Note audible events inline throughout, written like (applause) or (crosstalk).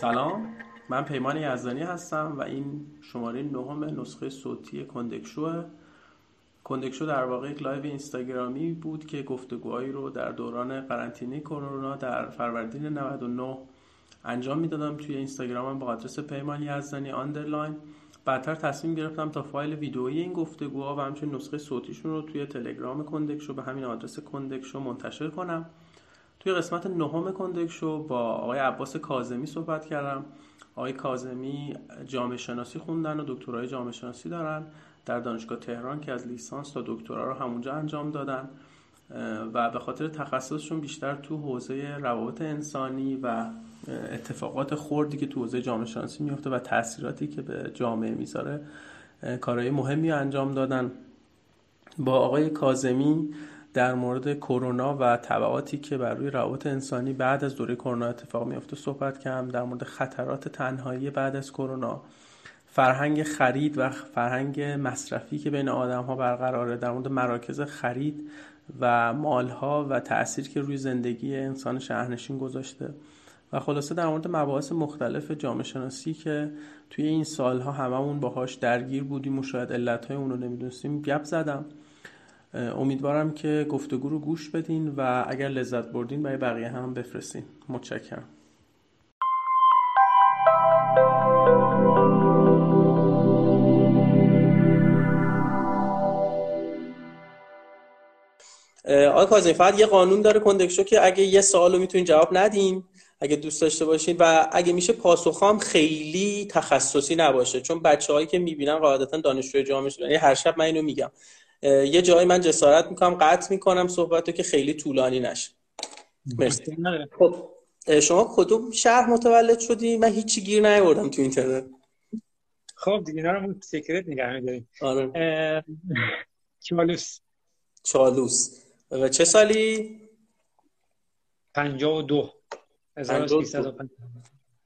سلام. من پیمان یزدانی هستم و این شماره نهم نسخه صوتی کندکشو کندکشو در واقع یک live اینستاگرامی بود که گفتگوهایی رو در دوران قرنطینه کرونا در فروردین 99 انجام می‌دادم. توی اینستاگرامم با آدرس پیمان یزدانی underline. بعدتر تصمیم گرفتم تا فایل ویدئویی این گفتگوها و همچنین نسخه صوتیشون رو توی تلگرام کندکشو به همین آدرس کندکشو منتشر کنم. توی قسمت نهم کندکشو با آقای عباس کازمی صحبت کردم. آقای کازمی جامعه شناسی خوندن و دکترای جامعه شناسی دارن در دانشگاه تهران که از لیسانس تا دکترا رو همونجا انجام دادن. و به خاطر تخصصشون بیشتر تو حوزه روابط انسانی و اتفاقات خوردی که تو حوزه جامعه شناسی میفته و تاثیراتی که به جامعه می‌ذاره کارهای مهمی انجام دادن. با آقای کازمی در مورد کرونا و تبعاتی که بر روی روابط انسانی بعد از دوره کرونا اتفاق میفته صحبت کردم در مورد خطرات تنهایی بعد از کرونا. فرهنگ خرید و فرهنگ مصرفی که بین آدم ها برقراره در مورد مراکز خرید و مالها و تأثیر که روی زندگی انسان شهرنشین گذاشته. و خلاصه در مورد مباحث مختلف جامعه شناسی که توی این سالها هممون باهاش درگیر بودیم و شاید علتهای اون رو نمی‌دونستیم گپ زدم. امیدوارم که گفتگو رو گوش بدین و اگر لذت بردین برای بقیه هم بفرستین. متشکرم. آقای کاظمی فقط یه قانون داره کندکشو که اگه یه سوال رو می‌تونین جواب ندین اگه دوست داشته باشین و اگه میشه پاسخام خیلی تخصصی نباشه چون بچه هایی که می‌بینن قاعدتا دانشجوی جامعه شدن هر شب من اینو میگم. یه جایی من جسارت می‌کنم قطع می‌کنم صحبت که خیلی طولانی نشه. مرسی. خب شما کدوم شهر متولد شدی؟ من هیچی گیر نیاوردم تو اینترنت. خب دیگه اینا رو سیکرت نگه میداریم. آره. چالوس. چالوس. و چه سالی؟ 52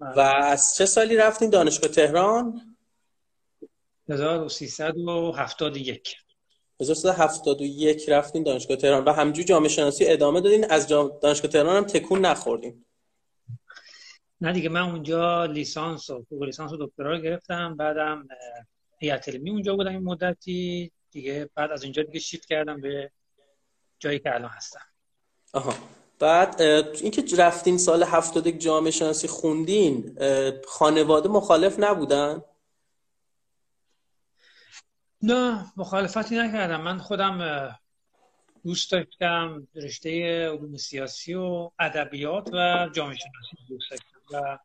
و از چه سالی رفتین دانشگاه تهران؟ 1371 1371 رفتین دانشگاه تهران و همجور جامعه شناسی ادامه دادین از دانشگاه تهران هم تکون نخوردین. نه دیگه من اونجا لیسانس و فوق لیسانس و دکترا رو گرفتم بعدم هیئت علمی اونجا بودم این مدتی. دیگه بعد از اونجا دیگه شیفت کردم به جایی که الان هستم. آها. بعد اینکه رفتین سال 71 جامعه شناسی خوندین خانواده مخالف نبودن؟ نه مخالفتی نکردم. من خودم دوست داشتم رشته علوم سیاسی و ادبیات و جامعه شناسی دوست داشتم و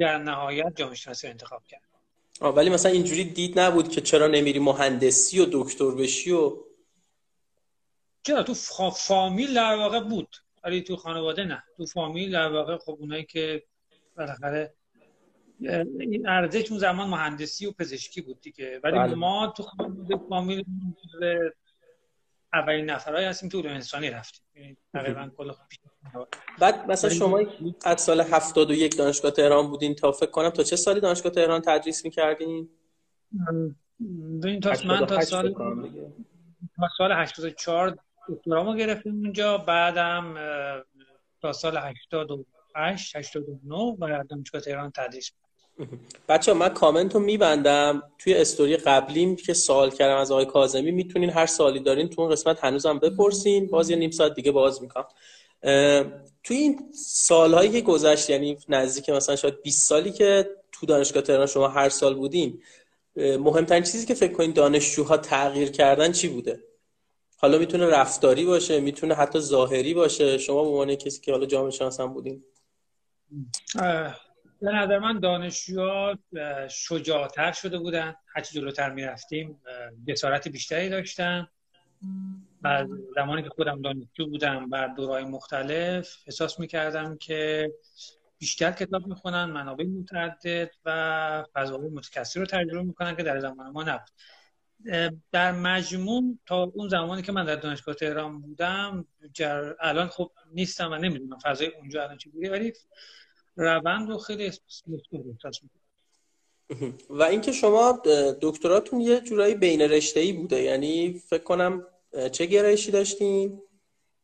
در نهایت جامعه شناسی انتخاب کردم. ولی مثلا اینجوری دید نبود که چرا نمیری مهندسی و دکتر بشی و چرا؟ تو فامیل در واقع بود. ولی تو خانواده نه. تو فامیل در واقع خب اونایی که بالاخره این ارزش اون زمان مهندسی و پزشکی بود دیگه. ولی بله. ما تو خانواده فامیل اولین نفرهایی هستیم تو علوم انسانی رفتیم. یعنی تقریبا کل بعد مثلا شما از سال 71 دانشگاه تهران بودین تا فکر کنم تا چه سالی دانشگاه تهران تدریس می‌کردین؟ ببین تا من تا سال تا سال 84 دکترامو گرفتیم اونجا بعدم تا سال 88 89 و دانشگاه تهران تدریس بچه من کامنت رو میبندم. توی استوری قبلیم که سوال کردم از آقای کازمی می‌تونین هر سالی دارین تو اون قسمت هنوزم بپرسین. باز یه نیم ساعت دیگه باز می‌کنم. توی این سالهایی که گذشت یعنی نزدیک مثلا شاید 20 سالی که تو دانشگاه تهران شما هر سال بودین مهمترین چیزی که فکر کنین دانشجوها تغییر کردن چی بوده؟ حالا می‌تونه رفتاری باشه می‌تونه حتی ظاهری باشه. شما به عنوان کسی که حالا جامعه شناس بودین. به نظر من دانشجوها شجاعتر شده بودن. هرچی جلوتر می‌رفتیم جسارت بیشتری داشتن. و زمانی که خودم دانشجو بودم و دورهای مختلف احساس می‌کردم که بیشتر کتاب می‌خونن منابع متعدد و فضاهای متکثر رو تجربه می‌کنن که در زمان ما نبود. در مجموع تا اون زمانی که من در دانشگاه تهران بودم جر... الان خب نیستم و نمی‌دونم فضای اونجا الان چی بوده ولی روند رو خیلی احساس و اینکه شما دکتراتون یه جورایی بین رشته ای بوده یعنی فکر کنم چه گرایشی داشتین؟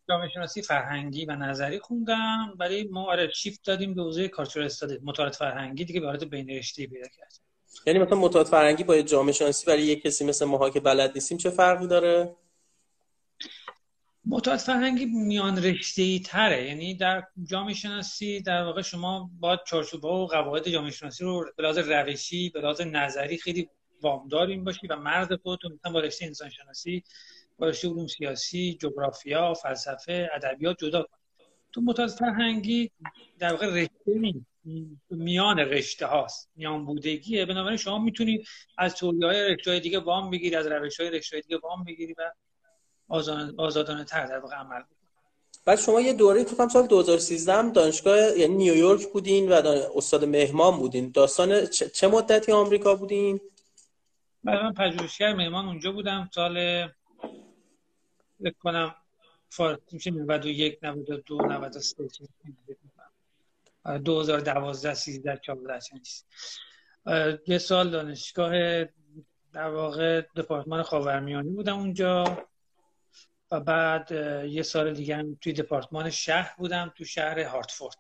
جامعه شناسی فرهنگی و نظری خوندم ولی ما آره شیفت دادیم به حوزه کالچورال استادی مطالعات فرهنگی دیگه به حالت بین رشته پیدا کرد یعنی مثلا مطالعات فرهنگی با جامعه شناسی برای یک کسی مثل ماها که بلد نیستیم چه فرقی داره؟ مطالعات فرهنگی میان رشته ای تره. یعنی در جامعه شناسی در واقع شما با چارچوب و قواعد جامعه شناسی رو به لحاظ روشی به لحاظ نظری خیلی وامدار این باشی و مرز خودتون مثلا با رشته انسان شناسی با رشته علوم سیاسی جغرافیا فلسفه ادبیات جدا کنید تو مطالعات فرهنگی در واقع رشته میان رشته هاست میان بودگیه. بنابراین شما می‌تونید از تولی های رشته دیگه وام بگیری از روش های رشته دیگه وام بگیری و آزادانه تر در واقع عمل بعد شما یه دوره تو سال 2013 هم دانشگاه یعنی نیویورک بودین و استاد مهمان بودین. داستان چه مدتی آمریکا بودین؟ من پژوهشگر مهمان اونجا بودم. سال فکر کنم فارغ میشه 91 92 93 2012 13 14 یه سال دانشگاه در واقع دپارتمان خاورمیانه بودم اونجا. و بعد یه سال دیگه هم توی دپارتمان شهر بودم تو شهر هارتفورد.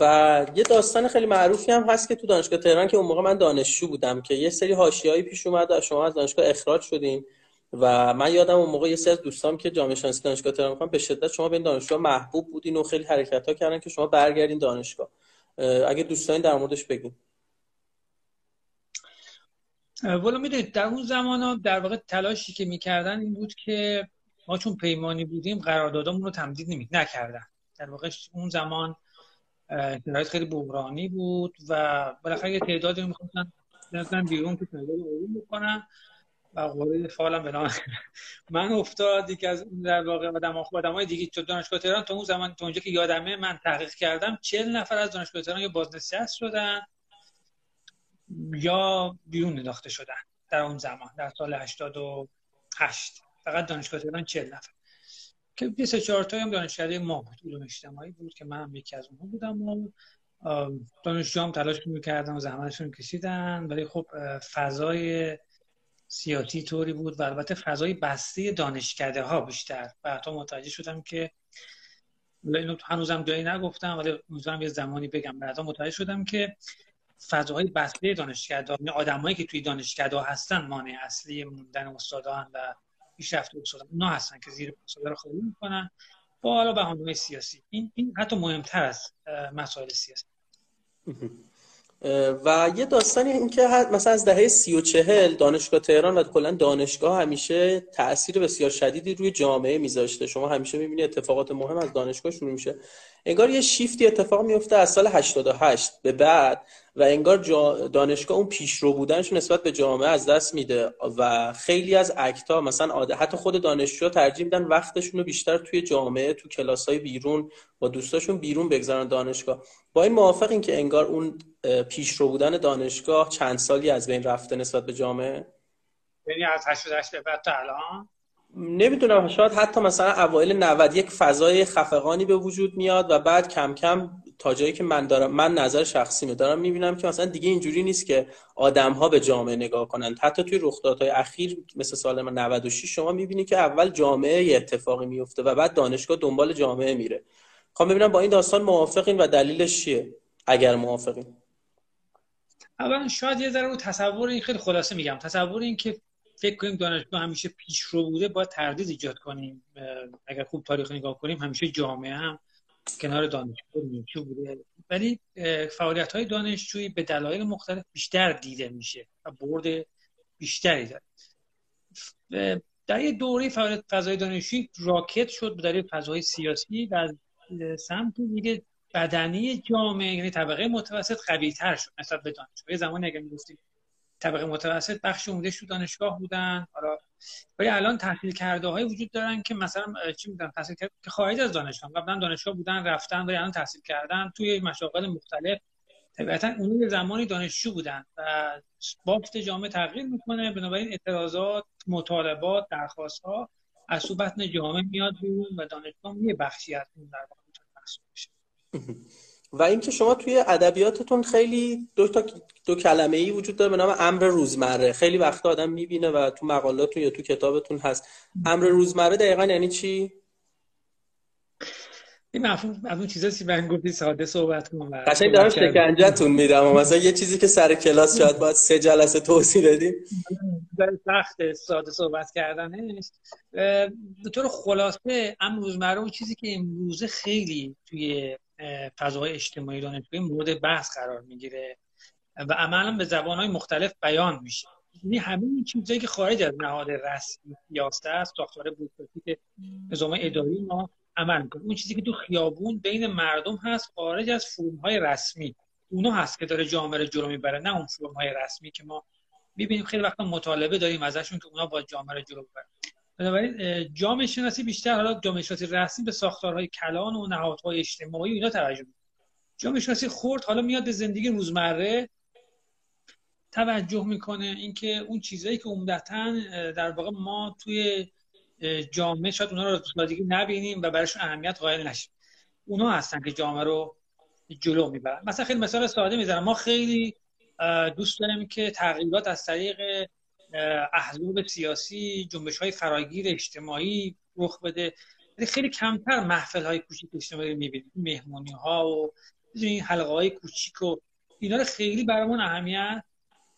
و یه داستان خیلی معروفی هم هست که تو دانشگاه تهران که اون موقع من دانشجو بودم که یه سری حاشیه‌ای پیش اومد و شما از دانشگاه اخراج شدین و من یادم اون موقع یه سری از دوستام که جامعه شناسی دانشگاه تهران می‌خوام به شدت شما به این دانشگاه محبوب بودین و خیلی حرکت‌ها کردن که شما برگردین دانشگاه. اگه دوستان در موردش بگین. والا می‌دونید در اون زمان ها در واقع تلاشی که می‌کردن این بود که ما چون پیمانی بودیم قراردادمون رو تمدید نمی نکردن. در واقع اون زمان شرایط خیلی بحرانی بود و بالاخره یه تعدادی رو می‌خواستن بیرون که تعداد علوم بکنن و قوله فعالم به (laughs) من افتاد که از اون در واقع آدم های دیگه تو دانشگاه تهران تا اون زمان تا اونجا که یادمه من تحقیق کردم 40 نفر از دانشگاه تهران یا بازنشسته شدن. یا بیرون انداخته شدن در اون زمان در سال 88 فقط دانشگاه تهران 40 نفر. که 24 تا هم دانشکده ما بود علوم اجتماعی بود که من هم یکی از اونها بودم و دانشجو هم تلاش می‌کردن و زحمتشون کشیدن. ولی خب فضای سیاسی طوری بود و البته فضای بسته دانشکده ها بیشتر بعدا متوجه شدم که هنوزم جایی نگفتم ولی امیدوارم یه زمانی بگم. بعدا متوجه شدم که فضاهای بسته دانشکده یعنی آدمایی که توی دانشکده هستن مانع اصلی موندن استادان و پیشرفت استادان اونا هستن که زیر استادا رو خالی می‌کنن. با حالا بهانه‌های سیاسی. این این حتی مهمتر از مسائل سیاسی. و یه داستانی این که مثلا از دهه سی و چهل دانشگاه تهران و کلا دانشگاه همیشه تاثیر بسیار شدیدی روی جامعه میذاشته. شما همیشه می‌بینی اتفاقات مهم از دانشگاه شروع میشه. انگار یه شیفتی اتفاق میفته از سال 88 به بعد و انگار دانشگاه اون پیشرو بودنش نسبت به جامعه از دست میده و خیلی از اکتا مثلا حتی خود دانشجو ترجیح میدن وقتشون رو بیشتر توی جامعه تو کلاسای بیرون با دوستاشون بیرون بگذارن دانشگاه. با این موافق این که انگار اون پیشرو بودن دانشگاه چند سالی از بین رفته نسبت به جامعه؟ یعنی از 88 به بعد تا الان؟ نمی‌دونم شاید حتی مثلا اوایل 90 یک فضای خفقانی به وجود میاد و بعد کم کم تا جایی که من دارم من نظر شخصی می دارم می‌بینم که مثلا دیگه اینجوری نیست که آدم ها به جامعه نگاه کنند حتی توی رخدادهای اخیر مثل سال 96 شما می‌بینی که اول جامعه یه اتفاقی میفته و بعد دانشگاه دنبال جامعه میره. خواهم ببینم با این داستان موافقین و دلیلش چیه؟ اگر موافقین. اولا شاید یه ذره رو تصور این خیلی خلاصه میگم. تصور این که فکر کنیم دانشگاه همیشه پیشرو بوده باید تردید ایجاد کنیم. اگر خوب تاریخ نگاه کنیم همیشه جامعه هم کنار نیچو بوده. ولی فعالیت های دانشجویی به دلایل مختلف بیشتر دیده میشه و برد بیشتری داره. در یه دوره فعالیت فضای دانشجویی راکت شد به دلیل فضای سیاسی و سمت دیگه بدنی جامعه یعنی طبقه متوسط قوی تر شد نسبت به دانشجو زمانی اگه می‌گفتیم طبقه متوسط بخش عمدهش تو دانشگاه بودن. حالا ولی الان تحصیل کرده های وجود دارن که مثلا چی میگن تحصیل کرد که خارج از دانشگاه. قبلا دانشگاه بودن رفتن ولی الان تحصیل کردن توی مشاغل مختلف. طبیعتا اون زمانی دانشجو بودن و بافت جامعه تغییر می‌کنه. بنابراین اعتراضات مطالبات درخواست ها از جامعه میاد بیرون و دانشگاه یه بخشی از اون در واقع و اینکه شما توی ادبیاتتون خیلی دو تا دو کلمه ای وجود داره به نام امر روزمره. خیلی وقت آدم می‌بینه و تو مقالاتون یا تو کتابتون هست. امر روزمره دقیقا یعنی چی؟ این مفهوم از اون چیزاست که من گفتی ساده صحبت کنم قشنگ دارم شکنجهتون میدم. مثلا یه چیزی که سر کلاس شاید باید سه جلسه توضیح بدیم. سخت ساده صحبت کردنش به طور خلاصه ام روزمره اون چیزی که امروزه خیلی توی فضاهای اجتماعی دانشگاهی مورد بحث قرار می‌گیره و عملا به زبانهای مختلف بیان میشه. یعنی همه این که خارج از نهاد رسمی سیاست است ساختار بوروکراتیک نظام اداری ما عمل کنه اون چیزی که تو خیابون بین مردم هست خارج از فرم های رسمی. اونو هست که داره جامعه رو جلو می‌بره نه اون فرم های رسمی که ما می‌بینیم. خیلی وقتا مطالبه داریم ازشون که اونا با جامعه رو جلو ببرن بنابراین جامعه شناسی بیشتر حالا جامعه شناسی رسمی به ساختارهای کلان و نهادهای اجتماعی اینا توجه می‌کنه. جامعه شناسی خرد حالا میاد به زندگی روزمره توجه می‌کنه اینکه اون چیزایی که عمدتا در واقع ما توی جامعه شاید اونا رو سادگی نبینیم و برایشون اهمیت قائل نشیم. اونا هستن که جامعه رو جلو می‌برن. مثلا خیلی مثال ساده می‌زنم. ما خیلی دوست داریم که تغییرات از طریق احزاب سیاسی جنبش های فراگیر اجتماعی رخ بده. ولی خیلی کمتر محفل های کوچیک اجتماعی می‌بینیم مهمونی ها و این حلقه های کوچیک و اینا رو خیلی برامون اهمیت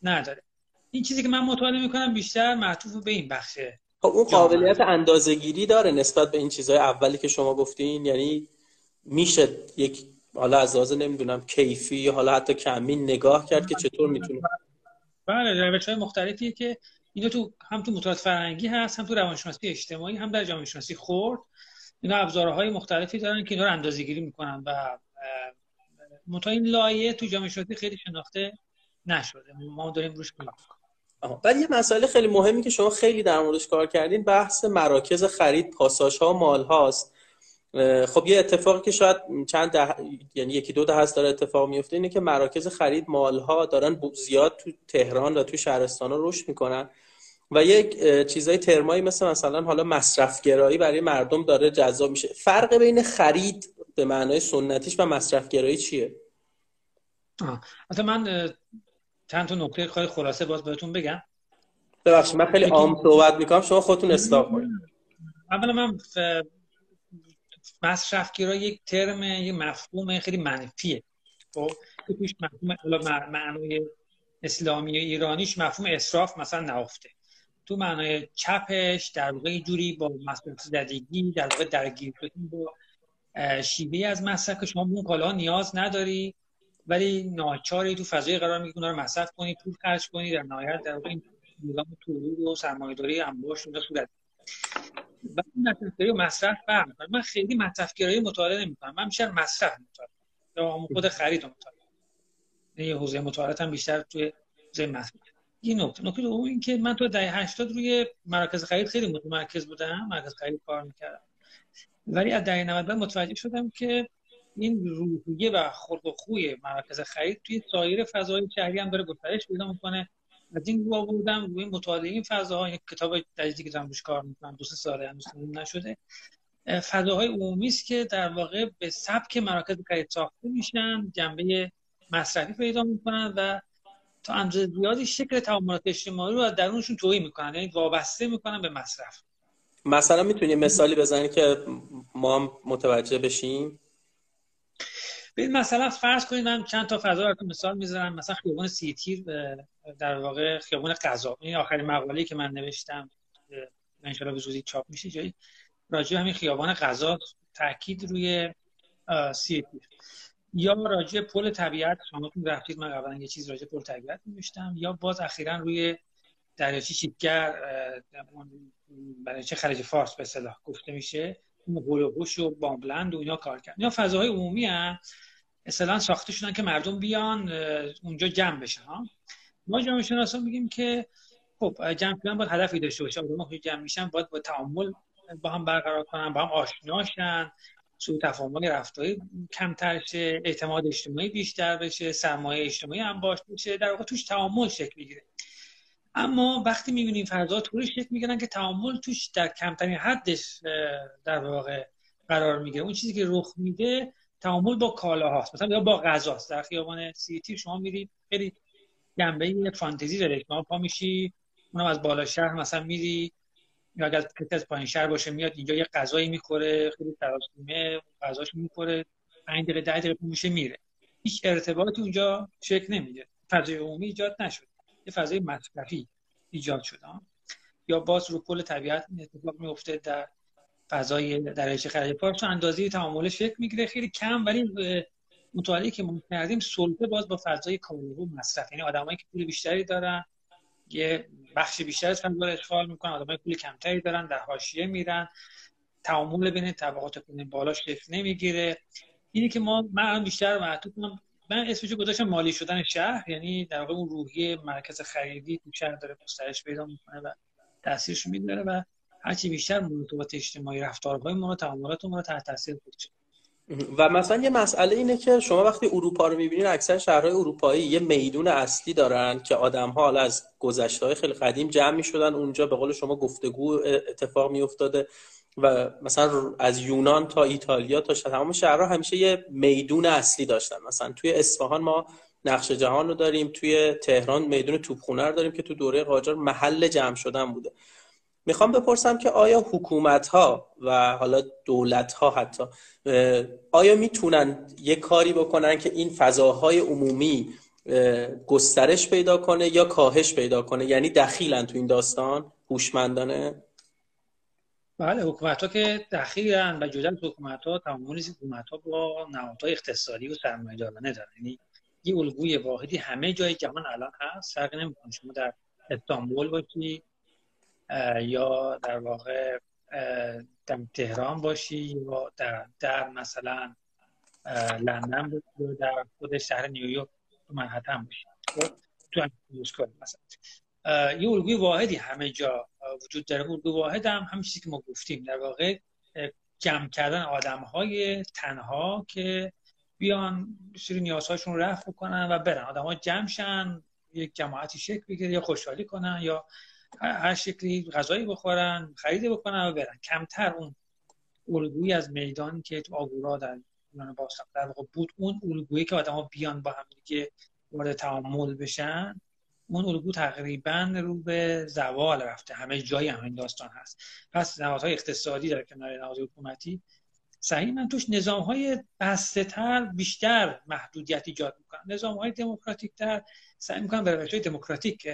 نداره. این چیزی که من مطالعه می‌کنم بیشتر معطوف به این بخشه. خب اون قابلیت اندازه‌گیری داره نسبت به این چیزهای اولی که شما گفتین. یعنی میشه یک حالا از لحاظ نمی‌دونم کیفی حالا حتی کمی نگاه کرد که چطور می‌تونه بله روش های مختلفیه که اینا تو هم تو مطالعات فرهنگی هست هم تو روانشناسی اجتماعی هم در جامعه شناسی خورد اینا ابزارهای مختلفی دارن که اینا رو اندازه‌گیری می‌کنن و متا این لایه تو جامعه شناسی خیلی شناخته نشده. ما داریم روش کار ولی یه مسئله خیلی مهمی که شما خیلی در موردش کار کردین بحث مراکز خرید پاساژ ها و مال هاست خب یه اتفاقی که شاید چند ده... یعنی یکی دو ده هست داره اتفاق میفته اینه که مراکز خرید مال ها دارن زیاد تو تهران و تو شهرستان رشد می‌کنن و یک چیزای ترمایی مثل مثلا حالا مصرفگرایی برای مردم داره جذاب میشه فرق بین خرید به معنای سنتیش و مصرفگرایی چیه؟ آه. من چند تا نکته خیلی خلاصه باز بهتون بگم ببخشید من خیلی عام صحبت می‌کنم شما خودتون اصلاح کنید اولا من مصرفگرا یک ترم یک مفهوم خیلی منفیه. خب توش مفهوم معنای اسلامی ایرانیش مفهوم اسراف مثلا نهفته. تو معنای چپش در واقع جوری با مصرف زدگی در واقع درگیر شدن با شیوه از مصرف که شما اون کالا نیاز نداری ولی ناچاری تو فضای قرار می‌گیری رو مصرف کنی پول خرج کنی در نهایت در واقع این نظام تولید و سرمایه‌داری انباشت اونجا صورت و مصرفگرایی و مصرف فرق من خیلی مصرفگرایی مطالعه نمی‌کنم. من بیشتر مصرف یا خود خرید مطالعه یه حوزه مطالعات هم بیشتر توی حوزه مصرف. یه نکته نکته دوم این که من تو دهه 80 روی مراکز خرید خیلی متمرکز بودم مرکز خرید کار می‌کردم. ولی از دهه 90 متوجه شدم که این روحیه و خلق و خوی مراکز خرید توی سایر فضای شهری هم داره گسترش پیدا می‌کنه. از این رو آوردم روی مطالعه این فضاها یک کتاب جدیدی که دارم روش کار می‌کنم دو سه ساله هنوز نشده. فضاهای عمومی است که در واقع به سبک مراکز خرید ساخته میشن جنبه مصرفی پیدا می‌کنن و تا اندازه زیادی شکل تعاملات اجتماعی رو از درونشون توهی می‌کنن یعنی وابسته می‌کنن به مصرف. مثلا می‌تونی مثالی بزنی که ما هم متوجه بشیم؟ ببین مثلا فرض کنید من چند تا فضا رو مثال می‌ذارم مثلا خیابان سی تیر در واقع خیابان قضا این آخرین مقاله‌ای که من نوشتم ان به زودی چاپ میشه جایی راجع همین خیابان قضا تاکید روی سی یا راجع پل طبیعت شما تو رفتید من قبلا یه چیز راجع پل طبیعت نوشتم یا باز اخیرا روی دریاچه شیبگر چه خلیج فارس به اصطلاح گفته میشه هولوگوش و بامبلند و اینا کار کرد. اینا فضاهای عمومی هم مثلا ساخته شدن که مردم بیان اونجا جمع بشن ها. ما جامعه شناسا میگیم که خب جمع شدن باید هدفی داشته باشه. آدم‌ها که جمع میشن باید با تعامل با هم برقرار کنن با هم آشناشن سوء تفاهم رفتاری کمتر شه اعتماد اجتماعی بیشتر بشه سرمایه اجتماعی هم باش بشه در واقع توش تعامل شکل می‌گیره. اما وقتی می‌بینیم فردا طوری شکل می‌گیرن که تعامل توش در کمترین حدش در واقع قرار می‌گیره. اون چیزی که رخ میده تعامل با کالا هاست مثلا یا با غذاست. در خیابان سیتی شما میرید خیلی جنبه فانتزی داره شما پا میشی اونم از بالا شهر مثلا میری یا اگر کسی از پایین شهر باشه میاد اینجا یه غذایی می‌خوره خیلی تراسیمه غذاش می‌خوره 5 دقیقه 10 دقیقه میشه میره. هیچ ارتباطی اونجا شکل نمیده. فضای عمومی ایجاد نشد یه فضای مصرفی ایجاد شد یا باز رو کل طبیعت اتفاق میفته در فضای درجه خرج پارک. اندازه تعاملش شکل می‌گیره خیلی کم ولی مطالعه که ما کردیم سلطه باز با فضای و مصرف. یعنی آدمایی که پول بیشتری دارن یه بخش بیشتر از فضا اشغال می‌کنن آدمای پول کمتری دارن در حاشیه میرن. تعامل بین طبقات پول بالا شکل نمی‌گیره. اینی که ما من بیشتر معطوف کنم من اسمشو گذاشتم مالی شدن شهر. یعنی در واقع اون روحیه مرکز خریدی تو شهر داره گسترش پیدا می‌کنه و تاثیرش می‌ذاره و هرچی بیشتر مرتبط اجتماعی رفتارهای ما تعاملات ما رو تحت تاثیر خودش و مثلا یه مسئله اینه که شما وقتی اروپا رو می‌بینید اکثر شهرهای اروپایی یه میدون اصلی دارن که آدم ها از گذشته خیلی قدیم جمع می‌شدن اونجا به قول شما گفتگو اتفاق میافتاده و مثلا از یونان تا ایتالیا تا تمام شهرها همیشه یه میدون اصلی داشتن. مثلا توی اصفهان ما نقش جهان رو داریم توی تهران میدون توپخونه رو داریم که تو دوره قاجار محل جمع شدن بوده. می‌خوام بپرسم که آیا حکومت ها و حالا دولت ها حتی آیا می‌تونن یه کاری بکنن که این فضاهای عمومی گسترش پیدا کنه یا کاهش پیدا کنه؟ یعنی دخیلن تو این داستان هوشمندانه؟ بله حکومت ها که دخیلن و جدا از حکومت ها تمامی حکومت ها با نهادهای اقتصادی و سرمایه‌دارانه دارن. یعنی یه الگوی واحدی همه جای جهان الان هست فرق نمی‌کنه. شما در استانبول باشی یا در واقع در تهران باشی یا در, در مثلا لندن باشی یا در خود شهر نیویورک تو منحتن باشی. خب؟ تو مثلا یه الگوی واحدی همه جا وجود داره. الگوی واحد هم همین چیزی که ما گفتیم. در واقع جمع کردن آدم های تنها که بیان سری نیازهاشون رو رفع کنن و برن. آدم ها جمع شن یک جماعتی شکل بگیره یا خوشحالی کنن یا هر شکلی غذایی بخورن خرید بکنن و برن. کمتر اون الگویی از میدانی که تو آگورا در یونان باستان در واقع بود اون الگویی که آدما بیان با هم دیگه وارد تعامل بشن اون الگو تقریبا رو به زوال رفته. همه جای همین داستان هست. پس نهادهای اقتصادی در کنار نهادهای حکومتی صحیح من توش نظام های بسته تر بیشتر محدودیت ایجاد می‌کنن. نظام های دموکراتیک تر سعی می‌کنن به روش دموکراتیک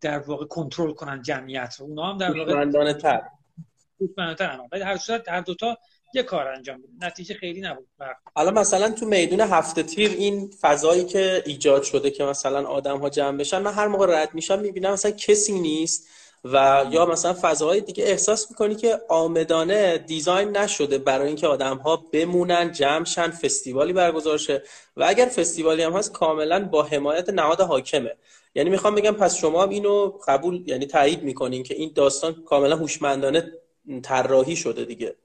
در واقع کنترل کنن جمعیت رو. اونا هم در واقع تر ولی هر صورت هر دوتا یه کار انجام بده نتیجه خیلی نبود. حالا مثلا تو میدون هفته تیر این فضایی که ایجاد شده که مثلا آدم ها جمع بشن من هر موقع رد میشم می‌بینم مثلا کسی نیست و یا مثلا فضاهای دیگه احساس می‌کنی که آمدانه دیزاین نشده برای اینکه آدم ها بمونن جمعشن فستیوالی برگزار شه. و اگر فستیوالی هم هست کاملا با حمایت نهاد حاکمه. یعنی می‌خوام بگم پس شما هم اینو قبول یعنی تایید می‌کنین که این داستان کاملا هوشمندانه طراحی شده دیگه.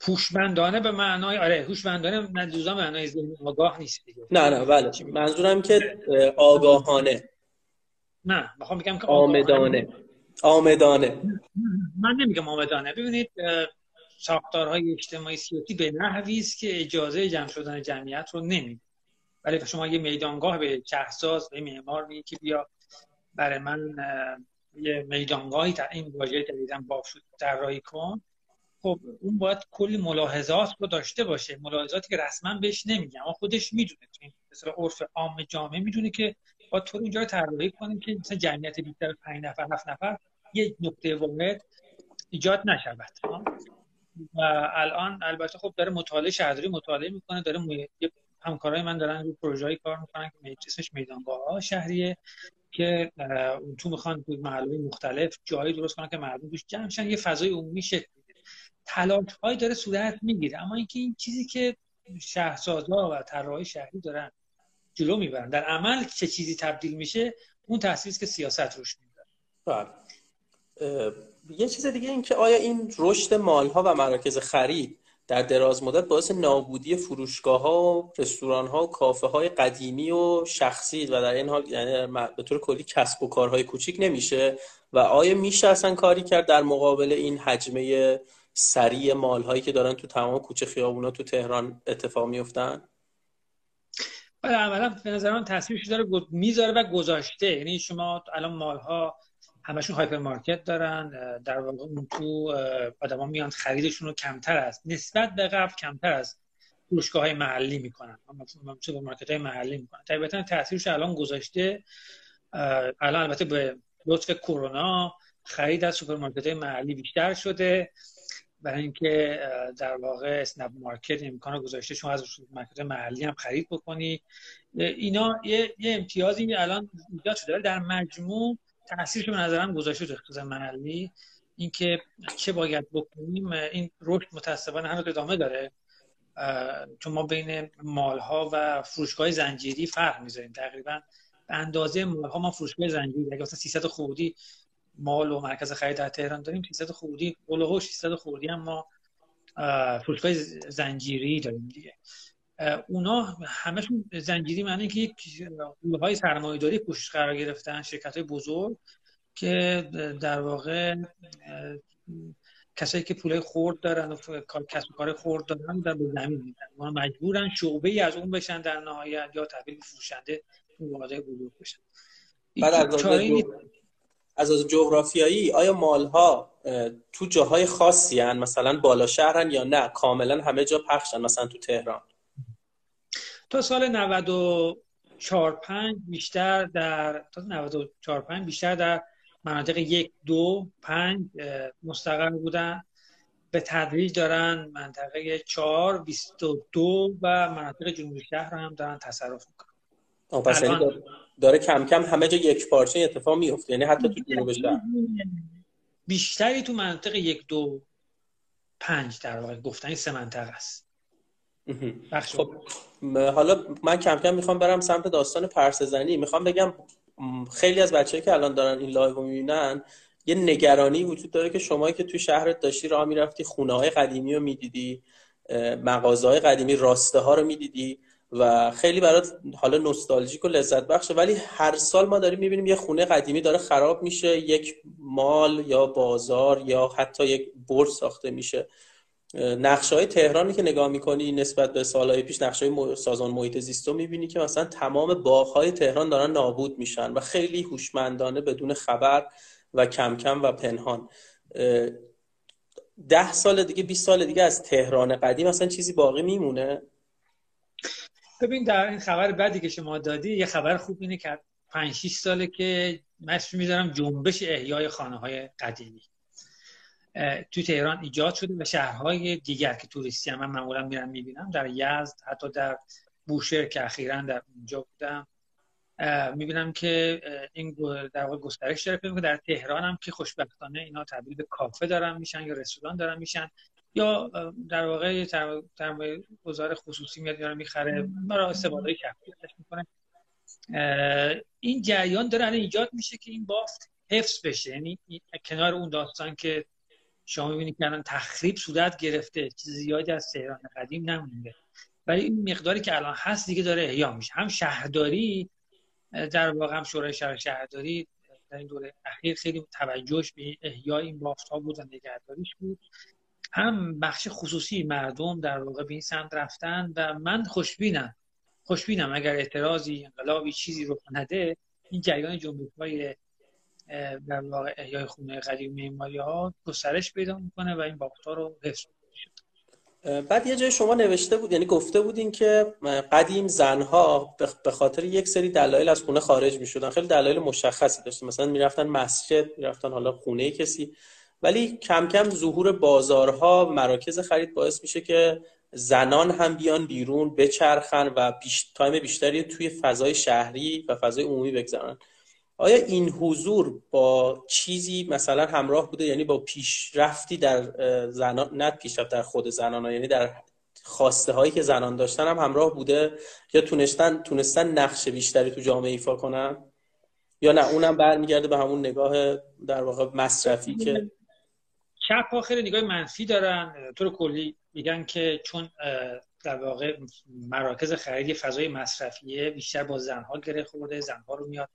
هوشمندانه به معنای آره هوشمندانه منظورم معنای ذهن آگاه نیست دیگه. نه نه بله. منظورم که آگاهانه. نه می‌خوام بگم که آمدانه. آمدانه. من نمیگم آمدانه. ببینید ساختارهای اجتماعی سیاسی به نحوی است که اجازه جمع شدن جمعیت رو نمیده. ولی شما یه میدانگاه به شهرساز به معمار میگی که بیا برای من یه میدانگاهی تا این واژه جدیدن بافت طراحی کن. خب اون باید کلی ملاحظات رو داشته باشه. ملاحظاتی که رسما بهش نمیگم اما خودش می‌دونه. تو این مثلا عرف عام جامعه می‌دونه که با طور اونجا رو طراحی کنیم که مثلا جمعیت بیشتر 5 نفر 7 نفر یک نقطه واحد ایجاد نشود. و الان البته خب داره مطالعه شهرداری مطالعه می‌کنه داره همکارای من دارن رو پروژه‌ای کار می‌کنن که اسمش میدانگاه شهریه که تو می‌خوان تو محلهای مختلف جایی درست کنن که مردم توش جمع شن یه فضای عمومی شکل بده تلاش های داره صورت می‌گیره اما اینکه این چیزی که شهرسازها و طراحای شهری دارن جلو می‌برن در عمل چه چیزی تبدیل میشه اون تاثیری که سیاست روش می‌ذاره بله. یه چیز دیگه این که آیا این رشد مالها و مراکز خرید در دراز مدت باعث نابودی فروشگاه ها و رستوران ها و کافه های قدیمی و شخصی و در این حال یعنی به طور کلی کسب و کارهای کوچیک نمیشه و آیا میشه اصلا کاری کرد در مقابل این حجمه سریع مال هایی که دارن تو تمام کوچه خیابونا تو تهران اتفاق میفتن بله عملا به نظر من تاثیرش داره می‌ذاره و گذاشته. یعنی شما الان mall ها همشون hypermarket دارن در واقع اون تو آدما میان خریدشون رو کمتر از نسبت به قبل کمتر از فروشگاه های محلی می‌کنن. market های محلی می‌کنن. طبیعتا تاثیرش الان گذاشته الان البته به لطف کرونا خرید از سوپرمارکت های محلی بیشتر شده. برای اینکه در واقع اسنپ مارکت امکان گذاشته شما از سوپرمارکت محلی هم خرید بکنی. اینا یه, یه امتیازی الان ایجاد شده. در مجموع تاثیرش به نظرم گذاشته تو اقتصاد محلی اینکه چه باید بکنیم این رشد متاسفانه هنوز ادامه داره. چون ما بین مالها و فروشگاه زنجیری فرق می‌ذاریم. تقریبا به اندازه مالها ما فروشگاه زنجیری اگه مثلا 300 خورده‌ای مال و مرکز خرید در تهران داریم 300 خودی اولو 600 خودی هم ما فروشگاه زنجیری داریم دیگه. اونا همشون زنجیری معنی که یک های سرمایه‌داری پشت قرار گرفتن شرکت های بزرگ که در واقع کسایی که پولای خورد دارن و کسب و کار خورد دارن در به زمین میدن اونا مجبورن شعبه ای از اون بشن در نهایت یا تبدیل فروشنده اون بزرگ بشن. بعد از از از جغرافیایی آیا مالها تو جاهای خاصی هن؟ مثلا بالا شهرن یا نه؟ کاملا همه جا پخشن مثلا تو تهران. تا سال 94 5 بیشتر در تا 94 5 بیشتر در مناطق یک دو پنج مستقر بودن. به تدریج دارن منطقه چهار بیست و دو و مناطق جنوبی شهر رو هم دارن تصرف می‌کنن. پس یعنی داره, داره کم کم همه جا یک پارچه اتفاق میفته یعنی حتی تو جنوب شهر. بیشتری تو منطقه یک دو پنج در واقع. گفتن سه منطقه است. خب حالا من کم کم می‌خوام برم سمت داستان پرسه‌زنی می‌خوام بگم خیلی از بچه‌هایی که الان دارن این لایو رو می‌بینن یه نگرانی وجود داره که شما که توی شهرت داشتی راه می‌رفتی خونه های قدیمی رو می‌دیدی مغازه های قدیمی راسته ها رو می‌دیدی و خیلی برات حالا نوستالژیک و لذت بخشه. ولی هر سال ما داریم می‌بینیم یه خونه قدیمی داره خراب میشه یک مال یا بازار یا حتی یک برج ساخته میشه. نقشه های تهرانی که نگاه می‌کنی نسبت به سالهای پیش نقشه های سازان محیط زیست رو می‌بینی که مثلا تمام باغ های تهران دارن نابود میشن و خیلی هوشمندانه بدون خبر و کم کم و پنهان. ده سال دیگه 20 سال دیگه از تهران قدیم اصلا چیزی باقی میمونه؟ ببین در این خبر بعدی که شما دادی یه خبر خوب اینه که 5 6 ساله که من می‌ذارم جنبش احیای خانه های قدیمی. توی تهران ایجاد شده و شهرهای دیگر که توریستی هم من معمولا میرم می‌بینم در یزد حتی در بوشهر که اخیرا در اونجا بودم می‌بینم که این در واقع گسترش داره. که در تهران هم که خوشبختانه اینا تبدیل به کافه دارن میشن یا رستوران دارن میشن یا در واقع سرمایه گذار خصوصی میاد یا می‌خره. برای استفاده کفی می‌کنه. این جریان داره الان ایجاد میشه که این بافت حفظ بشه. یعنی کنار اون داستان که شما می‌بینید که الان تخریب صورت گرفته چیز زیادی از تهران قدیم نمونده. ولی این مقداری که الان هست دیگه داره احیا میشه. هم شهرداری در واقع هم شورای شهر شهرداری در این دوره اخیر خیلی توجهش به احیای این بافت ها بود و نگهداریش بود. هم بخش خصوصی مردم در واقع به این سمت رفتن و من خوشبینم. خوشبینم اگر اعتراضی انقلابی چیزی رو نده این جریان جنبش در واقع احیای خونه قدیم معماری ها گسترش پیدا می‌کنه و این باخت ها رو حفظ بعد یه جای شما نوشته بود یعنی گفته بودین که قدیم زنها به خاطر یک سری دلایل از خونه خارج می‌شدن. خیلی دلایل مشخصی داشتن. مثلا می‌رفتن مسجد می‌رفتن حالا خونه کسی. ولی کم کم ظهور بازارها مراکز خرید باعث میشه که زنان هم بیان بیرون بچرخن و بیش... تایم بیشتری توی فضای شهری و فضای عمومی بگذارن آیا این حضور با چیزی مثلا همراه بوده؟ یعنی با پیشرفتی در زنان نه پیشرفت در خود زنان یعنی در خواسته هایی که زنان داشتن هم همراه بوده؟ یا تونستن تونستن نقش بیشتری تو جامعه ایفا کنن؟ یا نه اونم برمیگرده به همون نگاه در واقع مصرفی که چپ خیلی نگاه منفی دارن. طور کلی میگن که چون در واقع مراکز خرید فضای مصرفیه بیشتر با زنها گره خورده زنها رو میاد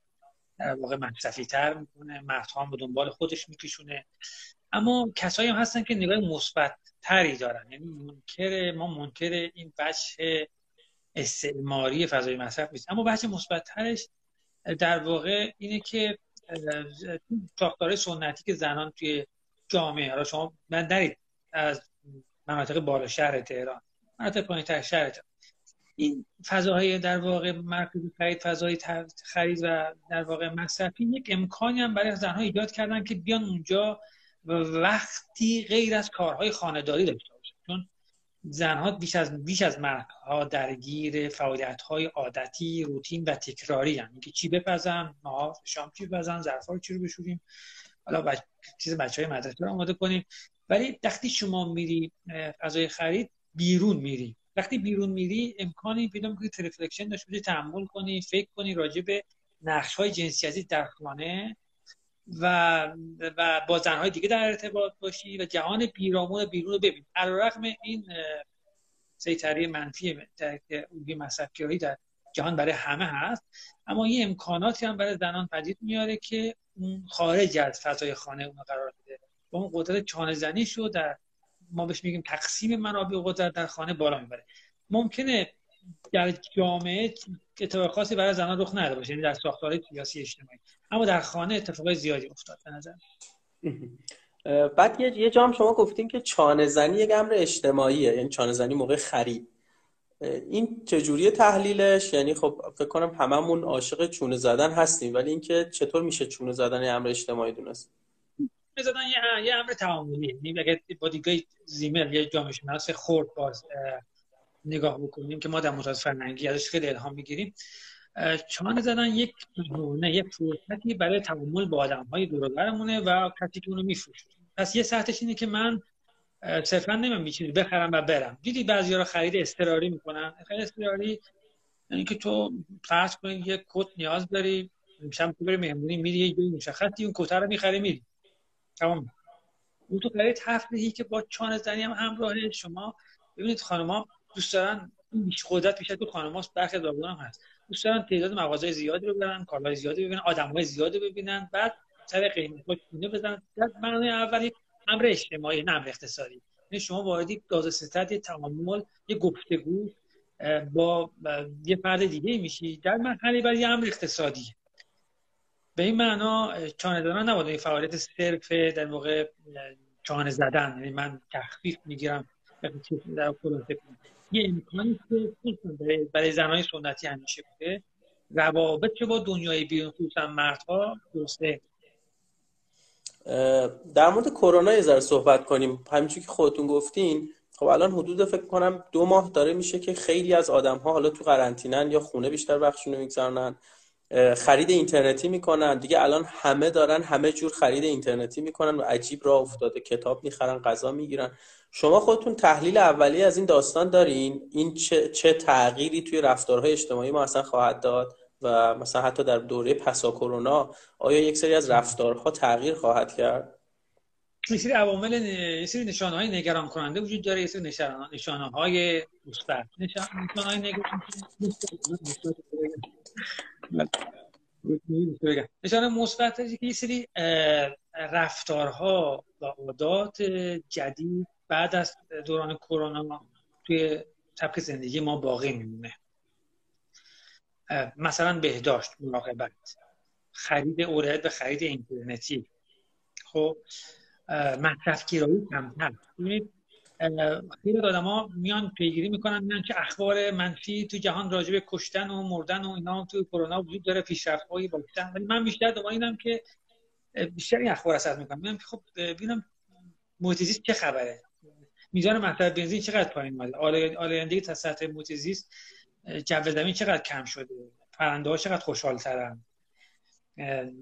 در واقع مصرفی تر می‌کنه مردها هم به دنبال خودش میکشونه اما کسایی هم هستن که نگاه مثبت تری دارن. یعنی منکر ما منکر این بچه استعماری فضای مصرف نیست. اما بحث مثبتترش در واقع اینه که ساختار سنتی که زنان توی جامعه حالا شما من نرید از مناطق بالا شهر تهران مناطق پایین تر شهر تهران. این فضاهای در واقع مرکزی خرید فضای خرید و در واقع مصرفی یک امکانی هم برای زنها ایجاد کردن که بیان اونجا وقتی غیر از کارهای خانهداری داشته باشن. چون زنها بیش از بیش از مردها درگیر فعالیت های عادتی روتین و تکراری هم اینکه چی بپزن نهار شام چی بپزن ظرفا چی رو بشوریم. حالا بچ... چیز بچه های مدرسه رو آماده کنیم. ولی وقتی شما میری فضای خرید بیرون میری. وقتی بیرون میری امکانی پیدا می‌کنی رفلکشن داشته باشی تحمل کنی فکر کنی راجع به نقش های جنسیتی در خانه و و با زنهای دیگه در ارتباط باشی و جهان بیرامون بیرون رو ببین. علیرغم این سیطره منفی که مصرفگرایی در جهان برای همه هست. اما یه امکاناتی هم برای زنان پدید میاره که اون خارج از فضای خانه اون قرار میده با اون قدرت چانه زنی شو در ما بهش میگیم تقسیم منابع قدرت در خانه بالا می‌بره. ممکنه در جامعه اتفاق خاصی برای زنان رخ نده باشه یعنی در ساختار سیاسی اجتماعی. اما در خانه اتفاقای زیادی افتاد به نظر بعد یه یه جام شما گفتین که چانه زنی یک امر اجتماعیه یعنی چانه زنی موقع خرید. این چجوری تحلیلش؟ یعنی خب فکر کنم هممون عاشق چونه زدن هستیم ولی اینکه چطور میشه چونه زدن امر اجتماعی دونست؟ زدن یه, یه امر تعاملی. یعنی اگه با دیگه زیمل یه جامعه شناس خورد باز نگاه بکنیم که ما در متوسط فرهنگی ازش خیلی الهام می‌گیریم. چانه زدن یک نه یک فرصتی برای تعامل با آدم های و کسی که اونو میفروشه. پس یه سطحش اینه که من صرفا نمیم میچینی بخرم و برم. دیدی بعضی رو خرید استراری می‌کنن؟ خرید استراری یعنی که تو فرض کنید یه کت نیاز داری شب تو بری مهمونی میری یه جایی مشخصی اون کت رو می‌خری میری. تمام. اون تو خرید تفریحی که با چانه زنی هم همراه شما ببینید خانم‌ها دوست دارن بیش قدرت بیشتر تو خانم‌هاست برخی داروان هم هست. دوست دارن تعداد مغازه زیادی رو ببرن کالای زیادی ببینن آدمای زیادی ببینن بعد سر قیمت اینو بزنن. در معنای اولی امر اجتماعی نه امر اقتصادی. یعنی شما واردی گاز ستد یه تعامل یه گفتگو با یه فرد دیگه میشی. در مرحله برای امر اقتصادی به این معنا چانه دارن نباید. فعالیت صرف در موقع چانه زدن. یعنی من تخفیف می‌گیرم. در یه امکانی که برای زنهای سنتی همیشه بوده روابط که با دنیای بیرون خصوصا مردها درسته. در مورد کرونا یه ذره صحبت کنیم. همینجور که خودتون گفتین خب الان حدود فکر کنم دو ماه داره میشه که خیلی از آدم ها حالا تو قرنطینن یا خونه بیشتر وقتشون رو میگذارنن خرید اینترنتی می‌کنن. دیگه الان همه دارن همه جور خرید اینترنتی می‌کنن و عجیب راه افتاده. کتاب می‌خرن غذا می‌گیرن. شما خودتون تحلیل اولیه از این داستان دارین. این چه, چه تغییری توی رفتارهای اجتماعی ما اصلا خواهد داد و مثلا حتی در دوره پسا کرونا آیا یک سری از رفتارها تغییر خواهد کرد؟ یه سری عوامل یه سری نشانه های نگران کننده وجود داره. یه سری نشانه, نشانه های مثبت. نشانه های نگران نشانه مثبت که یه سری رفتارها و عادات جدید بعد از دوران کرونا توی سبک زندگی ما باقی میمونه. مثلا بهداشت مراقبت خرید اورد و خرید اینترنتی. خب مصرف گرایی کمتر. ببینید خیلی آدم ها میان پیگیری می‌کنن میان که اخبار منفی تو جهان راجع کشتن و مردن و اینا تو کرونا وجود داره پیشرفت هایی باشه ولی من بیشتر دنبال اینم که بیشتر این اخبار اثر می‌کنم میگم خب ببینم محیط چه خبره. میزان مصرف بنزین چقدر پایین اومده؟ آلایندگی تا سطح محیط زیست جو زمین چقدر کم شده؟ پرنده ها چقدر خوشحال ترن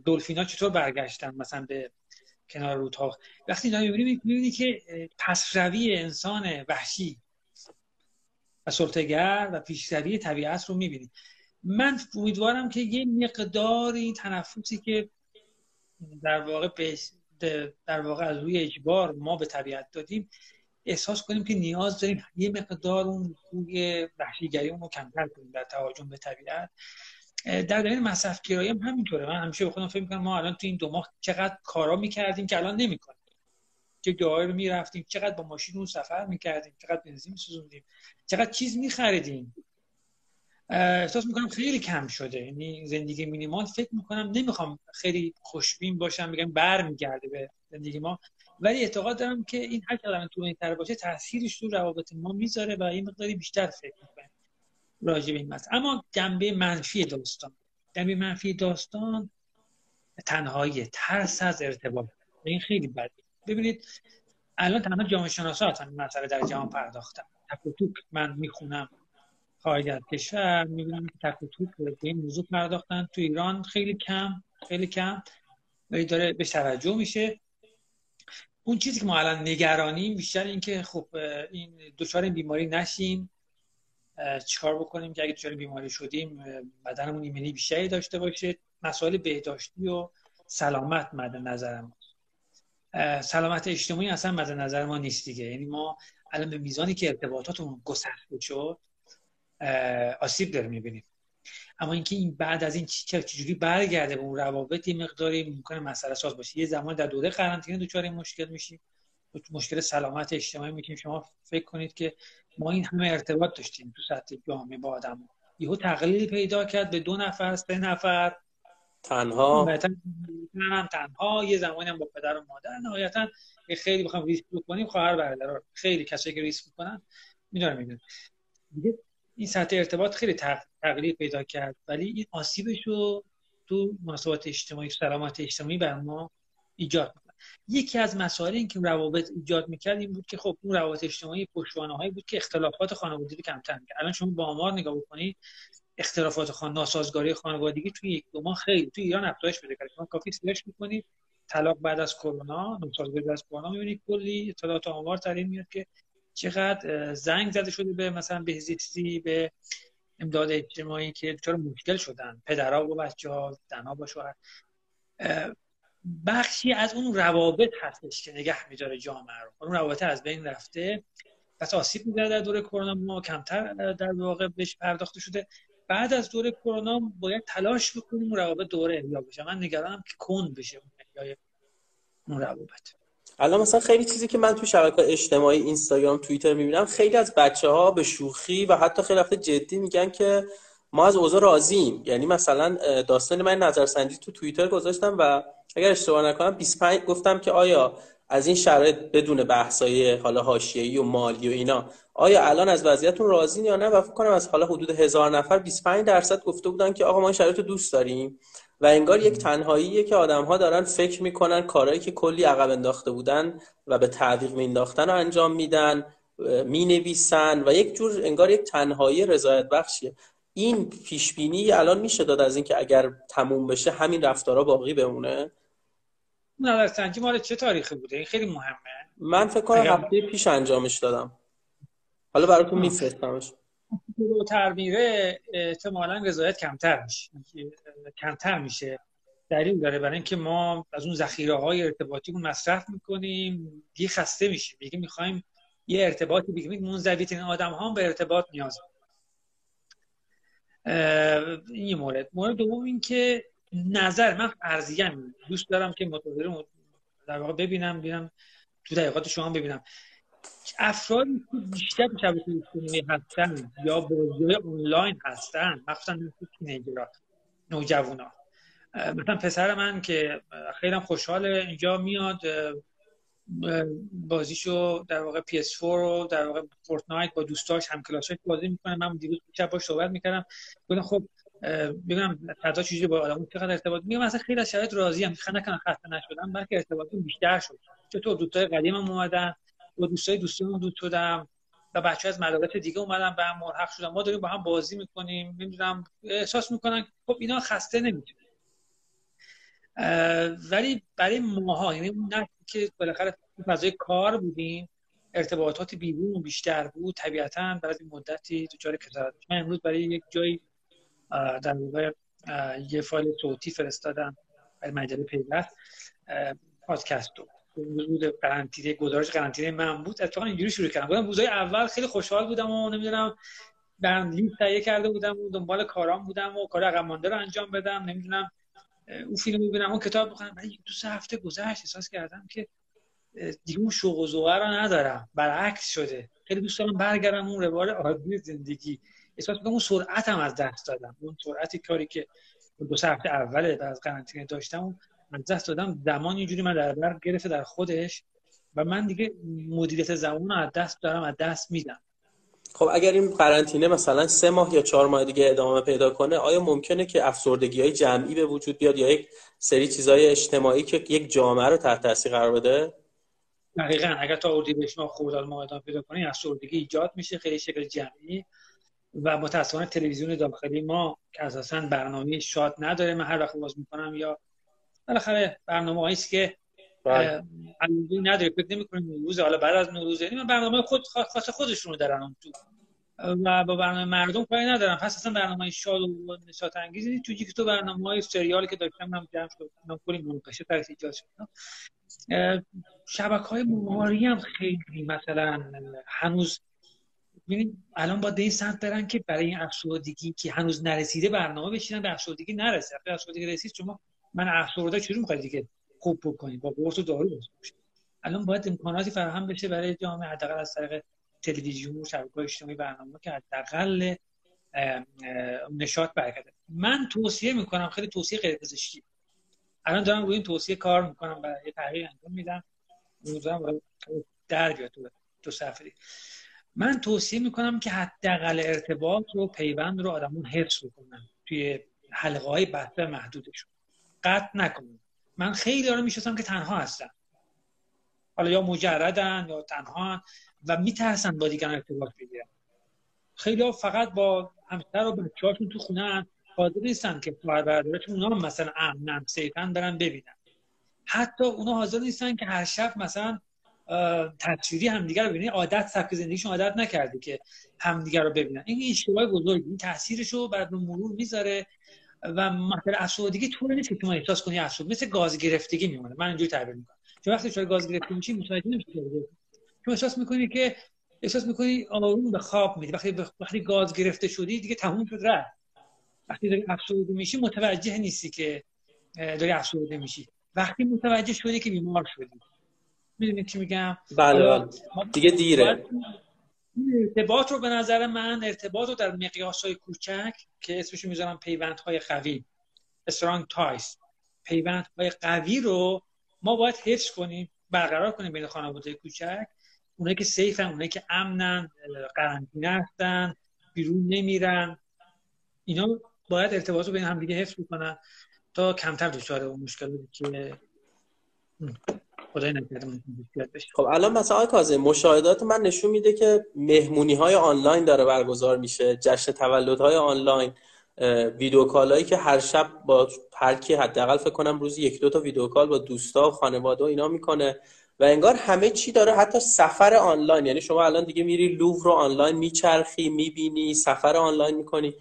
دلفین ها چطور برگشتن مثلا به کنار رودها. وقتی اینا می‌بینی می‌بینی که پسروی انسان وحشی و سلطگر و پیشروی طبیعت رو می‌بینی. من امیدوارم که یه مقداری تنفسی که در واقع در واقع از روی اجبار ما به طبیعت دادیم احساس کنیم که نیاز داریم یه مقدار اون روی وحشیگری رو کمتر کنیم در تهاجم به طبیعت. در دلیل مصرف گرایی هم همینطوره. من همیشه به خودم فکر می‌کنم ما الان تو این دو ماه چقدر کارا می‌کردیم که الان نمی‌کنیم. چه جایی رو می‌رفتیم چقدر با ماشین اون سفر می‌کردیم چقدر بنزین میسوزوندیم چقدر چیز میخریدیم. احساس می‌کنم خیلی کم شده. یعنی زندگی مینیمال فکر می‌کنم نمی‌خوام خیلی خوشبین باشم بگم برمیگرده به زندگی ما. ولی اعتقاد دارم که این هر کلمه طولانی تر باشه تاثیرش تو روابط ما می‌ذاره و این مقداری بیشتر فکر راجع به این مسئله. اما جنبه منفی داستان. جنبه منفی داستان تنهایی ترس از ارتباط. این خیلی بده ببینید الان تنها جامعه شناسا این مسئله در جهان پرداختن. تک من می‌خونم. خارج از کشور. می‌بینم که تک به این موضوع پرداختن. تو ایران خیلی کم خیلی کم. ولی داره به توجه میشه. اون چیزی که ما الان نگرانیم بیشتر این که خب این دچار بیماری نشیم. چیکار بکنیم که اگه دچار بیماری شدیم بدنمون ایمنی بیشتری داشته باشه مسائل بهداشتی و سلامت مد نظر ما. سلامت اجتماعی اصلا مد نظر ما نیست دیگه. یعنی ما الان به میزانی که ارتباطاتمون گسسته شد آسیب داره می‌بینیم. اما اینکه این بعد از این چجوری برگرده به اون روابط یه مقداری ممکنه مسئله ساز باشه. یه زمان در دوره قرنطینه دچار مشکل میشیم. مشکل سلامت اجتماعی می‌تونیم شما فکر کنید که ما این همه ارتباط داشتیم تو سطح جامعه با آدم یهو تقلیل پیدا کرد به دو نفر سه نفر. تنها. تنها. یه زمانی هم با پدر و مادر. نهایتا خیلی بخوام ریسک بکنیم خواهر برادر خیلی کسایی که ریسک می‌کنن می‌دونم می‌دونم. این سطح ارتباط خیلی تغییر پیدا کرد. ولی این آسیبش رو تو مناسبات اجتماعی سلامت اجتماعی بر ما ایجاد یکی از مسائل این که روابط ایجاد می‌کرد این بود که خب اون روابط اجتماعی پشتوانه هایی بود که اختلافات خانوادگی کمتر می‌کرد. الان شما با آمار نگاه بکنید اختلافات خان ناسازگاری خانوادگی توی یک دو ماه خیلی توی ایران افزایش پیدا کرد. شما کافی سرچ می‌کنید طلاق بعد از کرونا ناسازگاری بعد از کرونا می‌بینید کلی اطلاعات آمار ترین میاد که چقدر زنگ زده شده به مثلا بهزیستی به امداد اجتماعی که چرا مشکل شدن. پدرها و بچه ها با شوهر. بخشی از اون روابط هستش که نگه میداره جامعه رو. اون روابط از بین رفته. پس آسیب میداره در دوره کرونا. ما کمتر در واقع بهش پرداخته شده. بعد از دوره کرونا باید تلاش بکنیم روابط دوره احیا بشه. من نگرانم که کند بشه اون روابط. الان مثلا خیلی چیزی که من تو شبکه اجتماعی اینستاگرام توییتر می‌بینم خیلی از بچه ها به شوخی و حتی خیلی وقت جدی میگن که ما از اوضاع راضییم یعنی مثلا داستان من نظرسنجی تو توییتر گذاشتم و اگر اشتباه نکنم 25 گفتم که آیا از این شرایط بدون بحثای حالا حاشیه‌ای و مالی و اینا آیا الان از وضعیتتون راضی یا نه؟ و فکر کنم از حالا حدود هزار نفر 25 درصد گفته بودن که آقا ما این شرایط رو دوست داریم و انگار یک تنهاییه که آدم ها دارن فکر می‌کنن کارهایی که کلی عقب انداخته بودن و به تعویق مینداختن رو انجام میدن می‌نویسن و یک جور انگار یک تنهایی رضایت بخشیه. این پیش بینی الان میشه داد از اینکه اگر تموم بشه همین رفتارا باقی بمونه؟ نظرسنجی مال چه تاریخی بوده؟ این خیلی مهمه. من فکر کنم هفته پیش انجامش دادم. حالا براتون میفرستمش. جلوتر میره احتمالا رضایت کمتر میشه. کمتر میشه. دلیل داره برای اینکه ما از اون ذخیره های ارتباطی مصرف می‌کنیم. دیگه خسته میشیم. دیگه می‌خوایم یه ارتباطی بگیم. منزوی ترین آدم ها به ارتباط نیاز این مورد. مورد دوم این که نظر من ارزیم دوست دارم که متوجه در واقع ببینم ببینم تو دقیقات شما ببینم. افرادی که بیشتر به شبکه اجتماعی هستن یا بازی آنلاین هستن مخصوصا تینیجرها نوجوانا مثلا پسر من که خیلی خوشحال اینجا میاد بازیشو در واقع PS4 رو در واقع فورتنایت با دوستاش هم کلاسش بازی می‌کنه من دیروز شب باش صحبت می‌کردم. گفتم خب ببینم فضا چجوری با آدمو چقدر ارتباط میگم مثلا خیلی از شرایط راضی ام. خیلی نکنه خسته نشدم بلکه ارتباطم بیشتر شد. چطور دوستای قدیمم اومدن با دوستای دوستیمون دوست شدم و بچه از مدارس دیگه اومدن به هم ملحق شدن. ما داریم با هم بازی می‌کنیم نمی‌دونم احساس می‌کنن خب اینا خسته نمیشه ولی برای ماها یعنی اون که بالاخره فضای کار بودیم ارتباطات بیرون بیشتر بود طبیعتا بعد مدتی دچار کسارت من امروز برای یک جایی در واقع یه فایل صوتی فرستادم برای مجله پیوست پادکست رو. بود قرنطینه گزارش قرنطینه من بود. اتفاقا اینجوری شروع کردم. بودم روزای اول خیلی خوشحال بودم و نمی‌دونم برم لیست تهیه کرده بودم و دنبال کارام بودم و کار عقب مانده رو انجام بدم. نمی‌دونم اون فیلم ببینم اون کتاب بخونم بعد دو سه هفته گذشت احساس کردم که دیگه اون شوق و ذوقه رو ندارم. برعکس شده. خیلی دوست دارم برگردم اون روال عادی زندگی. احساس می‌کنم اون سرعتم از دست دادم. اون سرعتی کاری که دو سه هفته اول از قرنطینه داشتم از دست دادم زمان اینجوری من در بر گرفته در خودش و من دیگه مدیریت زمان رو از دست دارم از دست میدم. خب اگر این قرنطینه مثلا سه ماه یا چهار ماه دیگه ادامه پیدا کنه آیا ممکنه که افسردگی های جمعی به وجود بیاد یا یک سری چیزهای اجتماعی که یک جامعه رو تحت تاثیر قرار بده؟ دقیقا اگر تا اردیبهشت ما خرداد ماه ادامه پیدا کنه افسردگی ایجاد میشه خیلی شکل جمعی و متاسفانه تلویزیون داخلی ما که اساسا برنامه شاد نداره. من هر وقت باز می‌کنم یا بالاخره برنامه است که بله. علاقه نداره فکر نمی‌کنه نوروز حالا بعد از نوروز یعنی من برنامه خود خاص خودشون رو دارن اون تو. و با برنامه مردم کاری ندارم. پس اصلا برنامه شاد و نشاط انگیزی تو که تو برنامه های سریالی که داشتم من جمع شد من کلی مناقشه ایجاد شد. شبکه های مماری هم خیلی مثلا هنوز الان با این سمت برن که برای این افسردگی که هنوز نرسیده برنامه بشینن به افسردگی نرسه. به افسردگی رسید شما من افسرده چجوری می‌خواید دیگه خوب بکنید با قرص و دارو الان باید امکاناتی فراهم بشه برای جامعه حداقل از طریق تلویزیون شبکه‌های اجتماعی برنامه که حداقل نشاط برگرده من توصیه می‌کنم خیلی توصیه غیر پزشکی الان دارم روی این توصیه کار می‌کنم و یه تغییر انجام میدم. امیدوارم در بیاد تو دو صفحه. من توصیه می‌کنم که حداقل ارتباط و پیوند رو آدمون حفظ بکنن توی حلقه های بسته محدودشون. قطع نکنن من خیلی رو می‌شناسم که تنها هستن. حالا یا مجردن یا تنها و میترسن با دیگران ارتباط بگیرن. خیلی فقط با همسر و بچه هاشون تو خونه قادر نیستن که خواهر برادرشون اونا مثلا امنن سیفن برن ببینن. حتی اونا حاضر نیستن که هر شب مثلا تصویری همدیگه رو ببینن. عادت سبک زندگیشون عادت نکرده که همدیگه رو ببینن. این اشتباه بزرگی. این تاثیرش رو بعد مرور می‌ذاره و مثلا افسردگی طور نیست که شما احساس کنی افسرد مثل گاز گرفتگی میمونه. من اینجوری تعبیر می‌کنم. چون وقتی شما گاز گرفتگی میشی متوجه نمیشی چون احساس می‌کنی که احساس می‌کنی آروم به خواب میدی وقتی وقتی گاز گرفته شدی دیگه تموم شد رفت. وقتی داری افسرده میشی متوجه نیستی که داری افسرده میشی. وقتی متوجه شدی که بیمار شدی. می‌دونی چی میگم؟ بله, بله. دیگه دیره. ارتباط رو به نظر من ارتباط رو در مقیاس های کوچک که اسمش می‌ذارم پیوند های قوی. strong ties پیوند های قوی رو ما باید حفظ کنیم برقرار کنیم بین خانواده کوچک. اونایی که سیفن اونایی که امنن قرنطینه هستن بیرون نمیرن. اینا باید ارتباط رو بین هم دیگه حفظ کنن تا کمتر دچار اون مشکلاتی که خب الان مثلا کازه مشاهدات من نشون میده که مهمونی های آنلاین داره برگزار میشه. جشن تولد های آنلاین ویدیو کال هایی که هر شب با هر کی حداقل فکر کنم روزی یک دو تا ویدیو کال با دوستا و خانواده و اینا می‌کنه و انگار همه چی داره حتی سفر آنلاین. یعنی شما الان دیگه میری لوور رو آنلاین میچرخی می‌بینی سفر آنلاین می‌کنی.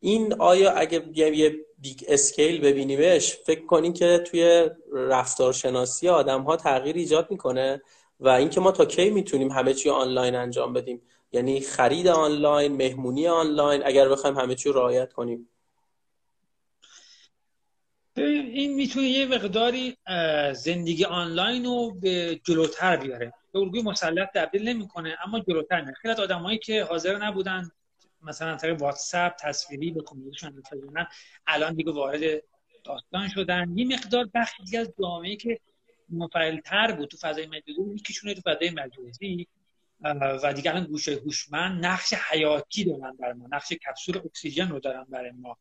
این آیا اگه یه big scale ببینیمش فکر کنین که توی رفتارشناسی آدم ها تغییر ایجاد می‌کنه و اینکه ما تا کی می‌تونیم همه چی آنلاین انجام بدیم؟ یعنی خرید آنلاین مهمونی آنلاین اگر بخوایم همه چی رعایت کنیم. این می‌تونه یه مقداری زندگی آنلاین رو به جلوتر بیاره. به الگوی مسلط تبدیل نمی‌کنه اما جلوتر میره. خیلی آدمایی که حاضر نبودن مثلا طریق واتساپ تصویری به کمیونیتیشون الان دیگه وارد داستان شدن. یه مقدار بخشی از جامعه که مفعلتر بود تو فضای مجازی میکشونه تو فضای مجازی. و دیگه الان گوشه هوشمند نقش حیاتی دارن بر ما نقش کپسول اکسیژن رو دارن برای ما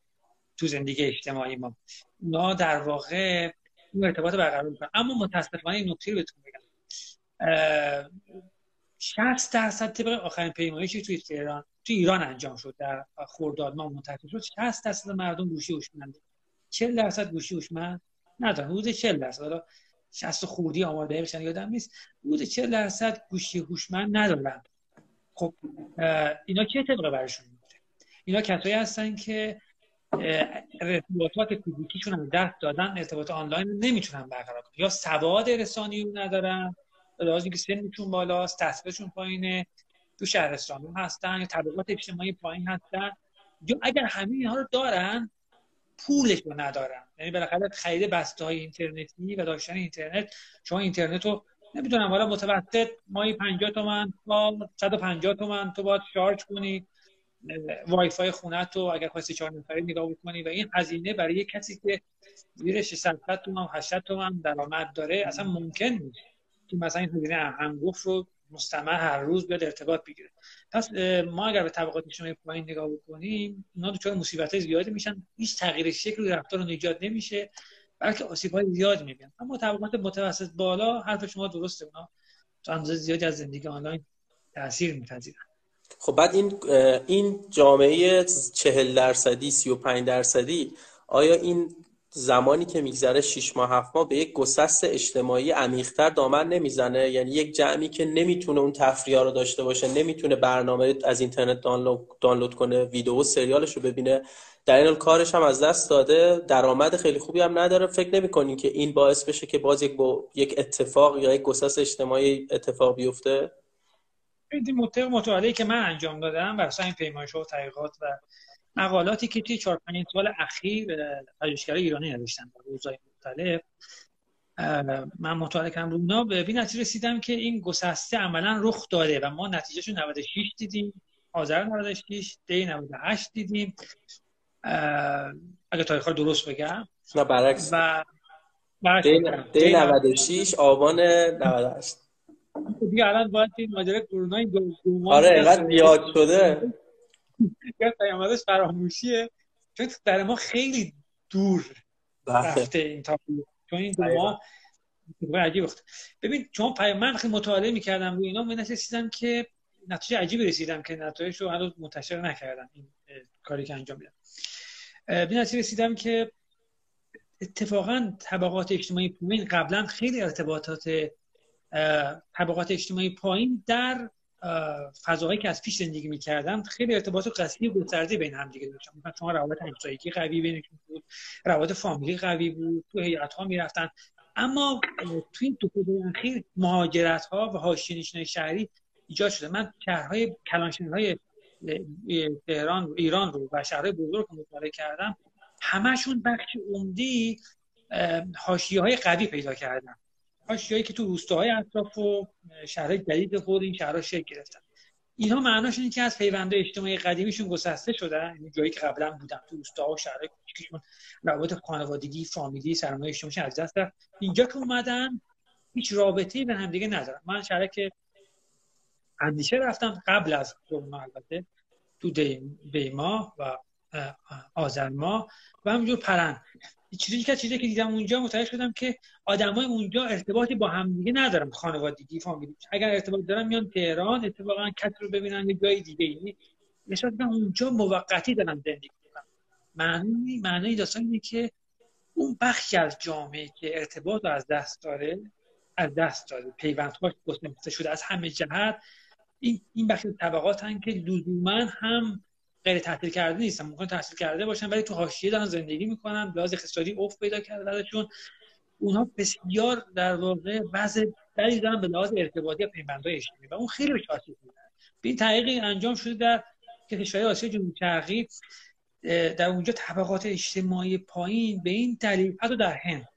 تو زندگی اجتماعی ما. اونا در واقع اون ارتباط برقرار می‌کنن. اما متاسفانه این نکته رو بهتون بگم. 60 درصد طبق آخرین پیمایشی توی ایران تو ایران انجام شد در خرداد ما منتشر شد. 60 درصد مردم گوشی هوشمند. 40 درصد گوشی هوشمند ندارن. حدود 40 درصد. حالا 60 خوردی آمار دقیقش یادم نیست. حدود 40 درصد گوشی هوشمند ندارن. خب اینا چه طبقه برشون میده اینا کسایی هستن که ارتباطات فیزیکیشون هم دست دادن ارتباط آنلاین نمی‌تونن برقرار کنن. یا سواد رسانی رو ندارن. لازم که سنشون بالاست تحصیلشون پایینه. تو شهرستان هستن یا طبقات اجتماعی پایین هستن. یا اگر همه اینها رو دارن پولش رو ندارن. یعنی بالاخره خرید بسته های اینترنتی و داشتن اینترنت شما اینترنت رو نمی‌دونم حالا متوسط مایی 50 تومن تا 150 تومن تو باید شارژ کنی وای فای خونه تو اگر خواستی چهار نفره نگاه بکنی و این هزینه برای یک کسی که زیر 600 تومن 800 تومن درآمد داره اصلا ممکن نیست. که مثلا این هزینه انگفت رو مستمر هر روز بیاد ارتباط بگیره. پس ما اگر به طبقات اجتماعی پایین نگاه بکنیم اونا دچار مصیبت زیادی میشن. هیچ تغییر شکل رفتار ایجاد نمیشه بلکه آسیب های زیاد می‌بینن. اما طبقات متوسط بالا حرف شما درسته اونا تو اندازه زیادی از زندگی آنلاین تاثیر میپذیرن. خب بعد این این جامعه چهل درصدی سی و پنج درصدی آیا این زمانی که میگذره 6 ماه هفت ماه به یک گسست اجتماعی عمیقتر دامن نمی‌زنه. یعنی یک جمعی که نمی‌تونه اون تفریح رو داشته باشه نمی‌تونه برنامه از اینترنت دانلود, کنه ویدیو سریالش رو ببینه. در این کارش هم از دست داده. درآمد خیلی خوبی هم نداره. فکر نمی‌کنین که این باعث بشه که باز یک, با... یک اتفاق یا یک گسست اجتماعی اتفاق بیفته؟ این مطالعه که من انجام دادم بر این پیمایش و تحقیقات و مقالاتی که توی 4 5 سال اخیر پژوهشگرای ایرانی نوشتن در روزهای مختلف من مطالعه کردم رو اونا. به نتیجه رسیدم که این گسسته عملا رخ داده و ما نتیجهشو 96 دیدیم آذر 96 دی 98 دیدیم. اگه تاریخ درست بگم. نه برعکس. و دی 96 آبان 98 دیگه الان باید این ماجرا کرونا این دو آره اینقدر یاد شده. (laughs) یا پیامدش فراموشیه. چون در ما خیلی دور بله. رفته این تاپیک چون این دو ماه عجیب وقت ببین چون من خیلی مطالعه می‌کردم روی اینا من رسیدم که نتیجه عجیبی رسیدم که نتایج رو هنوز منتشر نکردم این کاری که انجام میدم. به نتیجه رسیدم که اتفاقا طبقات اجتماعی پایین قبلا خیلی ارتباطات طبقات اجتماعی پایین در فضاهایی که از پیش زندگی می‌کردن خیلی ارتباط قصدی و گسترده بین هم دیگه داشتن مثلا شما روابط همسایگی قوی بینشون بود روابط فامیلی قوی بود تو هیئت ها می‌رفتن. اما تو این دو اخیر مهاجرت ها و حاشیه شهری ایجاد شده. من شهرهای کلانشین تهران ایران رو و شهرهای بزرگ مطالعه کردم. همشون بخش عمدی حاشیه های قوی پیدا کردن. حاشیه‌ای که تو روستاهای اطراف و شهرهای جدید خود این شهرها شکل گرفتن. اینها معناش اینه که از پیونده اجتماعی قدیمیشون گسسته شدن. یعنی جایی که قبلا بودن. تو روستاها و شهرهای کوچیکشون روابط خانوادگی فامیلی سرمایه اجتماعی از دست رفت. اینجا که اومدن هیچ رابطه‌ای به هم دیگه ندارن. من شهر که اندیشه رفتم قبل از کرونا البته تو دیما و آذر ماه و همینجور پرند. چیزی که چیزی که دیدم اونجا متوجه شدم که آدمای اونجا ارتباطی با همدیگه ندارن خانوادگی فامیلی. اگر ارتباط دارن میان تهران اتفاقا کسی رو ببینن یه جای دیگه یعنی نشون اونجا موقتی دارن زندگی می‌کنن. معنی معنی داستان اینه که اون بخشی از جامعه که ارتباط از دست داره از دست داره پیوندهاش گسترده شده از همه جهت این این بخش طبقات هن که لزوما هم غیر تحصیل کرده نیستن. ممکن تحصیل کرده باشن ولی تو حاشیه دارن زندگی می‌کنن. لحاظ اقتصادی افت پیدا کرده ازشون اونها بسیار در واقع وضع بدی دارن به لحاظ ارتباطی و پیوندهای اجتماعی. و اون خیلی به آسیب به این تحقیقی انجام شده در کشورهای آسیا جنوبی شرقی در اونجا طبقات اجتماعی پایین به این دلیل حتی در هند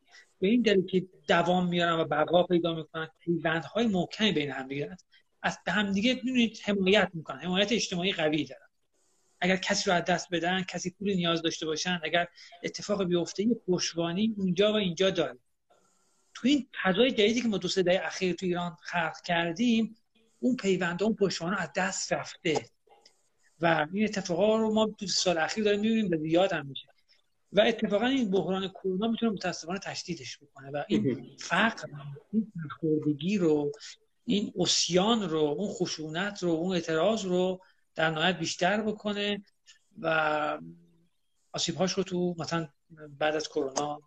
به این دلیل که دوام میارن و بقا پیدا می‌کنن پیوندهای محکمی بین هم دیگه از به هم دیگه حمایت می‌کنن. حمایت اجتماعی قوی دارن. اگر کسی رو از دست بدن کسی پول نیاز داشته باشن اگر اتفاق بیفته یه پشتوانی اونجا و اینجا داره. تو این فضای جدیدی که ما دو سه دهه اخیر تو ایران خلق کردیم اون پیوند اون پشتوانه از دست رفته. و این اتفاقا رو ما تو سال اخیر داریم می‌بینیم به زیاد هم میشه. و اتفاقا این بحران کرونا می‌تونه متاسفانه تشدیدش بکنه. و این فقر این خوردگی رو این اسیان رو اون خشونت رو اون اعتراض رو در نهایت بیشتر بکنه و آسیب هاش رو تو مثلا بعد از کرونا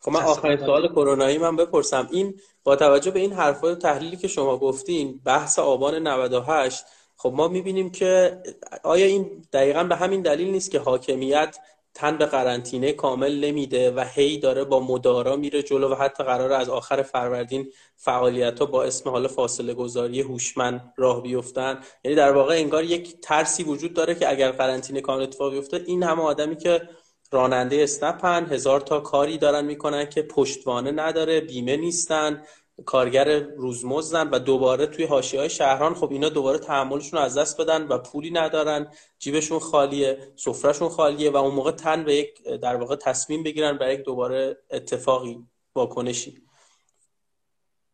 خب من آخرین سوال کرونایی من بپرسم. این با توجه به این حرفای تحلیلی که شما گفتین بحث آبان 98 خب ما می‌بینیم که آیا این دقیقا به همین دلیل نیست که حاکمیت تن به قرنطینه کامل نمیده و هی داره با مدارا میره جلو و حتی قرار از آخر فروردین فعالیت ها با اسم حال فاصله گذاری هوشمند راه بیفتن. یعنی در واقع انگار یک ترسی وجود داره که اگر قرنطینه کامل اتفاق بیفته این همه آدمی که راننده اسنپن هزار تا کاری دارن می‌کنن که پشتوانه نداره بیمه نیستن. کارگر روزمزدن و دوباره توی حاشیه های شهران خب اینا دوباره تحملشون رو از دست بدن و پولی ندارن جیبشون خالیه سفرهشون خالیه و اون موقع تن به یک در واقع تصمیم بگیرن برای یک دوباره اتفاقی واکنشی.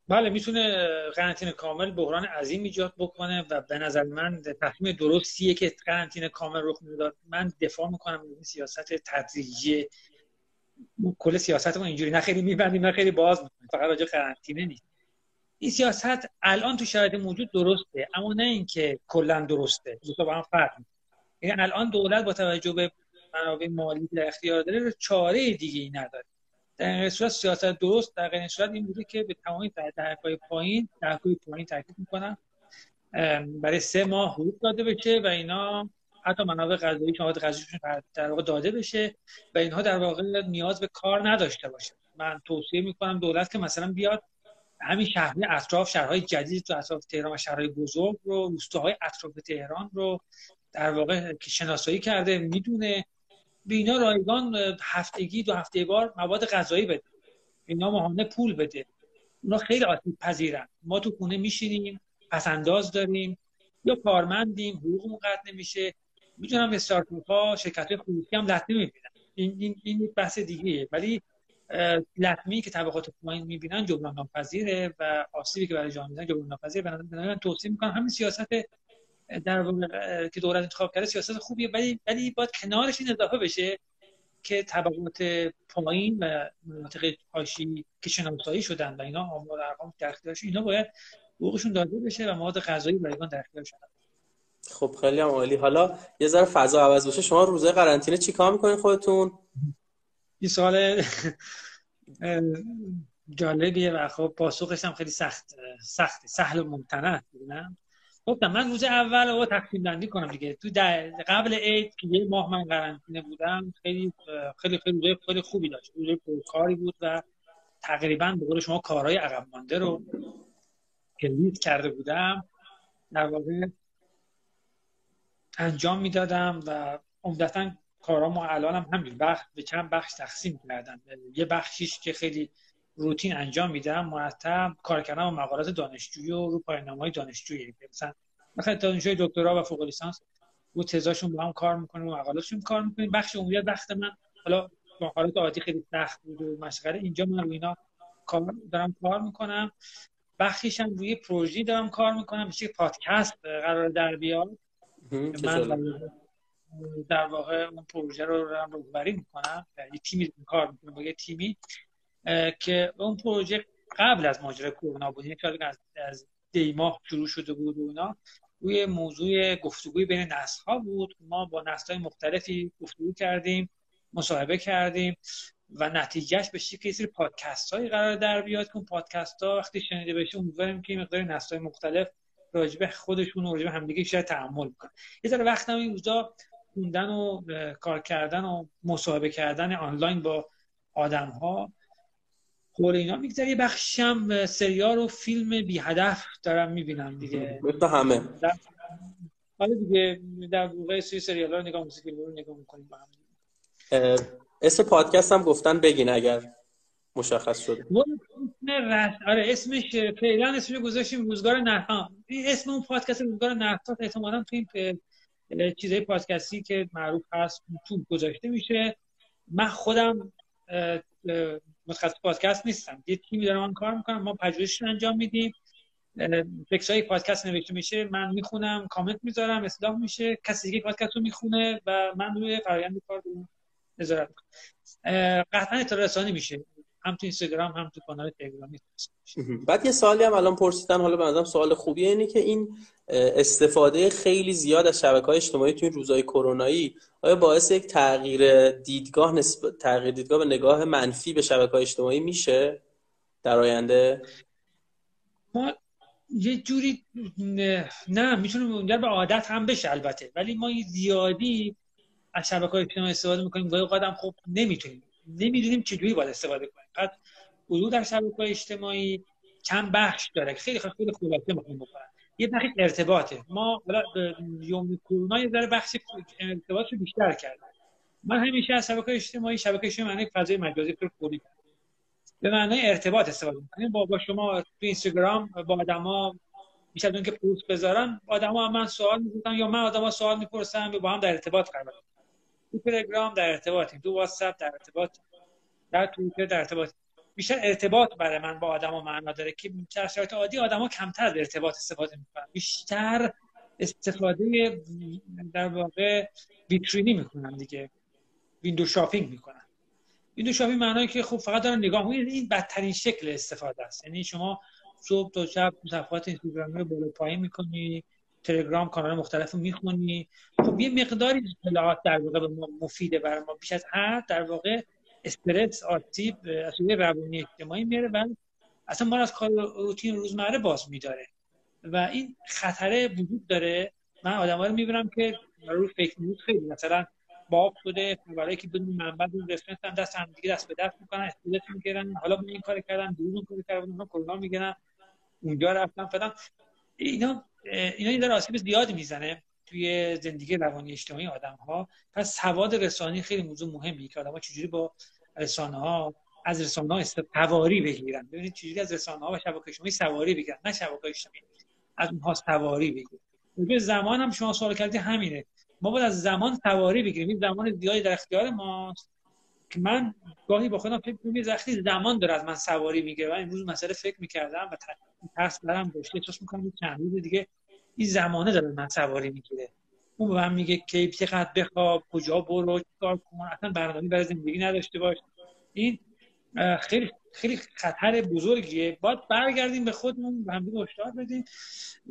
بله می‌تونه قرنطینه کامل بحران عظیم ایجاد بکنه و به نظر من تصمیم درستیه که قرنطینه کامل رخ می‌داد. من دفاع می‌کنم این سیاست تدریجی کل سیاست ما اینجوری نه خیلی میبندیم نه خیلی باز فقط راجع قرنطینه نیست. این سیاست الان تو شرایط موجود درسته اما نه اینکه کلا درسته. دو با هم فرق یعنی الان دولت با توجه به منابع مالی در اختیار داره چاره دیگه ای نداره. در صورت سیاست درست در غیر صورت این بوده که به تمامی درکای پایین درکای پایین تاکید می‌کنن برای سه ماه حقوق داده بشه و اینا حتی منابع غذایی که مواد در واقع داده بشه و اینها در واقع نیاز به کار نداشته باشه من توصیه می‌کنم دولت که مثلا بیاد همین شهرهای اطراف شهرهای جدید تو اطراف تهران و شهرهای بزرگ رو روستاهای اطراف تهران رو در واقع که شناسایی کرده می‌دونه. به اینا رایگان هفتگی دو هفته بار مواد غذایی بده. اینا ماهانه پول بده. اونا خیلی آسیب پذیرن. ما تو خونه میشینیم پسنداز داریم یا کارمندیم حقوقمون قطع نمیشه. می‌دونم استارتاپ ها شرکت های خصوصی هم لطمه می‌بینن. این این این بحث دیگه ولی لطمی که طبقات پایین می‌بینن جبران ناپذیره و آسیبی که برای جامعه جبران ناپذیره. من توصیه می‌کنم همین سیاست در که دولت انتخاب کرده سیاست خوبیه. ولی ولی باید کنارش این اضافه بشه که طبقات پایین و مناطق حاشی که شناسایی شدن و اینا آمار ارقام در اینا باید حقوقشون داده بشه و مواد غذایی رایگان در اختیارشون خب خیلی هم عالی. حالا یه ذره فضا عوض بشه. شما روزه قرنطینه چیکار می‌کنین خودتون؟ این سوال (laughs) جالبیه و خب پاسخش هم خیلی سخت سخت سهل و ممتنع خب من روز اول رو تقسیم بندی کنم دیگه. تو قبل عید که یه ماه من قرنطینه بودم خیلی خیلی خیلی خیلی خوبی داشت. روزه کاری بود و تقریبا به قول شما کارهای عقب مانده رو که کرده بودم. در واقع انجام می‌دادم و عمدتا کارامو الان هم همین بخش به چند بخش تقسیم کردم. یه بخشیش که خیلی روتین انجام میدم مرتب کار کردن با مقالات دانشجویی و رو پایان‌نامه‌های دانشجویی. مثلا مثلا دانشجوی دکترا و فوق لیسانس رو تزاشون با هم کار می‌کنن و مقالاتشون کار می‌کنیم بخش عمومی وقت من حالا مقالات عادی خیلی سخت بود و مشغله. اینجا من اینا کار دارم کار می‌کنم. بخشیش هم روی پروژه دارم کار می‌کنم. میشه پادکست قرار در بیاد. من در واقع اون پروژه رو دارم روبری می‌کنم. یه تیمی کار می‌کنم با یه تیمی که اون پروژه قبل از ماجرای کرونا بود. یعنی از, از دی ماه شروع شده بود و اینا روی موضوع گفتگوی بین نسل ها بود. ما با نسل های مختلفی گفتگو کردیم مصاحبه کردیم و نتیجهش به شکل سری پادکست هایی قرار در بیاد. که اون پادکست ها وقتی شنیده بشه امیدواریم که مقدار نسل های مختلف راجبه خودشون و راجبه همدیگه شاید تحمل کنن یه ذره وقت این روزا خوندن و کار کردن و مصاحبه کردن آنلاین با آدم ها حول اینا میگذره. یه بخشم سریال و فیلم بی هدف دارم می‌بینم دیگه. مثل همه. حالا دیگه در واقع سری سریال رو نگاه موسیقی رو نگاه می‌کنیم با هم. اسم پادکست هم گفتن بگین اگر. مشخص شده. آره اسمش فعلا اسمش گذاشتیم روزگار نرها اسم اون پادکست روزگار نرها احتمالاً تو این چیزای پادکستی که معروف هست تو گذاشته میشه. من خودم متخصص پادکست نیستم. یه تیمی دارم من کار می‌کنم. ما پژوهش انجام میدیم. های پادکست نوشته میشه. من می‌خونم کامنت می‌ذارم اصلاح میشه. کسی دیگه پادکست رو می‌خونه و من روی فرآیند کار نظارت می‌کنم. قطعا اطلاع رسانی میشه. هم تو اینستاگرام هم تو کانال تلگرامی بعد یه سوالی هم الان پرسیدن حالا به سوال خوبیه اینه که این استفاده خیلی زیاد از شبکه های اجتماعی تو این روزهای کرونایی آیا باعث یک تغییر دیدگاه نسب... تغییر دیدگاه به نگاه منفی به شبکه های اجتماعی میشه در آینده؟ ما یه جوری نه می‌تونه منجر به عادت هم بشه البته. ولی ما زیادی از شبکه های اجتماعی استفاده می‌کنیم. گاهی قدم خب نمی‌تونیم. نمی‌دونیم چجوری باید استفاده کنیم. بعد حضور در شبکه اجتماعی چند بخش داره خیلی خیلی خلاصه می‌خوام بکنم. یه بخش ارتباطه. ما یوم کرونا یه ذره بخش ارتباط رو بیشتر کردیم. من همیشه از شبکه اجتماعی شبکه اجتماعی معنی فضای مجازی رو کلی به معنای ارتباط استفاده می‌کنیم. با, با شما تو اینستاگرام با آدما بیش از که پست بذارن آدما من سوال می‌پرسن یا من آدما سوال می‌پرسم با هم در ارتباط قرار تو تلگرام در ارتباطیم تو واتساپ در ارتباط در توییتر در ارتباط. بیشتر ارتباط برای من با آدما معنا داره که در شرایط عادی آدما کمتر از ارتباط استفاده می‌کنن. بیشتر استفاده در واقع ویترینی می‌کنن دیگه. window shopping می‌کنن. window shopping معنایی که خب فقط دارن نگاه می‌کنن. این بدترین شکل استفاده است. یعنی شما صبح تا شب صفحات اینستاگرامی رو بالا پایین می‌کنی تلگرام کانال مختلف رو می‌خونی. خب یه مقداری اطلاعات در واقع به ما مفیده برای ما. بیش از هر در واقع استرس آسیب اصلا روانی اجتماعی میاره و اصلا ما از کار روتین روزمره باز میداره. و این خطره وجود داره. من آدم رو می‌بینم که رو فکر نیوز خیلی مثلا باب شده خبرایی که بدون منبع دون هم دست هم دیگه دست به دست می‌کنن استودت می‌گیرن حالا به این کار کردن دور اون کار کردن کرونا می‌گیرن اونجا رفتن فلان. اینا اینا این داره آسیب زیادی می‌زنه توی زندگی روانی اجتماعی آدم ها پس سواد رسانی خیلی موضوع مهمی که آدم ها چجوری با رسانه ها از رسانه ها سواری بگیرن. ببینید چجوری از رسانه ها و شبکه اجتماعی سواری بگیرن نه شبکه اجتماعی از اونها سواری بگیرن. زمان هم شما سوال کردی همینه. ما باید از زمان سواری بگیریم. این زمان زیادی در اختیار ماست. من گاهی با خودم فکر می‌کنم زمان داره از من سواری می‌گیره و امروز مسئله فکر می‌کردم و ترس برم داشته احساس می‌کنم چند روز دیگه این زمانه داره من سواری می‌گیره. اون به من میگه که چقدر بخواب کجا برو کار کن اصلا برنامه برای زندگی نداشته باش. این خیلی خیلی خطر بزرگیه. باید برگردیم به خودمون و هم هشدار بدیم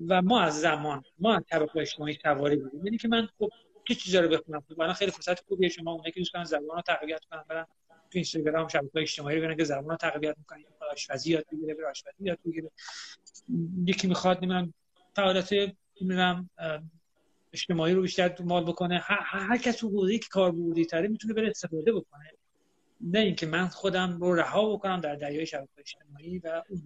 و ما از زمان ما از طبقه اجتماعی سواری بودیم یعنی که من خب چه چیزا رو بخونم. خب خیلی فرصت خوبیه. شما اونایی که دوست دارن زبان رو تقویت کنن برن تو اینستاگرام شبکه‌های اجتماعی رو ببینن که زبان رو تقویت می‌کنن. آشپزی یاد بگیره به آشپزی یاد بگیره. یکی می‌خواد نمی‌دونم فعالیت نمی‌دونم اجتماعی رو بیشتر مال بکنه. هر, هر کس تو که کار بودی تره می‌تونه بره استفاده بکنه. نه اینکه من خودم رو رها بکنم در دریای شبکه اجتماعی و اون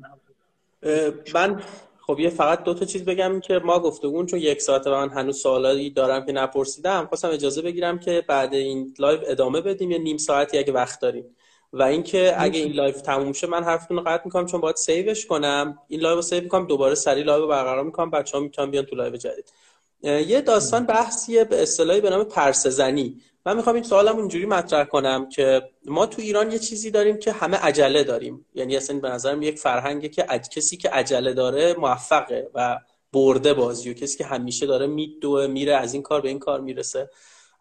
من خب یه فقط دو تا چیز بگم که ما گفتگومون چون یک ساعته من هنوز سوالی دارم که نپرسیدم خواستم اجازه بگیرم که بعد این لایو ادامه بدیم یا نیم ساعتی اگه وقت داریم. و اینکه اگه این لایو تموم شه من حرفتون رو قطع می‌کنم چون باید save ش کنم. این لایو رو save می‌کنم دوباره سری لایو برقرار می‌کنم بچه‌ها می‌تونن بیان تو لایو جدید. یه داستان بحثیه به اصطلاحی به نام پرسه زنی من می‌خوام این سوالم اینجوری مطرح کنم که ما تو ایران یه چیزی داریم که همه عجله داریم. یعنی اصلا به نظرم یک فرهنگه که کسی که عجله داره موفقه و برده بازی و کسی که همیشه داره میدوه میره از این کار به این کار می‌رسه.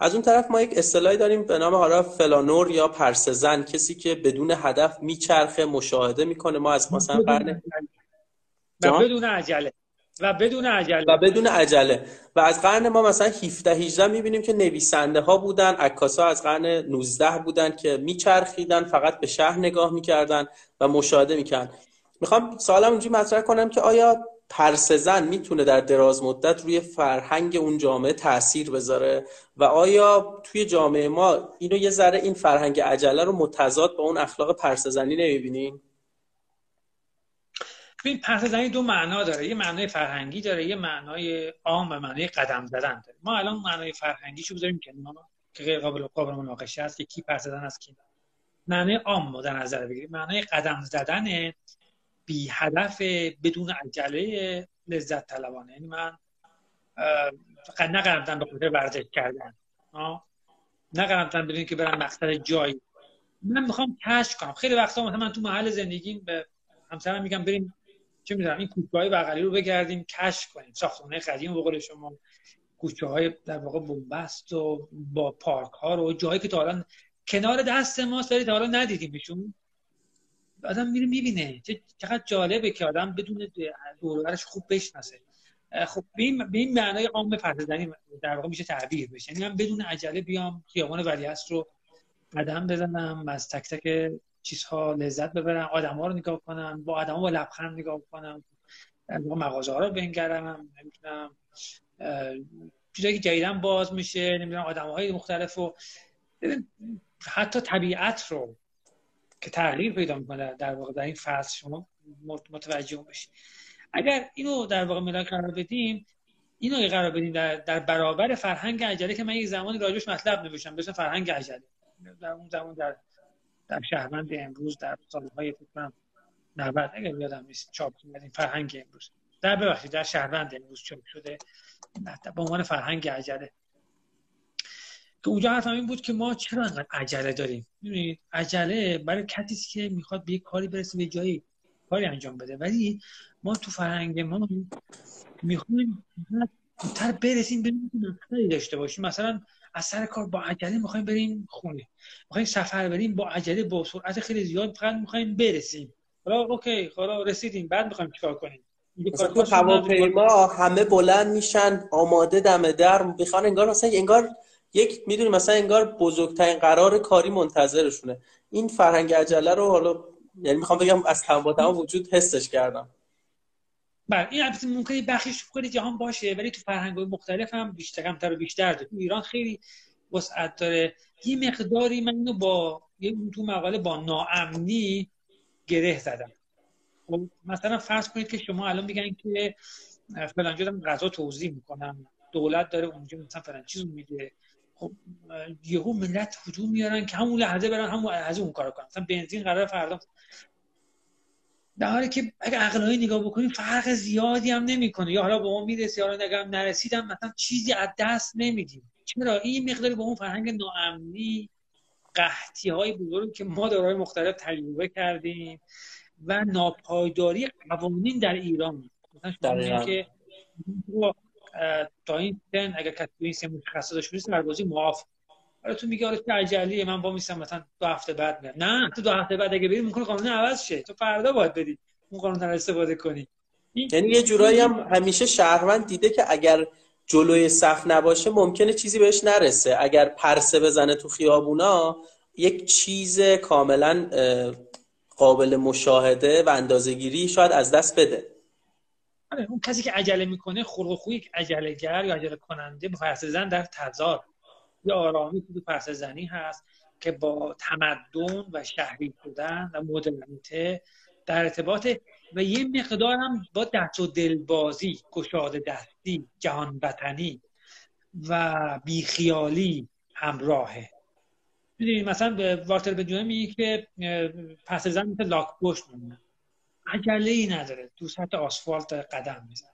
از اون طرف ما یک اصطلاحی داریم به نام حالا فلانور یا پرسزن کسی که بدون هدف میچرخه مشاهده می‌کنه. ما از مثلا قرن بدون عجله. و بدون عجله. و بدون عجله. و از قرن ما مثلا 17 18 می‌بینیم که نویسنده ها بودن عکاسا از قرن 19 بودن که میچرخیدن فقط به شهر نگاه می‌کردن و مشاهده می‌کردن. می‌خوام سوالم اونجوری مطرح کنم که آیا پرسزن می‌تونه در دراز مدت روی فرهنگ اون جامعه تاثیر بذاره؟ و آیا توی جامعه ما اینو یه ذره این فرهنگ عجله رو متضاد با اون اخلاق پرسزنی نمی‌بینین این پرت زنی دو معنا داره. یه معنای فرهنگی داره یه معنای عام و معنای قدم زدن داره. ما الان معنای فرهنگی شو بذاریم که که غیر قابل قابل مناقشه است که کی پرت زدن است کی معنای عام رو در نظر بگیریم. معنای قدم زدن بی هدف بدون عجله لذت طلبانه. یعنی من فقط نقرمتن به خاطر ورزش کردن. نقرمتن بدون که برم مقصد جایی. من می‌خوام کشف کنم. خیلی وقتا من تو محل زندگیم به همسرم میگم بریم چه می‌دونم این کوچه های بغلی رو بگردیم کشف کنیم. ساختمانه قدیم بقول شما کوچه های در واقع بنبست و با پارک ها رو جایی که تا حالا کنار دست ماست ولی تا حالا ندیدیمشون. آدم میره می‌بینه. چقدر جالبه که آدم بدون دورورش خوب بشناسه. خب به این, به معنای عام پردازنی در واقع میشه تعبیر بشه. یعنی من بدون عجله بیام خیابان ولیعصر رو قدم بزنم از تک تک چیزها لذت ببرم ها رو نگاه کنم با آدم ها با لبخند نگاه کنم مغازه ها رو بنگرم نمی‌تونم چیزایی که جدیدن باز میشه نمی‌دونم آدم های مختلف و حتی طبیعت رو که تغییر پیدا می‌کنه در واقع در این فصل شما متوجه بشید اگر اینو در واقع ملاک قرار بدیم اینو قرار بدیم در, در برابر فرهنگ عجله که من یک زمانی راجوش مطلب نوشتم مثل فرهنگ عجله. در اون زمان در در شهروند امروز در سالهای فکر 90 اگر یادم نیست چاپ این فرهنگ امروز. در ببخشید در شهروند امروز چاپ شده. به عنوان فرهنگ عجله. که اونجا حرفم این بود که ما چرا انقدر عجله داریم؟ می‌دونید عجله برای کسی که می‌خواد به یک کاری برسه به جایی کاری انجام بده. ولی ما تو فرهنگ ما می‌خوایم زودتر برسیم به مقصدی داشته باشیم. مثلا از سر کار با عجله می‌خوایم بریم خونه. می‌خوایم سفر بریم با عجله با سرعت خیلی زیاد فقط می‌خوایم برسیم. حالا اوکی حالا رسیدیم. بعد می‌خوایم چیکار کنیم؟ تو هواپیما همه بلند میشن آماده دم در می‌خوان انگار مثلا انگار یک می‌دونی مثلا انگار بزرگترین قرار کاری منتظرشونه. این فرهنگ عجله رو حالا یعنی می‌خوام بگم از تمام وجود حسش کردم. بله این البته ممکنه بخشش کل جهان باشه ولی تو فرهنگ مختلف هم بیشتر کمتر و بیشتر داره. تو ایران خیلی وسعت داره. یه مقداری من اینو با یه تو مقاله با ناامنی گره زدم. خب مثلا فرض کنید که شما الان بگن که فلان جا غذا توضیح می‌کنم دولت داره اونجا مثلا فلان چیز میده. خب یهو ملت هجوم میارن که همون لحظه برن همون لحظه اون کارو کنن. مثلا بنزین قرار فردا در حالی که اگه عقلایی نگاه بکنیم فرق زیادی هم نمی‌کنه. یا حالا به ما می‌رسه یا نگم نرسیدم مثلا چیزی از دست نمیدیم. چرا؟ این مقداری به اون فرهنگ ناامنی قحطی های بزرگ که ما دارای مختلف تجربه کردیم و ناپایداری قوانین در ایران. مثلا که تا این سن اگر کسی این سن مشخص داشت نیست بازی معاف حالا تو میگه آره عجلیه من با میسم مثلا دو هفته بعد میام. نه تو دو هفته بعد اگه بریم می‌کنه قانون عوض شه. تو فردا باید بدی اون قانون رو استفاده کنی. یعنی یه جورایی هم همیشه شهروند دیده که اگر جلوی صف نباشه ممکنه چیزی بهش نرسه. اگر پرسه بزنه تو خیابونا یک چیز کاملا قابل مشاهده و اندازهگیری شاید از دست بده. آره اون کسی که عجله می‌کنه خلق و خوی عجله گر یا عجله کننده با پرسه زن در تضاد. یه آرامی تو پرسه زنی هست که با تمدن و شهری بودن و مدرنیته در ارتباط و یه مقدار با دست و دلبازی گشاده دستی جهان وطنی و بیخیالی همراهه. می‌دونید مثلا وارتر بدونه میگه که پس زن مثل لاک پشت میمونه. عجله ای نداره. تو سطح آسفالت قدم میزن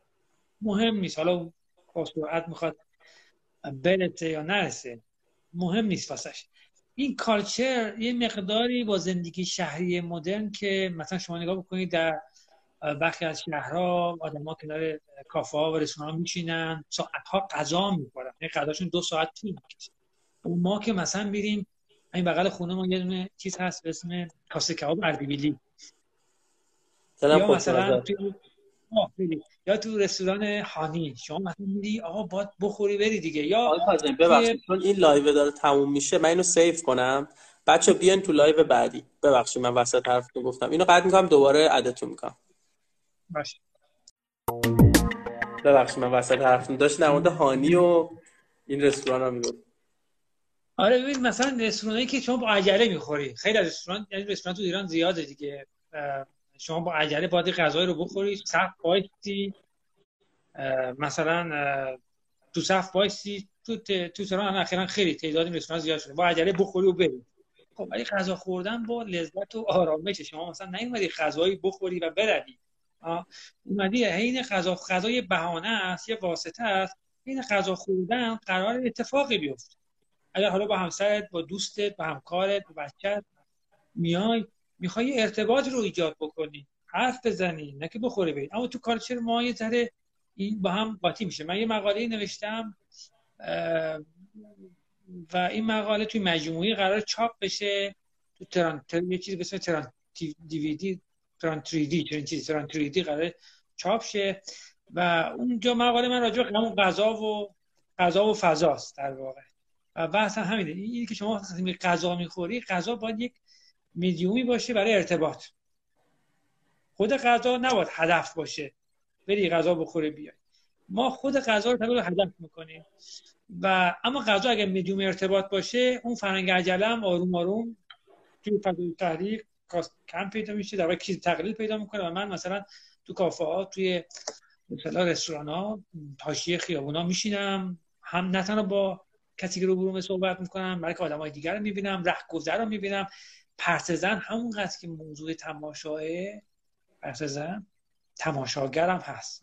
مهم نیست. حالا با سرعت می‌خواد برسه یا نرسه مهم نیست واسش. این کالچر یه مقداری با زندگی شهری مدرن که مثلا شما نگاه بکنید در برخی از شهرها ها کنار کافه ها و رستوران ها میشینن ساعت ها غذا می‌خورن. یعنی غذاشون دو ساعت طول می‌کشه. ما که مثلا میریم این بغل خونه ما یه دونه چیز هست به اسم کاسه کباب اردبیلی یا مثلا یا تو رستوران هانی شما مثلا میری آقا باید بخوری بری دیگه. یا ببخشید چون این لایو داره تموم میشه من اینو save کنم. بچه‌ها بیان تو لایو بعدی. ببخشید من وسط حرفتون گفتم. اینو قطع می‌کنم دوباره add تون می‌کنم. باشه. ببخشید من وسط حرفتون داشت در مورد هانی و این رستوران ها می‌گفت. آره ببین مثلا رستورانی که شما با عجله می‌خوری. خیلی از رستوران یعنی رستوران تو ایران زیاده دیگه. شما با عجله باید غذای رو بخوری صف وایسی مثلا تو صف وایسی تو تو تهران اخیرا خیلی تعداد رستوران زیاد شده. با عجله بخوری و بری. خب ولی غذا خوردن با لذت و آرامش شما مثلا نیومدی غذایی بخوری و بروی. اومدی عین غذا غذای بهانه است یه واسطه است این غذا خوردن قرار اتفاقی بیفته. اگر حالا با همسرت با دوستت با همکارت با بچت میای می‌خوای ارتباط رو ایجاد بکنی. حرف بزنی نه که بخوره برید اما تو کالچر ما یه ذره این با هم قاطی میشه. من یه مقاله نوشتم و این مقاله توی مجموعی قرار چاپ بشه تو تران یه چیزی اسم تران دیویدی تران 3 دی چیزی تران 3 دی قرار چاپ شه. و اونجا مقاله من راجع به همون غذا و غذا و فضاست در واقع. و بحث همینه. اینی که شما غذا می‌خوری غذا باید یک میدیومی باشه برای ارتباط. خود غذا نباید هدف باشه. بری غذا بخوره بیای. ما خود غذا رو تبدیل هدف می‌کنیم. و اما غذا اگر میدیوم ارتباط باشه اون فرنگ عجله هم آروم آروم توی فضای تحریک کم پیدا میشه در واقع تقلیل پیدا می‌کنه و من مثلا تو کافه ها توی مثلا رستوران ها حاشیه خیابونا میشینم. هم نه تنها با کسی که رو صحبت می‌کنم بلکه آدمای دیگر رو می‌بینم رهگذر رو می‌بینم. پرتزن همونقدر که موضوع تماشاه پرتزن تماشاگرم هست.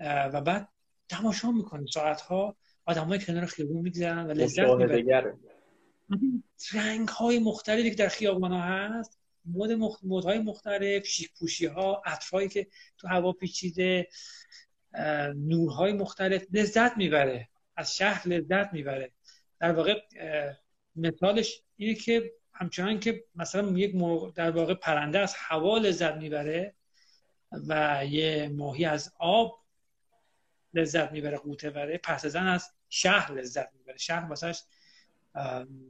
و بعد تماشا می‌کنیم ساعتها های کنار خیابون میگذرن و لذت می‌برن. رنگ های مختلفی که در خیابان ها هست. مود مخ... مودهای مختلف شیک پوشی ها عطرهایی که تو هوا پیچیده نورهای مختلف. لذت می‌بره. از شهر لذت می‌بره. در واقع مثالش اینه که همچنان که مثلا یک در واقع پرنده از هوا لذت می‌بره و یه ماهی از آب لذت می‌بره قوطه بره پس زن از شهر لذت می‌بره. شهر واسه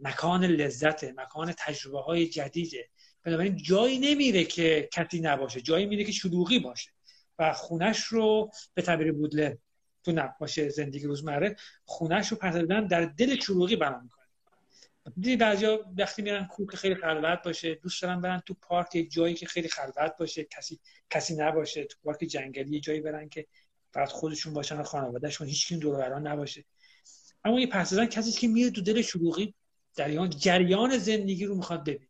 مکان لذته مکان تجربه های جدیده. بنابراین جایی نمیره که کسی نباشه جایی میره که شلوغی باشه و خونش رو به تعبیر بودله تو نقاش زندگی روزمره خونش رو پس در دل شلوغی بنا می‌کنه. دیدی بعضیا وقتی میرن کوه که خیلی خلوت باشه دوست دارن برن تو پارک جایی که خیلی خلوت باشه کسی کسی نباشه تو پارک جنگلی جایی برن که فقط خودشون باشن و خانوادهشون هیچ کی دور نباشه. اما یه پس کسی که میره تو دل شلوغی جریان جریان زندگی رو می‌خواد ببین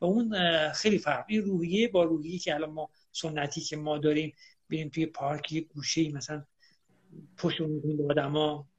و اون خیلی فرق. این روحیه با روحیه که الان ما سنتی که ما داریم بریم توی پارک یه گوشه مثلا پشت به آدما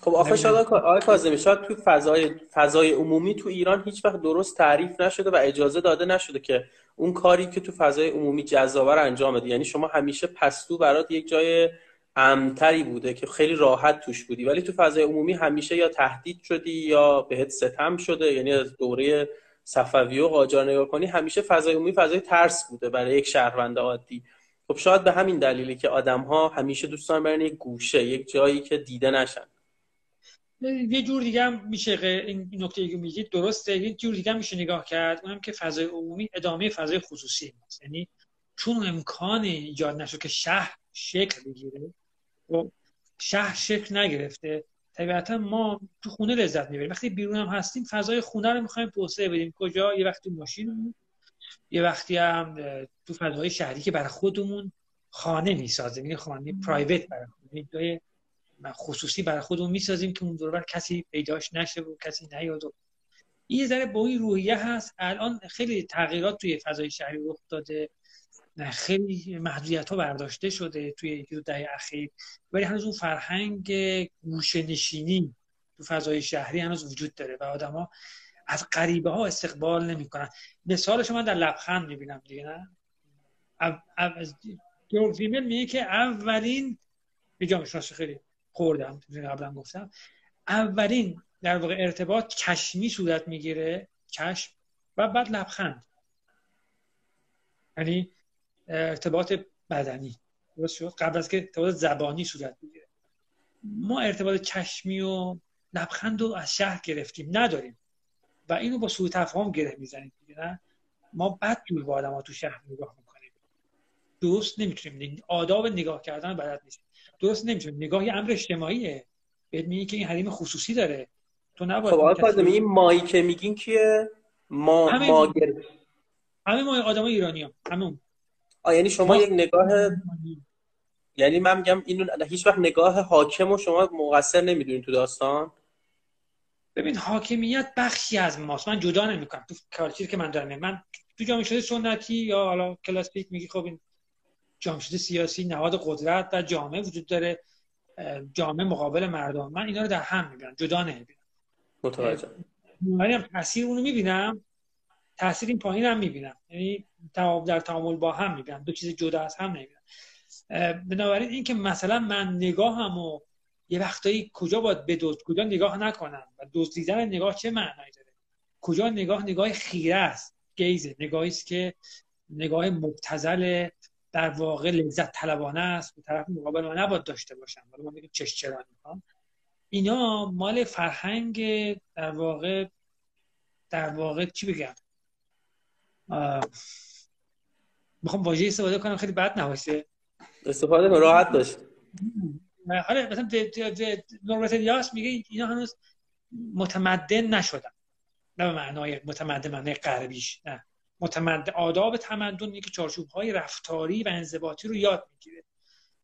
خب آخه شاید آقای کاظمی شاید توی فضای فضای عمومی تو ایران هیچ وقت درست تعریف نشده و اجازه داده نشده که اون کاری که تو فضای عمومی جذابه رو انجام بده. یعنی شما همیشه پستو برات یک جای امتری بوده که خیلی راحت توش بودی. ولی تو فضای عمومی همیشه یا تهدید شدی یا بهت ستم شده یعنی از دوره صفوی و قاجار نگاه کنی همیشه فضای عمومی فضای ترس بوده برای یک شهروند عادی. خب شاید به همین دلیلی که آدم ها همیشه دوستان برن یک گوشه یک جایی که دیده نشن. یه جور دیگه هم میشه این نکته که میگید. درسته. یه جور دیگه هم میشه نگاه کرد. اونم که فضای عمومی ادامه فضای خصوصی ماست یعنی چون امکان ایجاد نشد که شهر شکل بگیره و خب، شهر شکل نگرفته طبیعتا ما تو خونه لذت می‌بریم. وقتی بیرون هم هستیم فضای خونه رو می‌خوایم توسعه بدیم. کجا؟ یه وقتی ماشین یه وقتی هم تو فضای شهری که برای خودمون خانه می‌سازیم یه خانه پرایوت برای خونه خصوصی برای خودمون می‌سازیم که اون دور کسی پیداش نشه و کسی نیاد و این ذره با این روحیه هست. الان خیلی تغییرات توی فضای شهری رخ داده خیلی محدودیت ها برداشته شده توی یکی دو دهه اخیر. ولی هنوز اون فرهنگ گوشه نشینی تو فضای شهری هنوز وجود داره و آدما از غریبه ها استقبال نمی‌کنن. مثالش من در لبخند می‌بینم دیگه نه؟ از میگه که اولین به جامعه خیلی؟ خوردم قبلا گفتم. اولین در واقع ارتباط کشمی صورت می‌گیره کشم و بعد لبخند. یعنی ارتباط بدنی. درست شد؟ قبل از که ارتباط زبانی صورت می‌گیره ما ارتباط کشمی و لبخند رو از شهر گرفتیم نداریم. و اینو با سوء تفاهم گره می‌زنیم نه؟ ما بد جور با آدم ها تو شهر نگاه می‌کنیم. درست نمی‌تونیم. آداب نگاه کردن بلد نیست درست نمیشه. نگاه یه امر اجتماعیه. بهت میگه که این حریم خصوصی داره. تو نباید خب آقا این مایی که میگین که ما همه ما همه ما آدم ایرانی هم. همون. آ یعنی شما یک نگاه یعنی من میگم اینو هیچ وقت نگاه حاکم و شما مقصر نمی‌دونین تو داستان. ببین حاکمیت بخشی از ماست. من جدا نمی‌کنم. تو کارچیزی که من دارم. من تو جامعه شده سنتی یا حالا کلاسیک میگی خب این جامعه سیاسی نهاد قدرت و جامعه وجود داره جامعه مقابل مردم. من اینا رو در هم می‌بینم جدا نمی‌بینم. متوجه. ولی تاثیر اونو می‌بینم تاثیر این پایین هم می‌بینم. یعنی در تعامل با هم می‌بینم دو چیز جدا از هم نمی‌بینم. بنابراین اینکه مثلا من نگاهم و یه وقتایی کجا باید بدوز کجا نگاه نکنم و دزدیدن نگاه چه معنایی داره؟ کجا نگاه؟ نگاه خیره است گیزه. نگاهی است که نگاه مبتذل در واقع لذت طلبانه است به طرف مقابل ما نباید داشته باشم ولی ما میگیم چش چرا اینا مال فرهنگ در واقع در واقع چی بگم؟ می‌خوام واژه استفاده کنم خیلی بد نباشه. استفاده کن راحت باش. حالا مثلا نوربت یاس میگه اینا هنوز متمدن نشدن. نه به معنای متمدن معنای غربیش نه. متمد آداب تمدن که چارچوب های رفتاری و انضباطی رو یاد می‌گیره.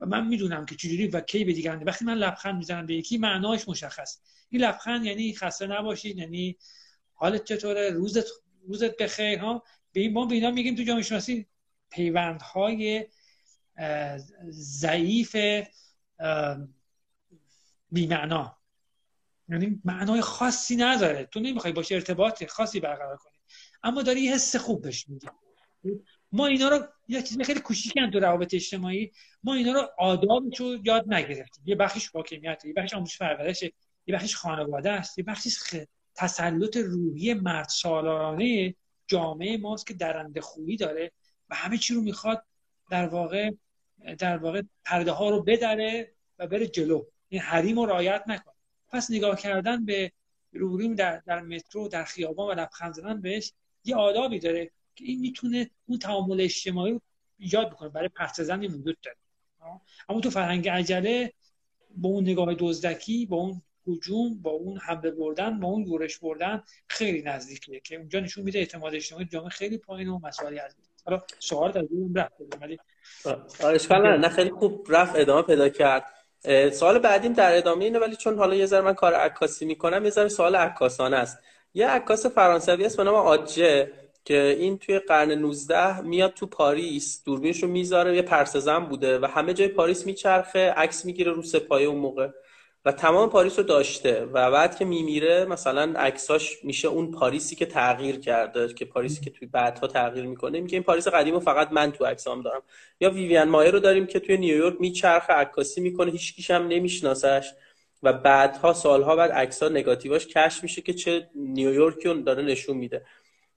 و من می‌دونم که چجوری و کی به دیگران وقتی من لبخند می‌زنم به یکی معناش مشخص. این لبخند یعنی خسته نباشید یعنی حالت چطوره روزت روزت بخیر ها؟ به ما به اینا میگیم تو جامعه شناسی پیوندهای ضعیف بیمعنا. یعنی معنای خاصی نداره. تو نمی‌خوای باشه ارتباط خاصی برقرار کنی. اما داری یه حس خوب بهش میدی. ما اینا رو یه چیز خیلی کوچیکن تو روابط اجتماعی ما اینا رو آدابش رو یاد نگرفتیم. یه بخشش حاکمیت یه بخشش آموزش پرورشه یه بخشش خانواده است. یه بخشش تسلط روحی مرد سالارانه جامعه ماست که درنده خوبی داره و همه چی رو می‌خواد در واقع در واقع پرده ها رو بدره و بره جلو. این حریم رو رعایت نکنه. پس نگاه کردن به روبرویم در, در مترو در خیابان و لبخند زدن بهش یه آدابی داره که این می‌تونه اون تعامل اجتماعی رو ایجاد بکنه. برای پرت زن وجود داره. اما تو فرهنگ عجله با اون نگاه دزدکی با اون هجوم با اون حمله بردن با اون یورش بردن خیلی نزدیکه که اونجا نشون میده اعتماد اجتماعی جامعه خیلی پایین و مسائلی از حالا سوال در اون رفت ولی اشکال نه خیلی خوب رفت ادامه پیدا کرد. سوال بعدیم در ادامه اینه ولی چون حالا یه ذره من کار عکاسی می‌کنم یه ذره سوال عکاسانه است. یه عکاس فرانسوی است به نام آتژه که این توی قرن 19 میاد تو پاریس دوربینش رو می‌ذاره یه پرسه‌زن بوده و همه جای پاریس میچرخه عکس می‌گیره رو سه‌پایه اون موقع. و تمام پاریس رو داشته و بعد که میمیره مثلا عکساش میشه اون پاریسی که تغییر کرده که پاریسی که توی بعدها تغییر می‌کنه. میگه این پاریس قدیم و فقط من تو عکسام دارم. یا ویویان مایر رو داریم که توی نیویورک میچرخه عکاسی می‌کنه هیچ هم نمیشناسش. و بعدها سالها بعد عکس‌ها نگاتیواش کشف میشه که چه نیویورکی اون داره نشون میده.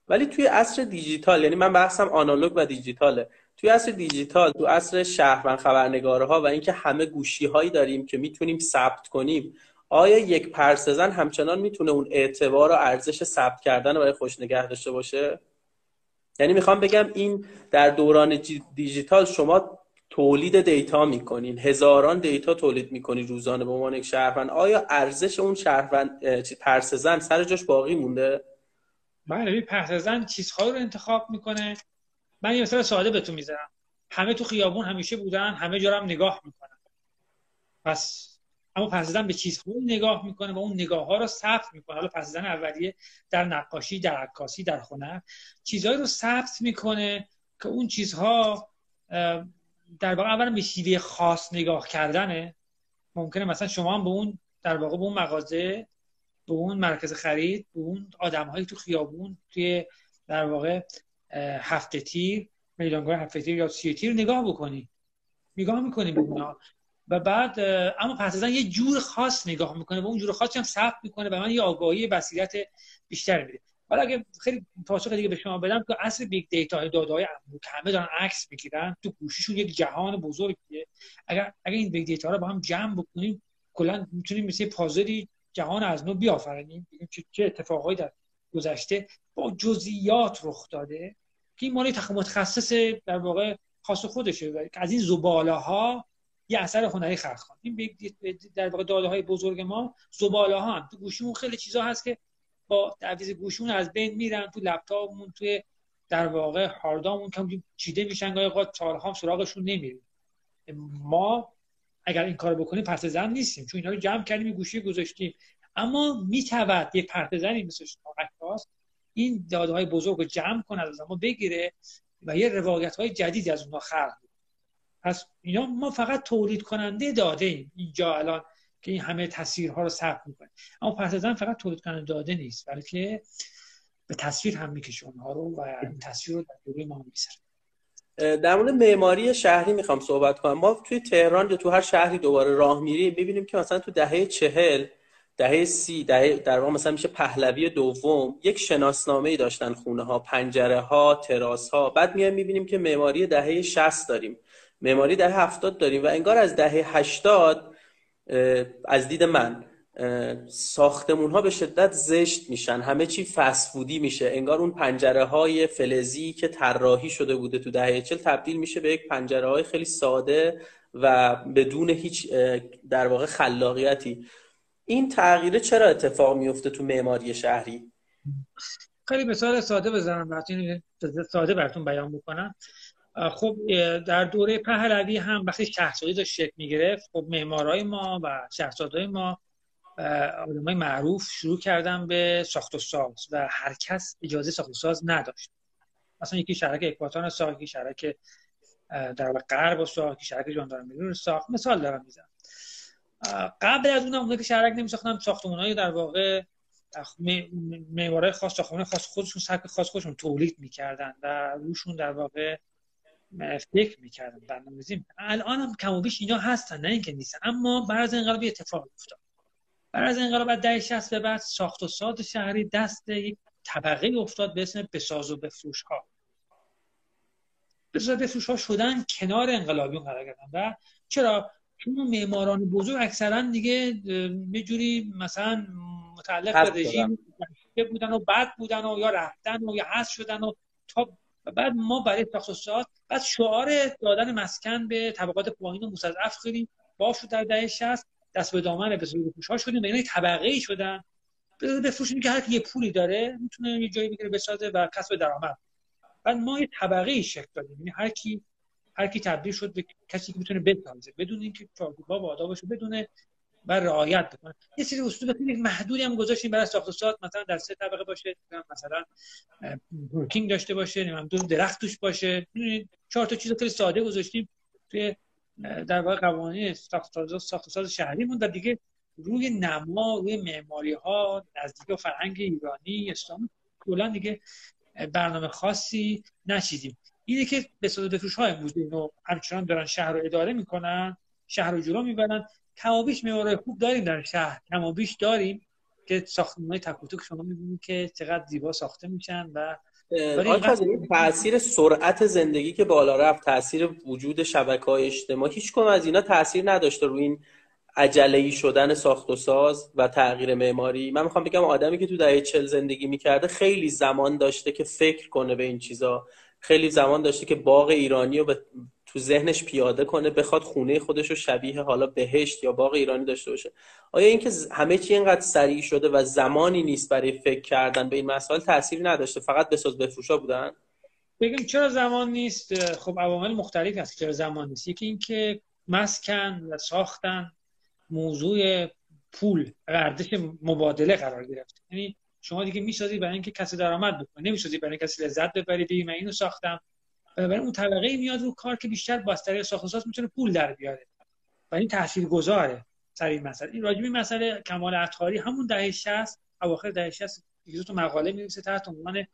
ولی توی عصر دیجیتال یعنی من بحثم آنالوگ و دیجیتاله. توی عصر دیجیتال تو عصر شهروند خبرنگارها و اینکه همه گوشی هایی داریم که می‌تونیم ثبت کنیم آیا یک پرسزن همچنان می‌تونه اون اعتبار و ارزش ثبت کردن رو برای خوش نگه داشته باشه؟ یعنی می‌خوام بگم این در دوران دیجیتال شما تولید دیتا می‌کنین هزاران دیتا تولید می‌کنی روزانه به عنوان یک شهروند. آیا ارزش اون شهروند پرسزن سر جاش باقی مونده؟ بله پرسزن چیزهایی رو انتخاب می‌کنه. من یه مثال ساده بهتون می‌ذارم همه تو خیابون همیشه بودن همه جا هم نگاه می‌کنن. پس اما پس به چیزهایی نگاه می‌کنه و اون نگاه ها رو ثبت می‌کنه. حالا پس اولیه در نقاشی در عکاسی در هنر. چیزهایی رو ثبت می‌کنه که اون چیزها در واقع اولا به شیوه خاص نگاه کردنه. ممکنه مثلا شما هم به اون در واقع به اون مغازه به اون مرکز خرید به اون آدم تو خیابون توی در واقع هفته تیر میدانگاه هفته تیر یا سی تیر نگاه بکنی. نگاه می‌کنی به اونا. و بعد اما پس یه جور خاص نگاه می‌کنه و اون جور خاصی هم ثبت می‌کنه و من یه آگاهی بصیرت بیشتر میده. حالا اگه خیلی پاسخ دیگه به شما بدم که اصل big data داده های که همه دارن عکس می‌گیرن تو گوشیشون یک جهان بزرگیه. اگر اگر این big data رو با هم جمع بکنیم کلا می‌تونیم مثل پازلی جهان از نو بیافرینیم چه اتفاقایی در گذشته با جزئیات رخ داده که این مالی متخصص در واقع خاص خودشه و از این زباله ها یه اثر هنری خلق کنه. این در واقع داده های بزرگ ما زباله ها تو گوشیمون خیلی چیزا هست که با تعویض گوشیمون از بین میرن تو لپتاپمون توی در واقع هاردامون که چیده میشن گاهی اوقات سالها سراغشون نمیریم. ما اگر این کار بکنیم پرت زن نیستیم چون اینا رو جمع کردیم گوشی گذاشتیم. اما میتود یک پرت زنی مثل این داده های بزرگ رو جمع کنه از ما بگیره و یه روایت های جدیدی از اونها خلق پس اینا ما فقط تولید کننده داده ایم اینجا الان که این همه تصویرها رو ثبت می‌کنه. اما پرتزن فقط تولید کننده داده نیست بلکه به تصویر هم می‌کشه اونها رو و این تصویر رو در دوره ما می‌ذاره در مورد معماری شهری می‌خوام صحبت کنم. ما توی تهران یا تو هر شهری دوباره راه میریم ببینیم که مثلا تو دهه چهل دهه سی دهه در واقع مثلا میشه پهلوی دوم یک شناسنامه ای داشتن خونه ها پنجره ها تراس ها بعد میایم می‌بینیم که معماری دهه 60 داریم. معماری دهه 70 داریم و انگار از دهه 80 از دید من ساختمون ها به شدت زشت میشن. همه چی فسفودی میشه. انگار اون پنجره های فلزی که طراحی شده بوده تو دهه 40 تبدیل میشه به یک پنجره های خیلی ساده و بدون هیچ در واقع خلاقیتی. این تغییره چرا اتفاق میفته تو معماری شهری؟ خیلی مثال ساده بزنم ساده براتون بیان بکنم. خب در دوره پهلوی هم وقتی شهرسازی داشت شکل می‌گرفت خب معمارای ما و شهرسازهای ما آدمای معروف شروع کردن به ساخت و ساز و هر کس اجازه ساخت و ساز نداشت. مثلا یکی شرک اکواتان ساخت یکی شرک در غرب ساخت یکی شرک ژاندارمری رو ساخت. مثال دارم می‌زنم. قبل از اونم اونایی که شرک نمیساختن ساختمانایی در واقع معمارای خاص ساختمان خاص خودشون سبک خاص خودشون تولید می‌کردن و روشون در واقع فکر می‌کردن برنامه‌ریزی. الان هم کم و بیش اینا هستن نه اینکه نیستن اما بعد از انقلاب اتفاق افتاد. بعد از انقلاب دهه 60 به بعد ساخت و ساز شهری دست یک طبقه افتاد به اسم بساز و بفروش ها بساز بفروش ها شدن کنار انقلابیون قرار گرفتن و چرا؟ چون معماران بزرگ اکثرا دیگه یه جوری مثلا متعلق به رژیم بودن. و بد بودن و یا رفتن و یا حذف شدن و تا بعد ما برای تخصصات بعد شعار دادن مسکن به طبقات پایین و مستضعف خیلی شد در دهه 60 دست به دامن به ها شدیم یعنی طبقه ای شدن. بفروشیم که هر یه پولی داره می‌تونه یه جایی بگیره بسازه و کسب درآمد. بعد ما یه طبقه ای شکل دادیم. یعنی هر کی هر کی تبدیل شد به کسی که می‌تونه بسازه. بدون اینکه چارچوب‌ها و آدابش بدونه. و رعایت بکنه یه سری اصول خیلی محدودی هم گذاشتیم برای ساخت و ساز. مثلا در سه طبقه باشه مثلا پارکینگ داشته باشه نمی‌دونم دو درخت توش باشه. چهار تا چیز خیلی ساده گذاشتیم توی در واقع قوانین ساخت ساخت ساز شهری و دیگه روی نما روی معماری ها نزدیک فرهنگ ایرانی اسلام کلا دیگه برنامه خاصی نچیدیم. اینه که به صورت بفروش های امروز اینو همچنان دارن شهر رو اداره می‌کنن شهر رو جلو می‌برن. کمابیش معمارای خوب داریم در شهر. کمابیش داریم که ساختمان های که شما می‌بینید که چقدر زیبا ساخته میشن و تاثیر سرعت زندگی که بالا رفت تاثیر وجود شبکه های اجتماعی هیچ از اینا تاثیر نداشته روی این عجله شدن ساخت و ساز و تغییر معماری. من می‌خوام بگم آدمی که تو دهه چل زندگی می‌کرده خیلی زمان داشته که فکر کنه به این چیزا. خیلی زمان داشته که باغ ایرانی رو به تو ذهنش پیاده کنه بخواد خونه خودش رو شبیه حالا بهشت یا باغ ایرانی داشته باشه. آیا اینکه همه چی اینقدر سریع شده و زمانی نیست برای فکر کردن به این مسائل تأثیری نداشته؟ فقط بساز بفروشا بودن؟ بگیم چرا زمان نیست؟ خب عوامل مختلفی هست چرا زمان نیست. یکی اینکه مسکن و ساختن موضوع پول ارزش مبادله قرار گرفت. یعنی شما دیگه می‌سازی برای اینکه کسی درآمد بکنه نمی‌سازی برای کسی لذت ببری. بگی من اینو ساختم. برای اون طبقه میاد رو کار که بیشتر با طریق ساخت ساز می‌تونه پول در بیاره. و این تاثیرگذاره سر این مسئله. این راجبی مسئله کمال عطاری همون دهه 60 اواخر دهه 60 یه تو مقاله می‌نویسه تحت عنوان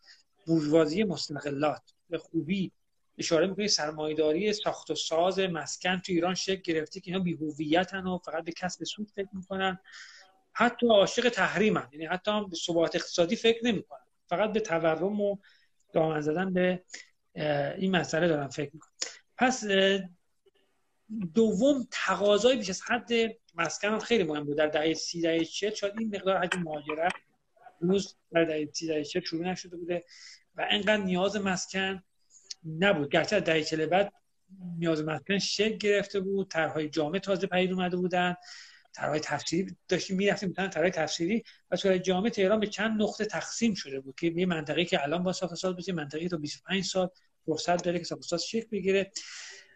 بورژوازی مستقلات. به خوبی اشاره می‌کنه سرمایه‌داری ساخت و ساز مسکن تو ایران شکل گرفته که اینا بی‌هویتن و فقط به کسب سود فکر می‌کنن. حتی عاشق تحریمن. یعنی حتی به ثبات اقتصادی فکر نمی‌کنن. فقط به تورم و دامن زدن به این مسئله دارم فکر می‌کنم. پس دوم تقاضای بیش از حد مسکن هم خیلی مهم بود. در دهه سی دهه چه شاید این مقدار حجم مهاجرت روز در دهه سی دهه چه شروع نشده بوده و انقدر نیاز مسکن نبود. گرچه دهه چه بعد نیاز مسکن شکل گرفته بود. طرحهای جامعه تازه پدید اومده بودن. طرحهای تفسیری داشتیم می‌رفتیم مثلا طرحهای تفسیری و طرح جامعه تهران به چند نقطه تقسیم شده بود که یه منطقه که الان با ساخت ساز بشه منطقه تا 25 سال فرصت داره که ساز شکل بگیره.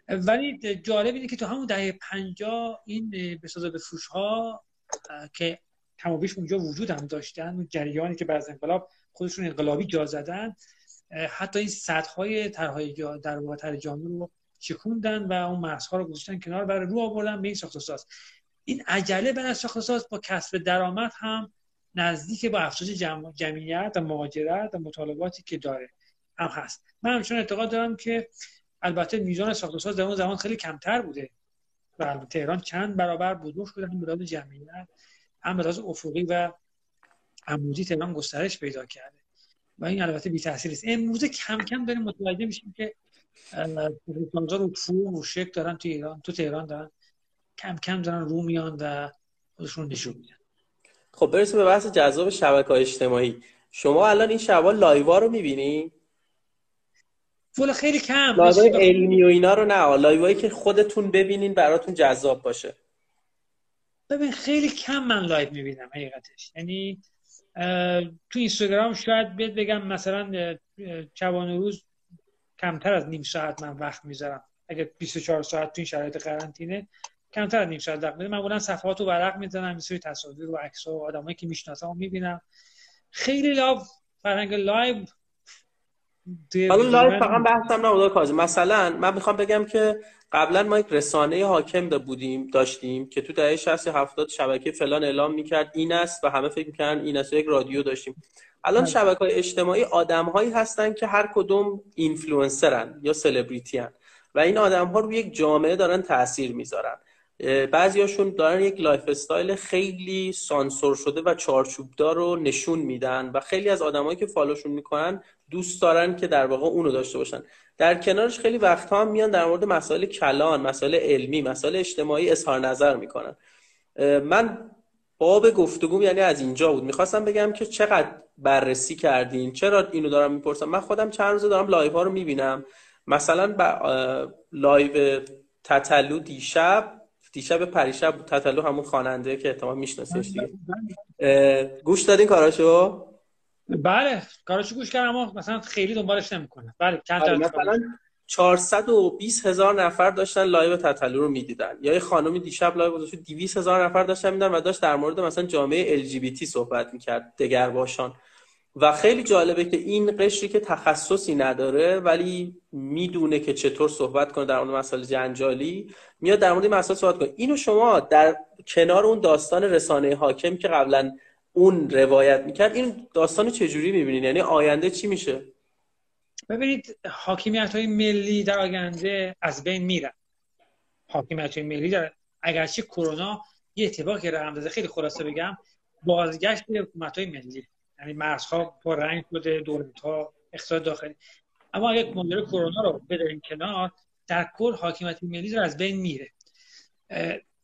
ولی جالب اینه که تو همون دهه 50 این به به فروش ها که بیش اونجا وجود هم داشتن اون جریانی که بعد انقلاب خودشون انقلابی جا زدن حتی این سطح های طرحهای در واقع جامعه رو چکوندن و اون مرزها رو گذاشتن کنار برای رو آوردن به این ساخت ساز این عجله برای ساخت ساز با کسب درآمد هم نزدیک با افزایش جمعیت و مهاجرت و مطالباتی که داره. هم هست. من همچنان اعتقاد دارم که البته میزان ساخت و ساز در اون زمان خیلی کمتر بوده و تهران چند برابر بزرگ شده هم به جمعیت هم به افقی و عمودی تهران گسترش پیدا کرده. و این البته بی تاثیر است. امروزه کم کم داریم متوجه میشیم که سازا رو فرو و شک دارن تو ایران تو تهران دارن. کم کم دارن رو میان و خودشون نشون میدن. خب برسیم به بحث جذاب شبکه اجتماعی. شما الان این شبا لایوا رو می‌بینی؟ فول خیلی کم لایو علمی و اینا رو نه لایوایی که خودتون ببینین براتون جذاب باشه. ببین خیلی کم من لایو می‌بینم حقیقتش. یعنی تو اینستاگرام شاید بیاد بگم مثلا شبانه روز کمتر از نیم ساعت من وقت می‌ذارم. اگه 24 ساعت تو این شرایط قرنطینه کمتر از نیم ساعت وقت من بودن صفحات و ورق می‌زنم سری تصاویر و عکس و آدمایی که می‌شناسم می‌بینم. خیلی لاو فرهنگ لایو حالا لایو فقط بحثم نبود کازم مثلا من می‌خوام بگم که قبلا ما یک رسانه حاکم دا بودیم داشتیم که تو دهه 60 70 شبکه فلان اعلام می‌کرد این است و همه فکر می‌کردن این است یک رادیو داشتیم. الان بله. شبکه های اجتماعی آدم هایی هستن که هر کدوم اینفلوئنسرن یا سلبریتی هن و این آدم ها روی یک جامعه دارن تاثیر می‌ذارن. بعضیاشون دارن یک lifestyle خیلی سانسور شده و چارچوبدار رو نشون میدن و خیلی از آدمایی که follow شون می‌کنن دوست دارن که در واقع اونو داشته باشن. در کنارش خیلی وقتها هم میان در مورد مسائل کلان مسائل علمی مسائل اجتماعی اظهار نظر می‌کنن. من باب گفتگو یعنی از اینجا بود. می‌خواستم بگم که چقدر بررسی کردین؟ چرا اینو دارم می‌پرسم؟ من خودم چند روزه دارم live ها رو می‌بینم. مثلا با live تتلو دیشب دیشب پریشب بود. تتلو همون خواننده که احتمال میشناسیش دیگه. گوش دادین کاراشو؟ بله کاراشو گوش کردم اما مثلا خیلی دنبالش نمی‌کنه. بله چند آره، مثلا 420 هزار نفر داشتن live تتلو رو می‌دیدن. یا یه خانمی دیشب live گذاشت 200 هزار نفر داشتن می‌دیدن و داشت در مورد مثلا جامعه LGBT صحبت می‌کرد دگرباشان. و خیلی جالبه که این قشری که تخصصی نداره ولی می‌دونه که چطور صحبت کنه در مورد مسائل جنجالی میاد در مورد مسائل صحبت کنه. اینو شما در کنار اون داستان رسانه حاکم که قبلا اون روایت می‌کرد این داستان چجوری می‌بینید یعنی آینده چی میشه؟ ببینید حاکمیت های ملی در آینده از بین میرن. حاکمیت های ملی در اگرچه کرونا یه اتفاقی رقم داده خیلی خلاصه بگم بازگشت حکومت های ملی. یعنی مرزها با رنگ بوده دولت ها اقتصاد داخلی. اما اگه مدل کرونا رو بذاریم کنار در کل حاکمیت ملی رو از بین میره.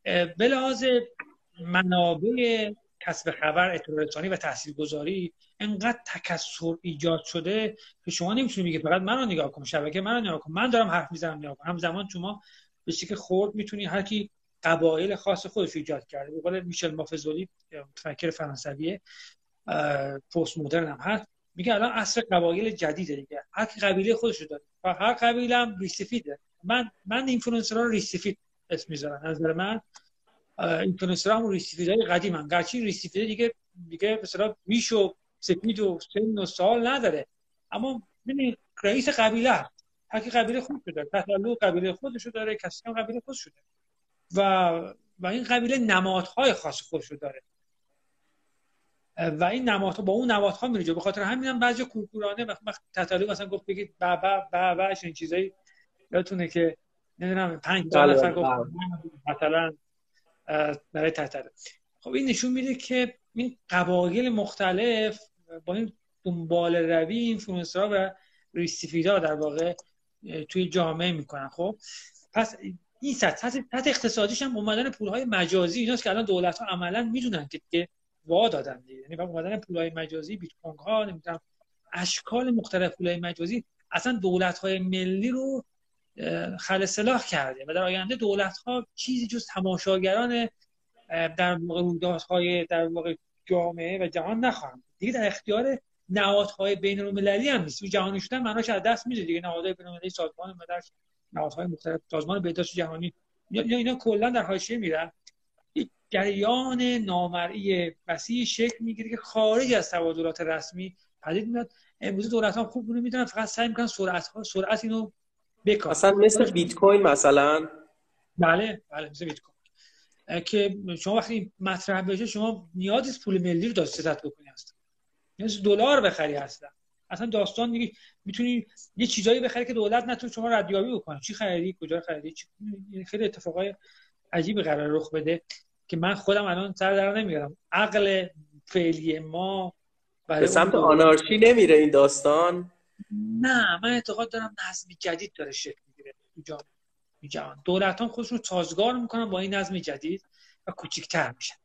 به لحاظ منابع کسب خبر اطلاع و تاثیرگذاری انقدر تکثر ایجاد شده که شما نمی‌تونید بگید فقط منو نگاه کن شبکه منو نگاه کن. من دارم حرف می‌زنم نگاه کن همزمان شما به که خورد می‌تونی هر کی قبایل خاص خودش ایجاد کرده. به قول میشل مافزولی متفکر فرانسویه. پست مدرن هم هست. میگه الان عصر قبایل جدیده دیگه. هر قبیله خودش داره. و هر قبیله هم ریش‌سفیده من من اینفلوئنسرها رو ریش‌سفید اسم می‌ذارم. نظر من اینفلوئنسرها هم ریش‌سفید های قدیمن گرچه ریش‌سفید دیگه دیگه مثلا ریش و سپید و سن و سال نداره. اما ببین رئیس قبیله هر قبیله خودش داره. تطلو قبیله خودش داره. کسی هم قبیله خودش داره. و و این قبیله نمادهای خاص خودش داره. و این نمادها با اون نمادها میره به خاطر همین هم بعضی کورکورانه وقت تطالب مثلا گفت بگید بابا بابا این چیزایی یادتونه که نمی‌دونم 5 تا بله، نفر گفت بله. مثلا برای تطالب خب این نشون میده که این قبایل مختلف با این دنبال روی اینفلوئنسرها و ریش‌سفیدا در واقع توی جامعه می‌کنن. خب پس این سطح سطح اقتصادیش هم اومدن پولهای مجازی ایناست که الان دولت ها عملا می‌دونن که وا دادن دیگه. یعنی اومدن پولای مجازی بیت کوین ها نمی‌دونم اشکال مختلف پولای مجازی. اصلا دولت های ملی رو خلع سلاح کرده و در آینده دولت ها چیزی جز تماشاگران در واقع رویدادهای در واقع جامعه و جهان نخواهند دیگه در اختیار نهادهای بین المللی هم نیست. جهانی شدن معناش از دست میده دیگه. نهادهای بین المللی سازمان ملل نهادهای مختلف سازمان بهداشت جهانی یا اینا کلا در حاشیه میرن. جریان نامرئی وسیع شکل می‌گیره که خارج از تبادلات رسمی پدید میاد. امروز دولت ها خوب اونو می‌دونن فقط سعی می‌کنن سرعت ها سرعت اینو بکار مثلا مثل بیت کوین مثلا؟ بله بله مثل بیت کوین. که شما وقتی مطرح بشه شما نیازی پول ملی رو داشته بکنی هست نیاز دلار بخری هستن اصلا داستان دیگه می‌تونی یه چیزایی بخری که دولت نتونه شما ردیابی بکنه. چی خریدی؟ کجا خریدی؟ چی... خیلی اتفاقای عجیبی قرار رخ بده. که من خودم الان سر در نمیارم. عقل فعلی ما به سمت آنارشی نمیره این داستان؟ نه من اعتقاد دارم نظمی جدید داره شکل می‌گیره تو جهان دولت هم خودشون تازگار می‌کنن با این نظم جدید و کوچیکتر میشن.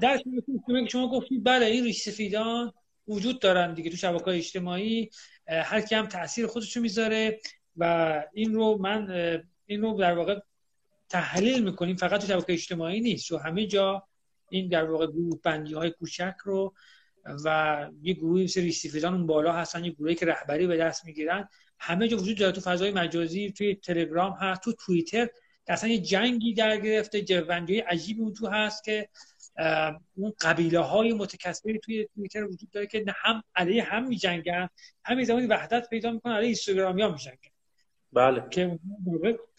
در که شما گفتید بله این ریش سفیدان وجود دارن دیگه تو شبکه اجتماعی هر کی هم تاثیر خودشو می‌ذاره و این رو من این رو در واقع تحلیل می‌کنیم فقط تو شبکه اجتماعی نیست. و همه جا این در واقع گروه بندی های کوچک رو و یه گروهی مثل ریسیفیزان اون بالا هستن یه گروهی که رهبری به دست می‌گیرن. همه جا وجود داره. تو فضای مجازی توی تلگرام هست تو توییتر. اصلا یه جنگی در گرفته جوندی عجیبی اون تو هست که اون قبیله های متکثری توی توییتر وجود داره که هم علیه هم میجنگن. همین زمانی وحدت پیدا می‌کنن علیه اینستاگرامی ها میجنگن. بله. که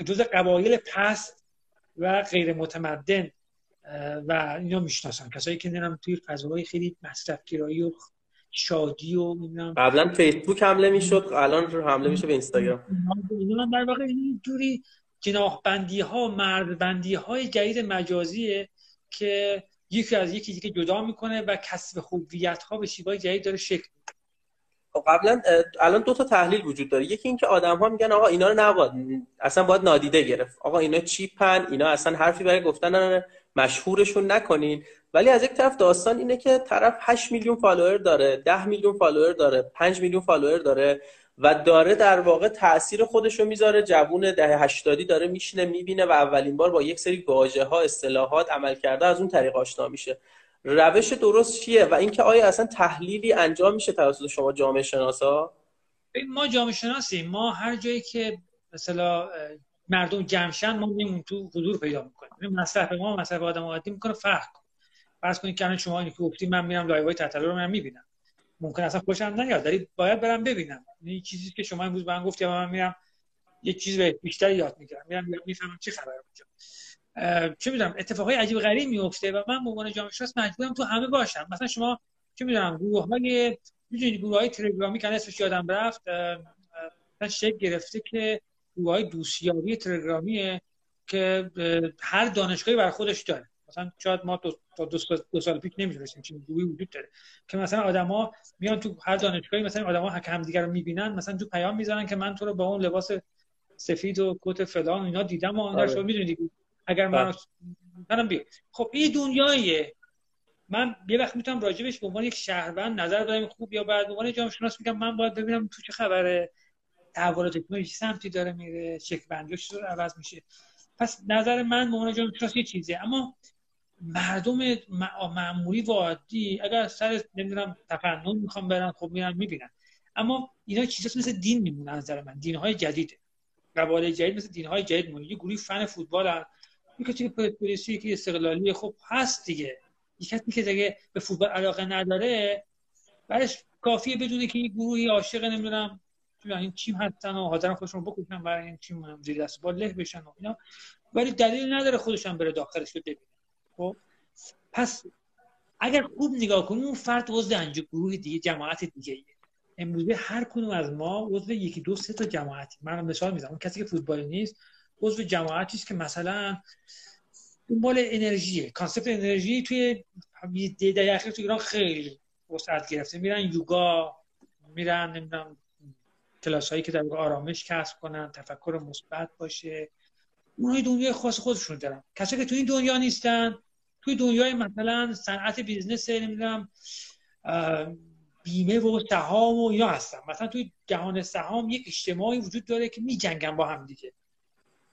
جز قبایل پست و غیر متمدن و اینا می‌شناسن. کسایی که نمی‌دونم توی فضاهای خیلی مصرفگرایی و شادی و نمی‌دونم. قبلا فیسبوک حمله می‌شد الان حمله میشه به اینستاگرام. اینا در واقع اینجوری جناح بندی ها مرد بندی های جدید مجازیه که یکی از یکی دیگه جدا می‌کنه و کسب خوبیت ها به شیوه جدید داره شکل خب قبلا الان دو تا تحلیل وجود داره. یکی اینکه آدم ها میگن آقا اینا رو نباید اصلا باید نادیده گرفت. آقا اینا cheap ن اینا اصلا حرفی برای گفتن مشهورشون نکنین. ولی از یک طرف داستان اینه که طرف 8 میلیون follower داره 10 میلیون follower داره 5 میلیون follower داره و داره در واقع تاثیر خودش رو می‌ذاره. جوون دهه هشتادی داره میشینه می‌بینه و اولین بار با یک سری واژه ها اصطلاحات عمل کرده از اون طریق آشنا میشه. روش درست چیه؟ و اینکه آیا اصلا تحلیلی انجام میشه توسط شما جامعه شناسا؟ ما جامعه شناسیم. ما هر جایی که مثلا مردم جمعشن ما میمون تو حضور پیدا می‌کنیم. یعنی مصرف ما مصرف آدم عادی می‌کنه فرق فرض کنید که شما اینکه گفتی من میرم live های تتلو رو من می‌بینم. ممکن اصلا خوشم نیاد. ولی باید برم ببینم. این یعنی چیزی که شما امروز به من گفتی من میرم یه چیز بیشتر یاد می‌گیرم. میرم می‌فهمم چه خبره اونجا. چه می‌دونم اتفاقای عجیب غریب میفته و من به عنوان جامعه شناس مجبورم تو همه باشم. مثلا شما چه می‌دونم گروه های می‌دونید گروه های تلگرامی که اسمش یادم رفت شکل گرفته که گروه های دوستیابی تلگرامیه که هر دانشگاهی بر خودش داره. مثلا شاید ما دو, دو, دو سال پیش نمی‌دونستیم چه گروهی وجود داره. که مثلا آدما میان تو هر دانشگاهی مثلا آدما هم دیگر رو می‌بینن مثلا تو پیام می‌ذارن که من تو رو با اون لباس سفید و کت فلان اینا دیدم و اینا آره. شما می‌دونید اگر من بله. منم بی خب این دنیاییه. من یه وقت می‌تونم راجبش به عنوان یک شهروند نظر بدم خوب یا بعد به عنوان جامعه شناس میگم من باید ببینم تو چه خبره. تحولات تکنولوژی سمتی داره میره شکل بندیش رو عوض میشه. پس نظر من به عنوان جامعه شناس یه چیزه. اما مردم معمولی و عادی اگر سر نمی‌دونم تفنن می‌خوام برن خب میرن می‌بینن. اما اینا چیزاست مثل دین میمونه نظر من. دین های جدیده. قبایل جدید مثل دین های جدید مونه یه گروه فن فوتبال هم که پرسپولیسی که استقلالی خب هست دیگه. یک کسی که دیگه به فوتبال علاقه نداره برش کافیه بدونه که یه گروهی عاشق نمی‌دونم این تیم هستن و حاضرن خودشون بکشن برای این تیم زیر دست با له بشن و اینا. ولی دلیل نداره خودشون بره داخلش رو ببینه. خب؟ پس اگر خوب نگاه کنیم اون فرد عضو انجام گروه دیگه جماعت دیگه ایه. امروزه هر کدوم از ما عضو یکی دو سه تا جماعتی. من مثال می‌زنم. اون کسی که فوتبالی نیست عضو جماعتی است که مثلا دنبال انرژیه concept انرژی توی دهه اخیر تو ایران خیلی وسعت گرفته. میرن یوگا میرن نمی‌دونم کلاس هایی که در آرامش کسب کنن تفکر مثبت باشه. اونها دنیای خاص خودشون دارن. کسایی که تو این دنیا نیستن توی دنیای مثلا صنعت business نمی‌دونم بیمه و سهام و اینا هستن. مثلا توی جهان سهام یک اجتماعی وجود داره که میجنگن با هم دیگه.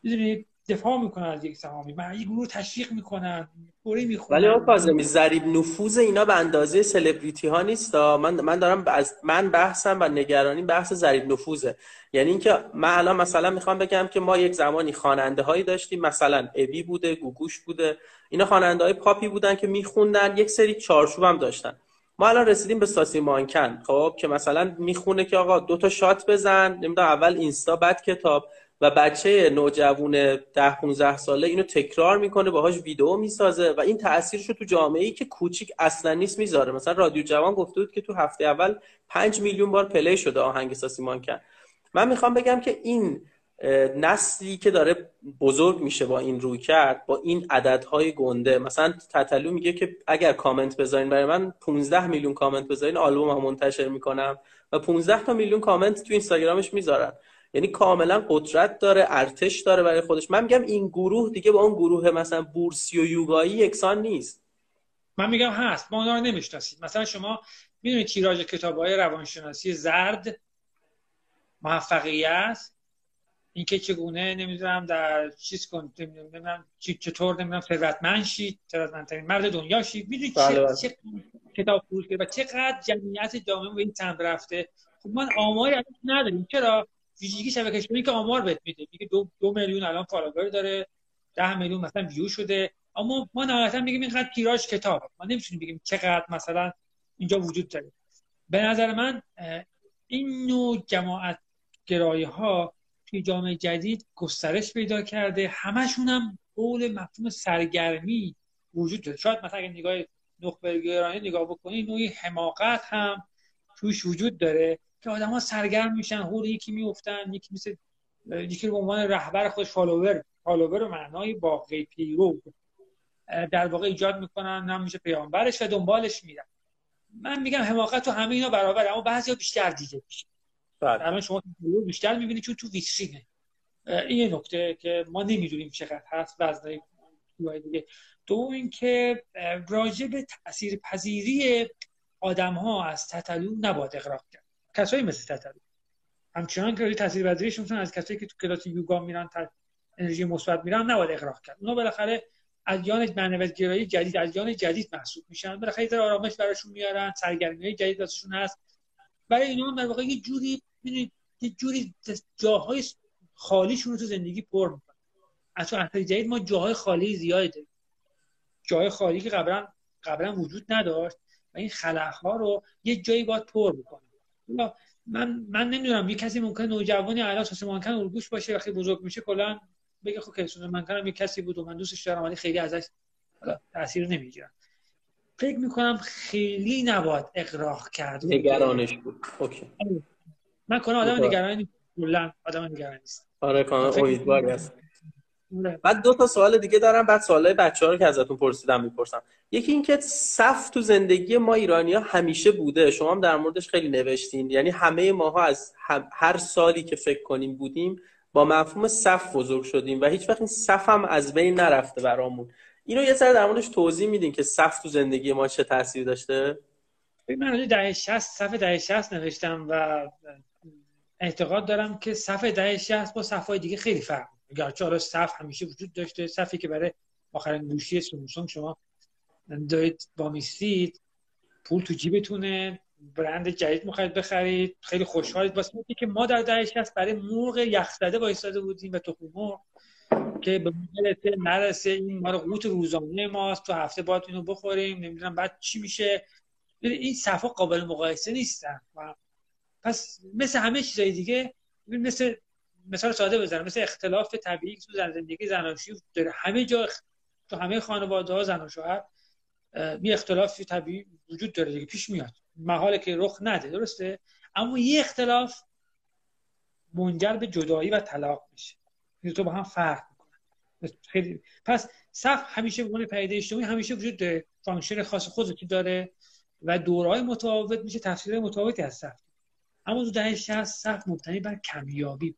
می‌دونید دفاع می‌کنن از یک سهامی من یک گروه تشویق می‌کنن پوری می‌خونن ولی آقا کاظمی ضریب نفوذ اینا به اندازه سلبریتی ها نیست من من دارم از من بحثم و نگرانی بحث ضریب نفوذه. یعنی اینکه من الان مثلا می‌خوام بگم که ما یک زمانی خواننده هایی داشتیم. مثلا ابی بوده گوگوش بوده. اینا خواننده های پاپی بودن که میخوندن. یک سری چارچوب هم داشتن. ما الان رسیدیم به ساسی مانکن خب که مثلا می‌خونه که آقا دو تا shot بزن. نمی‌دونم اول اینستا بعد کتاب. و بچه نوجوون ده 15 ساله اینو تکرار می‌کنه باهاش ویدیو می‌سازه و این تاثیرش رو تو جامعه ای که کوچیک اصلا نیست می‌ذاره. مثلا رادیو جوان گفته بود که تو هفته اول 5 میلیون بار play شده آهنگ ساسی مانکن. من می‌خوام بگم که این نسلی که داره بزرگ میشه با این رویکرد با این عددهای گنده. مثلا تتلو میگه که اگر کامنت بذارین برای من 15 میلیون کامنت بذارین آلبوم منتشر می‌کنم و 15 تا میلیون کامنت تو اینستاگرامش می‌ذارن. یعنی کاملا قدرت داره ارتش داره برای خودش. من میگم این گروه دیگه با اون گروه مثلا بورسی و یوگایی یکسان نیست. من میگم هست ما اونا رو نمی‌شناسید مثلا شما می‌دونید تیراژ کتاب‌های روانشناسی زرد موفقیت اینکه چگونه نمی‌دونم در چیز کن نمی‌دونم چطور نمی‌دونم ثروتمند شید ثروتمندترین مرد دنیا شید می‌دونید بله بله. چه, کتاب فروش و چقدر جمعیت جامعه به این تند رفته. خب من آماری نداریم. چرا؟ ویژگی شبکه اجتماعی که آمار بهت میده. میگه دو, دو میلیون الان فالوور داره ده میلیون مثلا ویو شده. اما ما نهایتا میگیم اینقدر تیراژ کتاب. ما نمی‌تونیم بگیم چقدر مثلا اینجا وجود داره. به نظر من این نوع جماعت گرایی ها توی جامعه جدید گسترش پیدا کرده. همشون هم قول مفهوم سرگرمی وجود داره. شاید مثلا اگه نگاه نخبه گرایی نگاه بکنی نوعی حماقت هم توش وجود داره. که آدم ها سرگرم میشن هول یکی میفتن یکی مثل یکی به عنوان رهبر خودش follower follower معنای واقعی پیرو در واقع ایجاد می‌کنن هم میشه پیامبرش و دنبالش میرن. من میگم حماقت تو همه اینا برابر اما بعضی بیشتر دیده میشه. بله. الان شما بیشتر می‌بینید چون تو ویترینه. این یه نکته که ما نمی‌دونیم چقدر هست وزنای دیگه. دوم اینکه راجع به تاثیر پذیری آدم ها از تتلو نباید اقراق کرد. کسایی مثل تتلو همچنان که تاثیر پذیریشون از کسایی که تو کلاس یوگا میرن انرژی مثبت میرن نباید اقراق کرد. اونا بالاخره ادیان معنویت گرایی جدید ادیان جدید محسوب میشن. بالاخره در آرامش براشون میارن سرگرمی جدید واسشون هست. برای اینا در واقع یه جوری یه جوری جاهای خالیشون رو تو زندگی پر می‌کنن از تو جدید ما جاهای خالی زیادی داریم. جاهای خالی که قبلا قبلا وجود نداشت و این خلاها رو یه جایی باید پر بکنه. من من نمی‌دونم یه کسی ممکنه نوجوانی الان سوسه مانکن الگوش باشه وقتی بزرگ میشه کلا بگه خب که سوسه مانکن یه کسی بود و من دوستش دارم ولی خیلی ازش تاثیر نمی‌گیرم. فکر می‌کنم خیلی نباید اقراق کرد. نگرانش بود. اوکی. من کنم آدم نگرانی کلا آدم نگرانی نیست آره کاملا امیدواری هست. بعد دو تا سوال دیگه دارم بعد سوالای بچه ها رو که ازتون پرسیدم می‌پرسم. یکی اینکه صف تو زندگی ما ایرانی ها همیشه بوده. شما هم در موردش خیلی نوشتین. یعنی همه ماها از هر سالی که فکر کنیم بودیم با مفهوم صف بزرگ شدیم و هیچ وقت این صف هم از بین نرفته برامون. اینو یه سر در موردش توضیح میدین که صف تو زندگی ما چه تاثیر داشته؟ من دهه 60 صف دهه 60 نوشتم و اعتقاد دارم که صف دهه 60 با صفهای دیگه خیلی فرق گرچه حالا صف همیشه وجود داشته. صفی که برای آخرین گوشی سامسونگ شما دارید با میستید پول تو جیبتونه برند جدید می‌خواید بخرید خیلی خوشحالید. واسه که ما در دهه 60 برای مرغ یخزده وایساده بودیم و تخم مرغ که به مدلت نرسه. این مال قوت روزانه ماست. تو هفته باید اینو بخوریم. نمی‌دونم بعد چی میشه. این صفا قابل مقایسه نیستن. پس مثل همه چیزای دیگه مثل مثال ساده بزنم. مثل اختلاف طبیعی تو زندگی زناشویی داره. همه جا تو همه خانواده ها زن و شوهر یه اختلاف طبیعی وجود داره دیگه پیش میاد. محاله که رخ نده درسته؟ اما یه اختلاف منجر به جدایی و طلاق میشه. تو با هم فرق خیلی پس صف همیشه به عنوان پدیده اجتماعی همیشه وجود داره. function خاص خودی داره و دوره‌های متفاوت میشه تفسیر متفاوتی از صف. اما تو دهه 60 صف مبتنی بر کمیابی.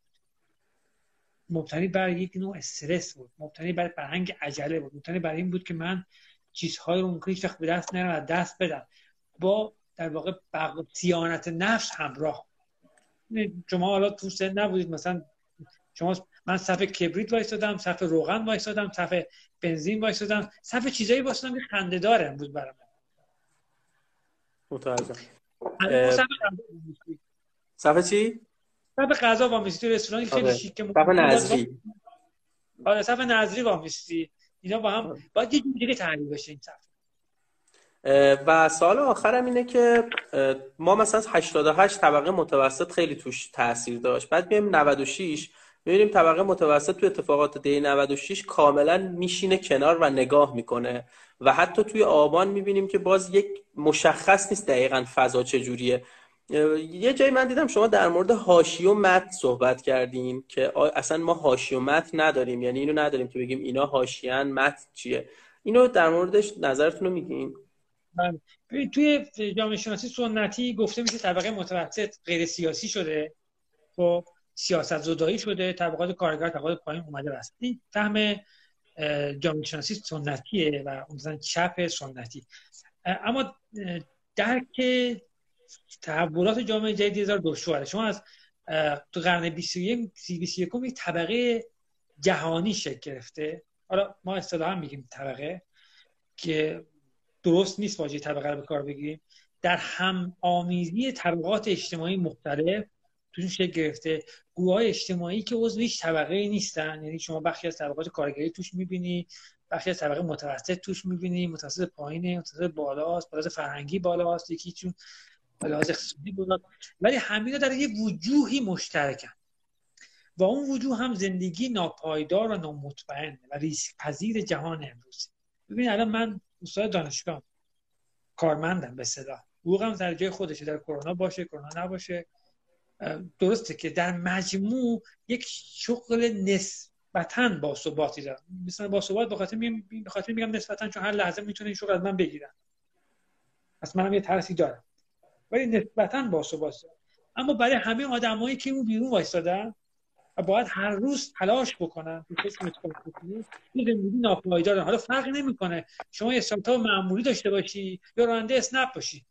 مبتنی بر یک نوع استرس بود. مبتنی بر فرهنگ عجله بود. مبتنی بر این بود که من چیزهایی رو ممکن وقت به دست نیارم و دست بدم. با در واقع سیانت نفس همراه. شما حالا تو سن نبودید. مثلا شما من صف کبریت وایسادم صف روغن وایسادم صف بنزین وایسادم صف چیزایی وایسادم که خنده دارم بود برام. متوجه صف چی؟ صف غذا وامیستی رستورانی خیلی آره. شیک صف نظری آره صف نظری وامیستی. اینا با هم. باید یه دیگه تحلیل بشه این صف. و سال آخرم اینه که ما مثلا 88 طبقه متوسط خیلی توش تاثیر داشت. بعد میایم 96 می‌بینیم طبقه متوسط تو اتفاقات دی 96 کاملا میشینه کنار و نگاه می‌کنه. و حتی توی آبان می‌بینیم که باز یک مشخص نیست دقیقا فضا چجوریه. یه جایی من دیدم شما در مورد هاشی و متن صحبت کردین که اصلا ما هاشی و متن نداریم. یعنی اینو نداریم که بگیم اینا هاشیان متن چیه. اینو در موردش نظرتون رو میگین؟ بله. توی جامعه شناسی سنتی گفته میشه طبقه متوسط غیر سیاسی شده. خب سیاست زدایی شده. طبقات کارگر طبقات پایین اومده بست این فهم جامعه شناسی سنتیه و مثلا چپ سنتی. اما درک تحولات جامعه جدید هزار دشواره. شما از تو قرن 21 21 یک طبقه جهانی شکل گرفته. حالا ما اصطلاحا میگیم طبقه که درست نیست واژه طبقه رو به کار بگیریم. در هم آمیزی طبقات اجتماعی مختلف توشون شکل گرفته. گروه اجتماعی که عضو هیچ طبقه نیستن. یعنی شما بخشی از طبقات کارگری توش می‌بینی بخشی از طبقه متوسط توش می‌بینی. متوسط پایینه متوسط بالاست بالاست فرهنگی بالاست. یکی چون بالاست اقتصادی بالا ولی همین در یه وجوهی مشترکن. و اون وجوه هم زندگی ناپایدار و نامطمئن و ریسک پذیر جهان امروز. ببین الان من استاد دانشگاه کارمندم به صدا. حقوقم در جای خودشه. در کرونا باشه کرونا نباشه. درسته که در مجموع یک شغل نسبتا با ثباتی دارم. مثلا با ثبات بخاطر میگم بخاطر میگم نسبتا چون هر لحظه می‌تونه این شغل از من بگیرن. پس منم یه ترسی دارم. ولی نسبتا با ثبات اما برای همه آدمایی که اون بیرون وایستادن و باید هر روز تلاش بکنن این زندگی ناپایدار حالا فرقی نمی‌کنه. شما یه استارتاپ معمولی داشته باشی یا راننده اسنپ باشی.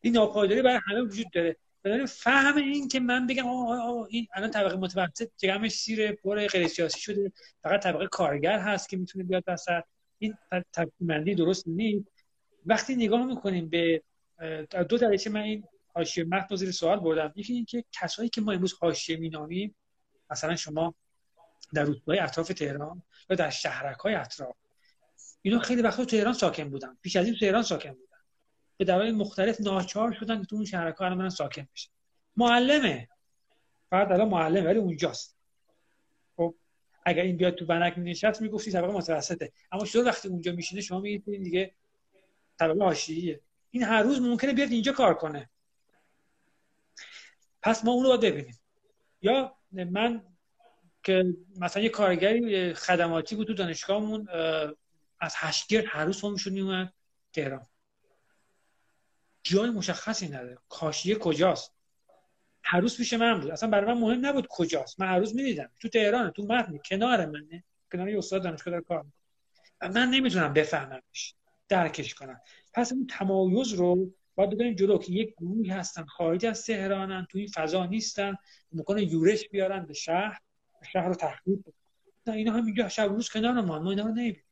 این ناپایداری برای همه وجود داره. برای فهم این که من بگم آه این الان طبقه متوسط جمعش سیر پر غیر سیاسی شده فقط طبقه کارگر هست که می‌تونه بیاد وسط. این تقسیم درست نیست. وقتی نگاه می‌کنیم به دو دریچه من این حاشیه متن زیر سوال بردم. یکی اینکه کسایی که ما امروز حاشیه مینامیم مثلا شما در روستاهای اطراف تهران یا در شهرک های اطراف اینا خیلی وقتا تو تهران ساکن بودن. پیش از این تهران ساکن بودن. به دلایل مختلف ناچار شدن تو اون شهرک ها ساکن بشن معلمه. فقط الان معلمه ولی اونجاست. خب اگر این بیاد تو بنک نشست می‌گفتی طبقه متوسطه. اما شروع وقتی اونجا میشینه شما میگید دیگه طبقه حاشیه‌ایه. این هر روز ممکنه بیاد اینجا کار کنه. پس ما اون رو باید ببینیم. یا من که مثلا یه کارگری خدماتی بود تو دانشگاهمون از هشتگرد هر روز میشون میومد تهران. جای مشخصی نداره. کاشیه کجاست؟ هر روز پیش من بود. اصلا برای من مهم نبود کجاست. من هر روز می‌دیدم. تو تهران تو متن کنار منه. کنار یه استاد دانشگاه داره کار و من نمی‌تونم بفهممش. درکش کنم. پس اون تمایز رو باید ببینیم جلو که یک گروهی هستن خارج از تهرانن تو این فضا نیستن می‌کنه یورش بیارن به شهر شهر رو تخریب نه اینا هم اینجا شب روز کنار ما ما اینا رو نمی‌بینیم.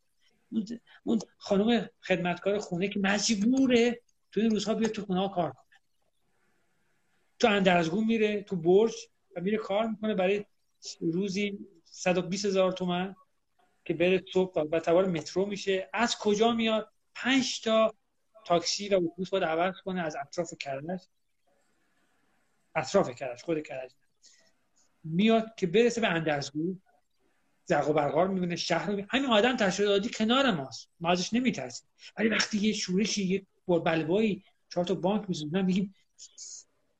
اون خانم خدمتکار خونه که مجبوره تو این روزها بیاد تو خونه ها کار کنه. تو اندرزگو میره تو برج و میره کار می‌کنه. برای روزی 120 هزار تومن که بره صبح و تبار مترو میشه. از کجا میاد؟ پنج تا تاکسی و اتوبوس باید عوض کنه از اطراف کرج. اطراف کرج خود کرج. میاد که برسه به اندرزگو. زرق و برقار می‌بینه شهر رو همین آدم تشریعاتی کنار ماست. ما ازش نمیترسیم. ولی وقتی یه شورشی یه بلبایی چهار تا بانک می‌زنن میگیم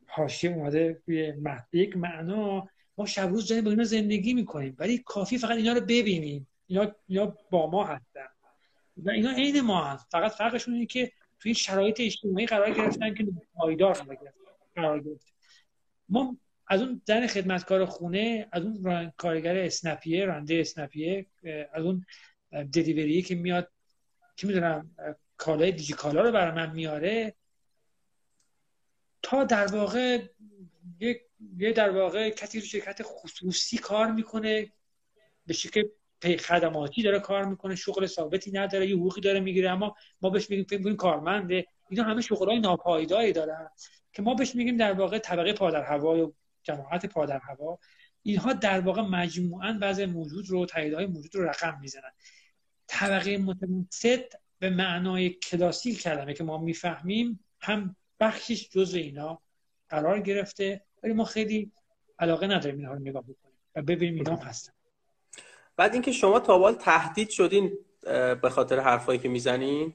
حاشیه اومده توی یک معنا. ما شب روز با اینا زندگی می‌کنیم. ولی کافی فقط اینا رو ببینیم. اینا, اینا با ما هستن. و اینا عین ما هست. فقط فرقشون اینه که توی شرایط اجتماعی قرار گرفتن که پایدار قرار گرفتن. ما از اون زن خدمتکار خونه از اون کارگر اسنپیه رانده اسنپیه از اون دلیوریه که میاد که می‌دونم کالای دیجیکالا رو برای من میاره. تا در واقع یه در واقع کسی رو شرکت خصوصی کار می‌کنه به شکل خدماتی داره کار می‌کنه شغل ثابتی نداره یه حقوقی داره می‌گیره اما ما بهش میگیم فکر میگیم کارمنده؟ اینا همه شغلای ناپایداری دارن. که ما بهش میگیم در واقع طبقه پادر هوا یا جماعت پادر هوا اینها در واقع مجموعا وضع موجود رو های موجود رو رقم می‌زنن. طبقه متوسط به معنای کلاسیک کلمه که ما می‌فهمیم هم بخشش جزء اینا قرار گرفته ولی ما خیلی علاقه نداریم اینها رو نگاه بکنیم و ببینیم اینا هستن. بعد اینکه شما تابال تهدید شدین به خاطر حرفایی که می‌زنین؟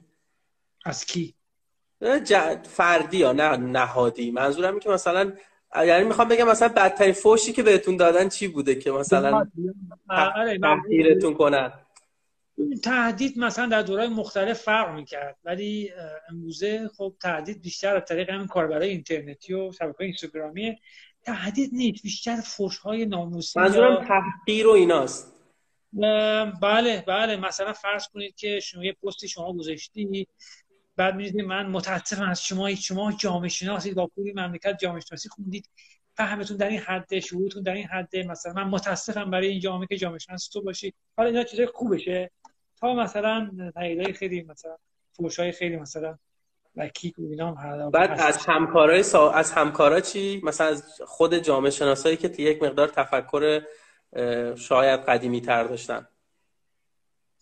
از کی؟ فردی یا نه نهادی. منظورم این که مثلا یعنی می‌خوام بگم مثلا بدترین فوشی که بهتون دادن چی بوده که مثلا آره، تحقیرتون کنن؟ تهدید مثلا در دورای مختلف فرق می‌کرد. ولی امروزه خب تهدید بیشتر از طریق همین کاربرای اینترنتی و شبکه اینستاگرامی. تهدید نیست بیشتر فوش های ناموسی منظورم تحقیر و ایناست. بله بله. مثلا فرض کنید که شما یه پستی شما گذاشتی بعد می‌دید من متاسفم از شما شما جامعه شناسید با پولی مملکت جامعه شناسی خوندید. فهمتون در این حد شعورتون در این حد. مثلا من متاسفم برای این جامعه که جامعه شناس تو باشی. حالا اینا چیزای خوبشه. تا مثلا تاییدای خیلی مثلا فوشای خیلی مثلا و کیک و اینا هم بعد از همکارای سا... از همکارا چی؟ مثلا از خود جامعه شناسایی که یک مقدار تفکر شاید قدیمی تر داشتن.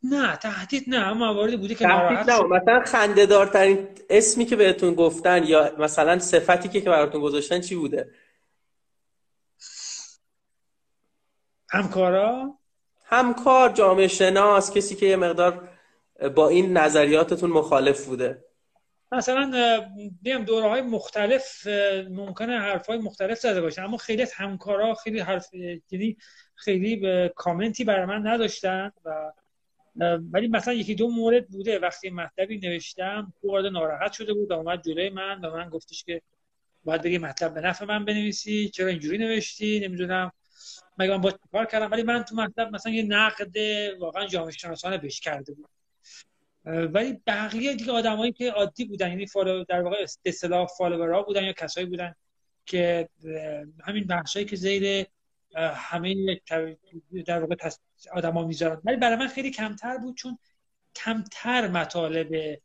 نه تهدید نه مواردی بوده که ناراحت نه مثلا خنده دارترین اسمی که بهتون گفتن یا مثلا صفتی که براتون گذاشتن چی بوده؟ همکارا؟ همکار جامعه شناس کسی که یه مقدار با این نظریاتتون مخالف بوده. مثلا دیم دوره های مختلف ممکنه حرف های مختلف زده باشه اما خیلی از همکارا خیلی حرف یعنی خیلی کامنتی برای من نداشتن و ولی مثلا یکی دو مورد بوده. وقتی مطلبی نوشتم خود ناراحت شده بود و اومد جلوی من و من گفتش که باید بگی مطلب به نفع من بنویسی. چرا اینجوری نوشتی؟ نمی‌دونم. مگه من با کار کردم؟ ولی من تو مطلب مثلا یه نقد واقعا جامعه شناسانه بهش کرده بود ولی بقیه دیگه آدمایی که عادی بودن یعنی در واقع اصطلاح فالوورها بودن یا کسایی بودن که همین بخشایی که زیر همه در واقع آدما می‌ذارن. ولی برای من خیلی کمتر بود چون کمتر مطالب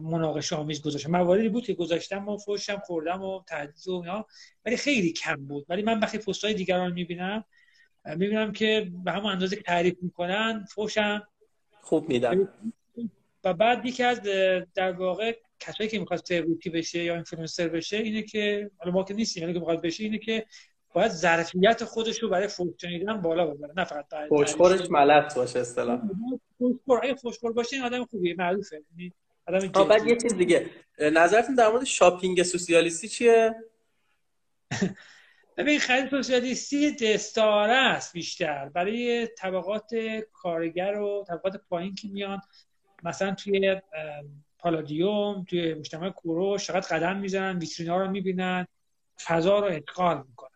مناقشه آمیز گذاشتم. مواردی بود که گذاشتم و فوشم خوردم و تهدید و اینا ولی خیلی کم بود. ولی من وقتی پست های دیگران می‌بینم می‌بینم که به همون اندازه که تعریف می‌کنن فوشم خوب میدن. و بعد یکی از در واقع کسایی که می‌خواد سلبریتی بشه یا اینفلوئنسر بشه اینه که حالا ما که نیستیم که می‌خواد بشه اینه که باید ظرفیت خودش رو برای فوش شنیدن بالا ببره نه فقط خوشخورش ملت باشه اصطلاح. خوشخور اگه خوشخور باشه این آدم خوبیه معروفه یعنی آدم بعد یه چیز دیگه. نظرتون در مورد shopping سوسیالیستی چیه؟ (laughs) ببین خرید سوسیالیستی دستاره است بیشتر. برای طبقات کارگر و طبقات پایین که میان مثلا توی پالادیوم توی مجتمع کوروش چقدر قدم می‌زنن ویترینا رو می‌بینن فضا رو ادغال می‌کنن.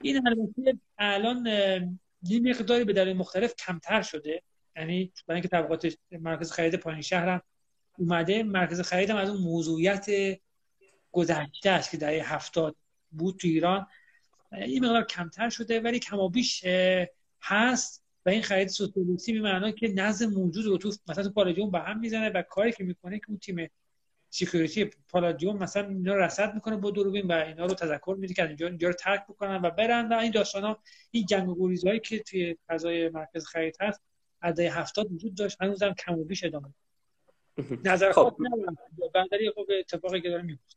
این البته الان یه مقداری به دلیل مختلف کمتر شده. یعنی برای اینکه طبقات مرکز خرید پایین شهرم اومده مرکز خریدم از اون موضوعیت گذشته است که در هفتاد بود تو ایران. این مقدار کمتر شده ولی کمابیش هست. و این خرید سوسیالیستی به که نظم موجود رو تو مثلا تو پالادیوم به هم می‌زنه و کاری که می‌کنه که اون تیم security پالادیوم مثلا اینا رصد می‌کنه با دوربین و اینا رو تذکر میده که اینجا اینجا رو ترک بکنن و برن. و این داستانا این جنگ و گریزهایی که توی فضای مرکز خرید هست از دهه 70 وجود داشت. هنوزم کم و بیش ادامه نظر خب. بندری خب اتفاقی که داره میفته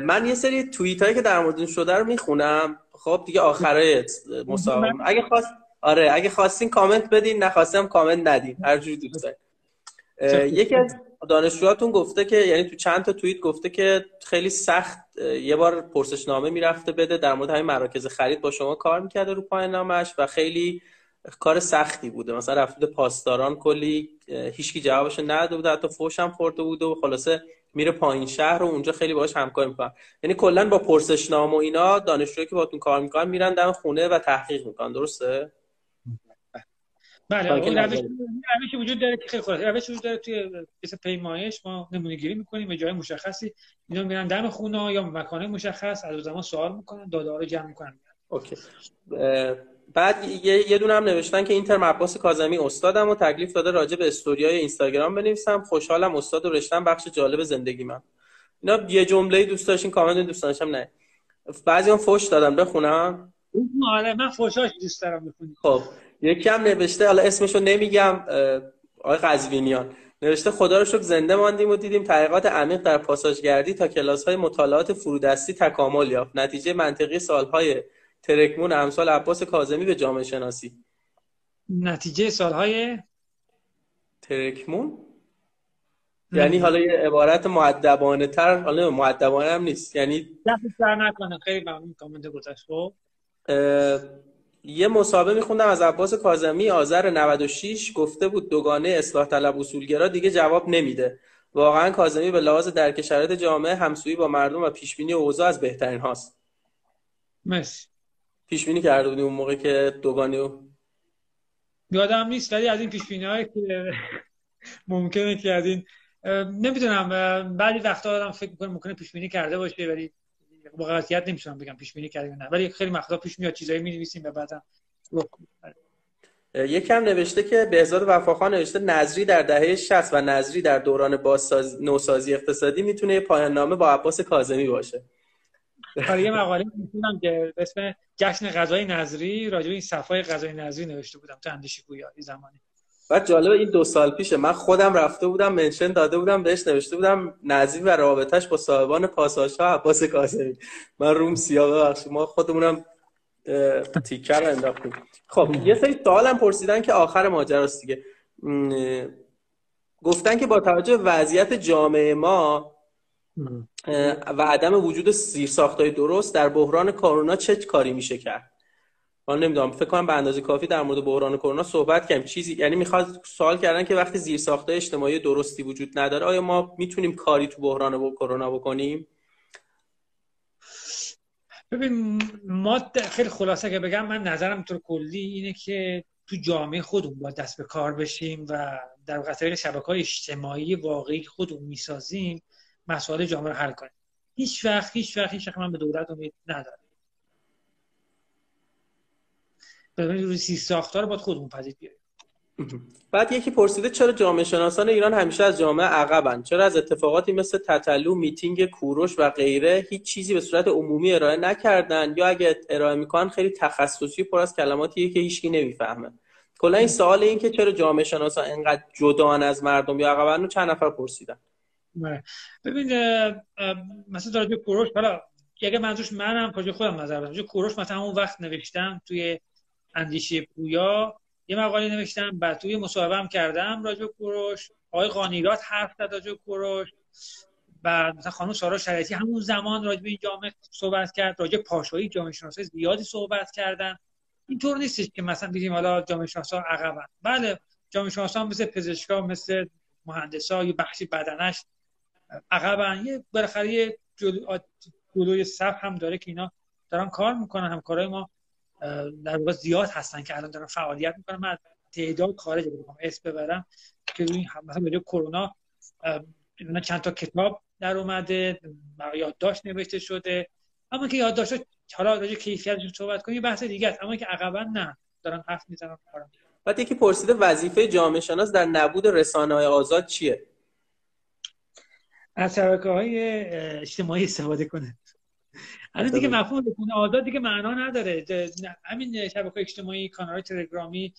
من یه سری توییت هایی که در مورد شده رو می‌خونم. خب دیگه آخرای مسابقه. اگه خواست آره اگه خواستین کامنت بدین نخواستیم کامنت ندین. هر جوری دوست دارین. یکی از دانشجوهاتون گفته که یعنی تو چند تا توییت گفته که خیلی سخت یه بار پرسشنامه می‌رفته بده در مورد همین مراکز خرید با شما کار می‌کرده رو پایان نامش و خیلی کار سختی بوده. مثلا رفته پاسداران کلی هیچکی جوابش نداده بوده حتی فوش هم خورده بوده و خلاصه میره پایین شهر و اونجا خیلی باهاش همکاری می‌کنن. یعنی کلا با پرسشنامه و اینا دانشجویی که باتون کار می‌کنن میرن دم خونه و تحقیق می‌کنن. درسته؟ بله اون روش روش وجود داره که خیلی خوبه روش وجود داره توی مثل پیمایش ما نمونه گیری می‌کنیم به جای مشخصی اینا میرن دم خونه یا مکان مشخص از زمان سوال می‌کنن داده رو جمع می‌کنن. اوکی. بعد یه, یه دونه هم نوشتن که اینتر عباس کاظمی استادم و تکلیف داده راجع به استوریای اینستاگرام بنویسم. خوشحالم استاد و رشتم بخش جالب زندگی من. اینا یه جمله دوست داشتین کامنت دوست داشتم نه. بعضی هم فوش دادم بخونم. آره من فوشاش دوست دارم بخونم. خب. یکی هم نوشته حالا اسمشو نمیگم آقای قزوینیان. نوشته خدا رو شکر زنده ماندیم و دیدیم تحقیقات عمیق در پاساژگردی تا کلاس های مطالعات فرودستی تکامل یافت. نتیجه منطقی سالهای ترکمون امثال عباس کاظمی به جامعه شناسی. نتیجه سالهای ترکمون؟ یعنی حالا یه عبارت معدبانه تر حالا معدبانه هم نیست. یعنی نکنه خیلی ممنون کامنت گذاشت خب. یه مصاحبه میخوندم از عباس کاظمی آذر 96 گفته بود دوگانه اصلاح طلب اصولگرا دیگه جواب نمیده. واقعا کاظمی به لحاظ درک شرایط جامعه همسویی با مردم و پیشبینی اوضاع از بهترین هاست. مرسی. پیش بینی کرده بودی اون موقع که دوگانی و یادم نیست ولی از این پیش بینی که ممکنه که از این نمی‌دونم بعضی وقتا آدم فکر می‌کنه ممکنه پیش بینی کرده باشه ولی با قطعیت نمی‌تونم بگم پیش بینی کرده نه ولی خیلی وقتا پیش میاد چیزایی می نویسیم و بعدا یکم نوشته که بهزاد وفاخان نوشته نظری در دهه 60 و نظری در دوران بازساز... نوسازی اقتصادی می‌تونه پایان نامه با عباس کاظمی باشه. آره یه (laughs) مقاله می‌تونم که اسم جشن غذای نظری راجع به این صفای غذای نظری نوشته بودم تو اندیشه گویا زمانی. بعد جالب این دو سال پیشه من خودم رفته بودم منشن داده بودم بهش نوشته بودم نظری و رابطش با صاحبان پاساژ ها عباس کاظمی من روم سیاه ببخشید ما خودمونم تیکر انداختیم. خب یه سری سوال هم پرسیدن که آخر ماجراست دیگه. گفتن که با توجه وضعیت جامعه ما و عدم وجود ساختای درست در بحران کرونا چه کاری میشه کرد؟ من نمی‌دونم فکر کنم به اندازه کافی در مورد بحران کرونا صحبت کردیم. چیزی یعنی می‌خواد سوال کردن که وقتی زیر ساختای اجتماعی درستی وجود نداره آیا ما می‌تونیم کاری تو بحران با کرونا بکنیم؟ ببین ما خیلی خلاصه که بگم من نظرم طور کلی اینه که تو جامعه خودمون با دست به کار بشیم و در قطعه شبکه های اجتماعی واقعی خودمون می‌سازیم مسائل جامعه رو حل کنیم. هیچ وقت هیچ وقت هیچ وقت من به دولت امید ندارم ببینید روی سی ساختار باید خودمون پذیر بیاریم. بعد یکی پرسیده چرا جامعه شناسان ایران همیشه از جامعه عقبن؟ چرا از اتفاقاتی مثل تتلو میتینگ کوروش و غیره هیچ چیزی به صورت عمومی ارائه نکردن؟ یا اگه ارائه می‌کنن خیلی تخصصی پر از کلماتیه که هیچکی نمی‌فهمه. کلا این سوال این که چرا جامعه شناسان اینقدر جدان از مردم یا عقبن رو چند نفر پرسیدن. بله. ببین مثلا در کوروش حالا اگه منظورش منم کجا خودم نظر بدم. کوروش مثلا اون وقت نوشتم توی اندیشه پویا یه مقاله نوشتم بعد توی مصاحبه هم کردم راجع کوروش. آقای قانیرات حرف زد راجع کوروش. بعد مثلا خانم سارا شریعتی همون زمان راجع به این جامعه صحبت کرد راجع پاشایی جامعه شناسای زیادی صحبت کردن. اینطور نیستش که مثلا بگیم حالا جامعه شناسا عقبن. بله جامعه شناسا مثل پزشکا مثل مهندسا یا بخشی بدنش عقبن. یه بالاخره یه جلوی صف هم داره که اینا دارن کار می‌کنن همکارای ما در واقع زیاد هستن که الان دارن فعالیت می‌کنن. من تعداد خارج بکنم اسم ببرم که روی مثلا کرونا چند تا کتاب در اومده یادداشت نوشته شده. اما که یادداشت حالا راجع کیفیتش صحبت کنیم بحث دیگه است. اما که عقبا نه دارن حرف می‌زنن کارم بعد یکی پرسیده وظیفه جامعه شناس در نبود رسانه های آزاد چیه؟ از شبکه های اجتماعی استفاده کنه. الان دیگه مفهوم بکنه آزاد دیگه معنا نداره. همین شبکه اجتماعی کانال تلگرامی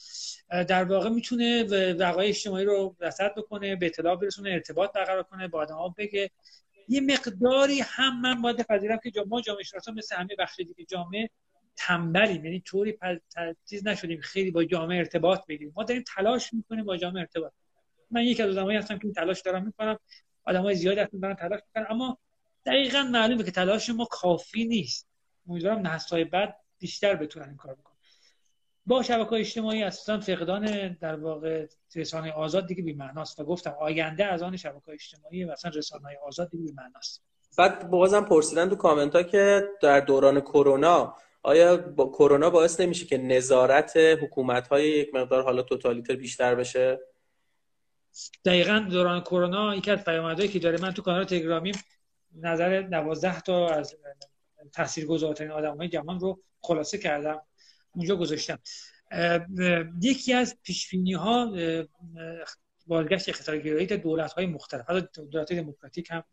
در واقع می‌تونه وقایع اجتماعی رو رصد بکنه به اطلاع برسونه ارتباط برقرار کنه با آدم‌ها بگه. یه مقداری هم من باید پذیرم که ما جامعه شناسا مثل همه بخش دیگه جامعه تنبلیم. یعنی طوری چیز نشدیم. خیلی با جامعه ارتباط بگیریم. ما داریم تلاش می‌کنیم با جامعه ارتباط. من یکی از آدمایی هستم که این تلاش دارم می‌کنم. آدمای زیادی هستن دارن تلاش می‌کنن. اما دقیقا معلومه که تلاش ما کافی نیست. امیدوارم نسل‌های بعد بیشتر بتونن این کار بکنن. با شبکه اجتماعی اصلا فقدان در واقع رسانه آزاد دیگه بی‌معناست و گفتم آینده از آن شبکه اجتماعی و اصلا رسانه آزاد دیگه بی‌معناست. بعد بازم پرسیدن تو کامنت ها که در دوران کرونا آیا با کرونا باعث نمیشه که نظارت حکومت های یک مقدار حالا توتالیتر بیشتر بشه؟ دقیقا دوران کرونا یکی از پیامدهایی که داره. من تو کانال تلگرامی نظر 12 تا از تاثیرگذارترین آدمای جهان رو خلاصه کردم. اونجا گذاشتم. یکی از پیش ها بازگشت اختیارگرایی در دولت های مختلف. حتی دولت دموکراتیک هم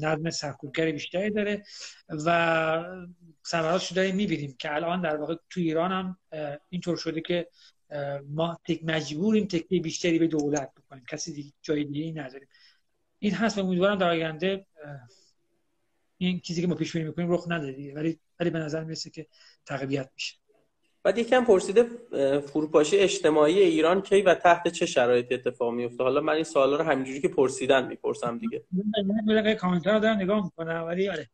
نظم سرکوبگر بیشتری داره و ثمراتش داریم می‌بینیم که الان در واقع تو ایران هم اینطور شده که ما تک مجبوریم تکیه بیشتری به دولت بکنیم. کسی دیگه جای دیگه نداریم. این هست و امیدوارم در آینده این چیزی که ما پیش بینی می‌کنیم رخ نده ولی ولی به نظر می‌رسه که تقویت میشه. بعد یکم پرسیده فروپاشی اجتماعی ایران کی و تحت چه شرایطی اتفاق میفته حالا من این سوالا رو همینجوری که پرسیدن می‌پرسم دیگه. من کامنت رو دارم نگاه می‌کنم ولی آره.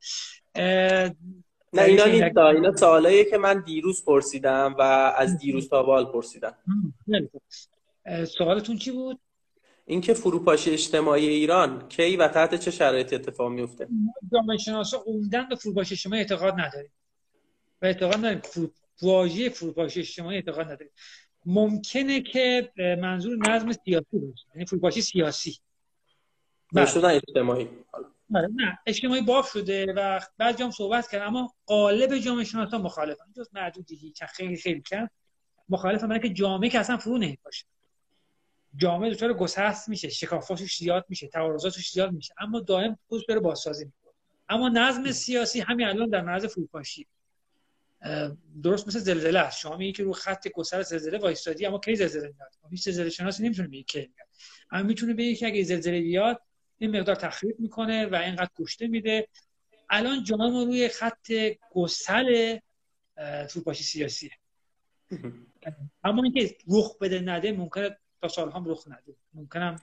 نه اینا نیست. اینا سوالاییه که من دیروز پرسیدم و از دیروز تا بال پرسیدم. سوالتون چی بود؟ اینکه فروپاشی اجتماعی ایران کی و تحت چه شرایطی اتفاق میفته جامعه شناسا عمدن به فروپاشی اجتماعی اعتقاد نداریم. و اعتقاد نداریم. واژه فروپاشی اجتماعی اعتقاد نداریم. ممکنه که منظور نظم سیاسی باشه. یعنی فروپاشی سیاسی. بله. نه اجتماعی. بله، نه. اجتماعی باف شده و بعد جام صحبت کرد اما قالب جامعه شناسا مخالفن. جز معدودی که خیلی خیلی کم مخالف من که جامعه که اصلا فرو باشه جامعه دچار گسست میشه شکافاشش زیاد میشه تعارضاتش زیاد میشه. اما دائم خودش بره بازسازی می‌کنه. اما نظم سیاسی همین الان در معرض فروپاشی. درست مثل زلزله است. شما میگی که رو خط گسر زلزله وایستادی اما کی زلزله میاد خب هیچ زلزله شناسی نمی‌تونه بگه کی میاد اما می‌تونه بگه که اگه زلزله بیاد این مقدار تخریب می‌کنه و اینقدر کشته میده. الان جامعه ما روی خط گسل فروپاشی سیاسیه. اما اینکه رخ بده نده ممکنه تا سال هم رخ نده. ممکنم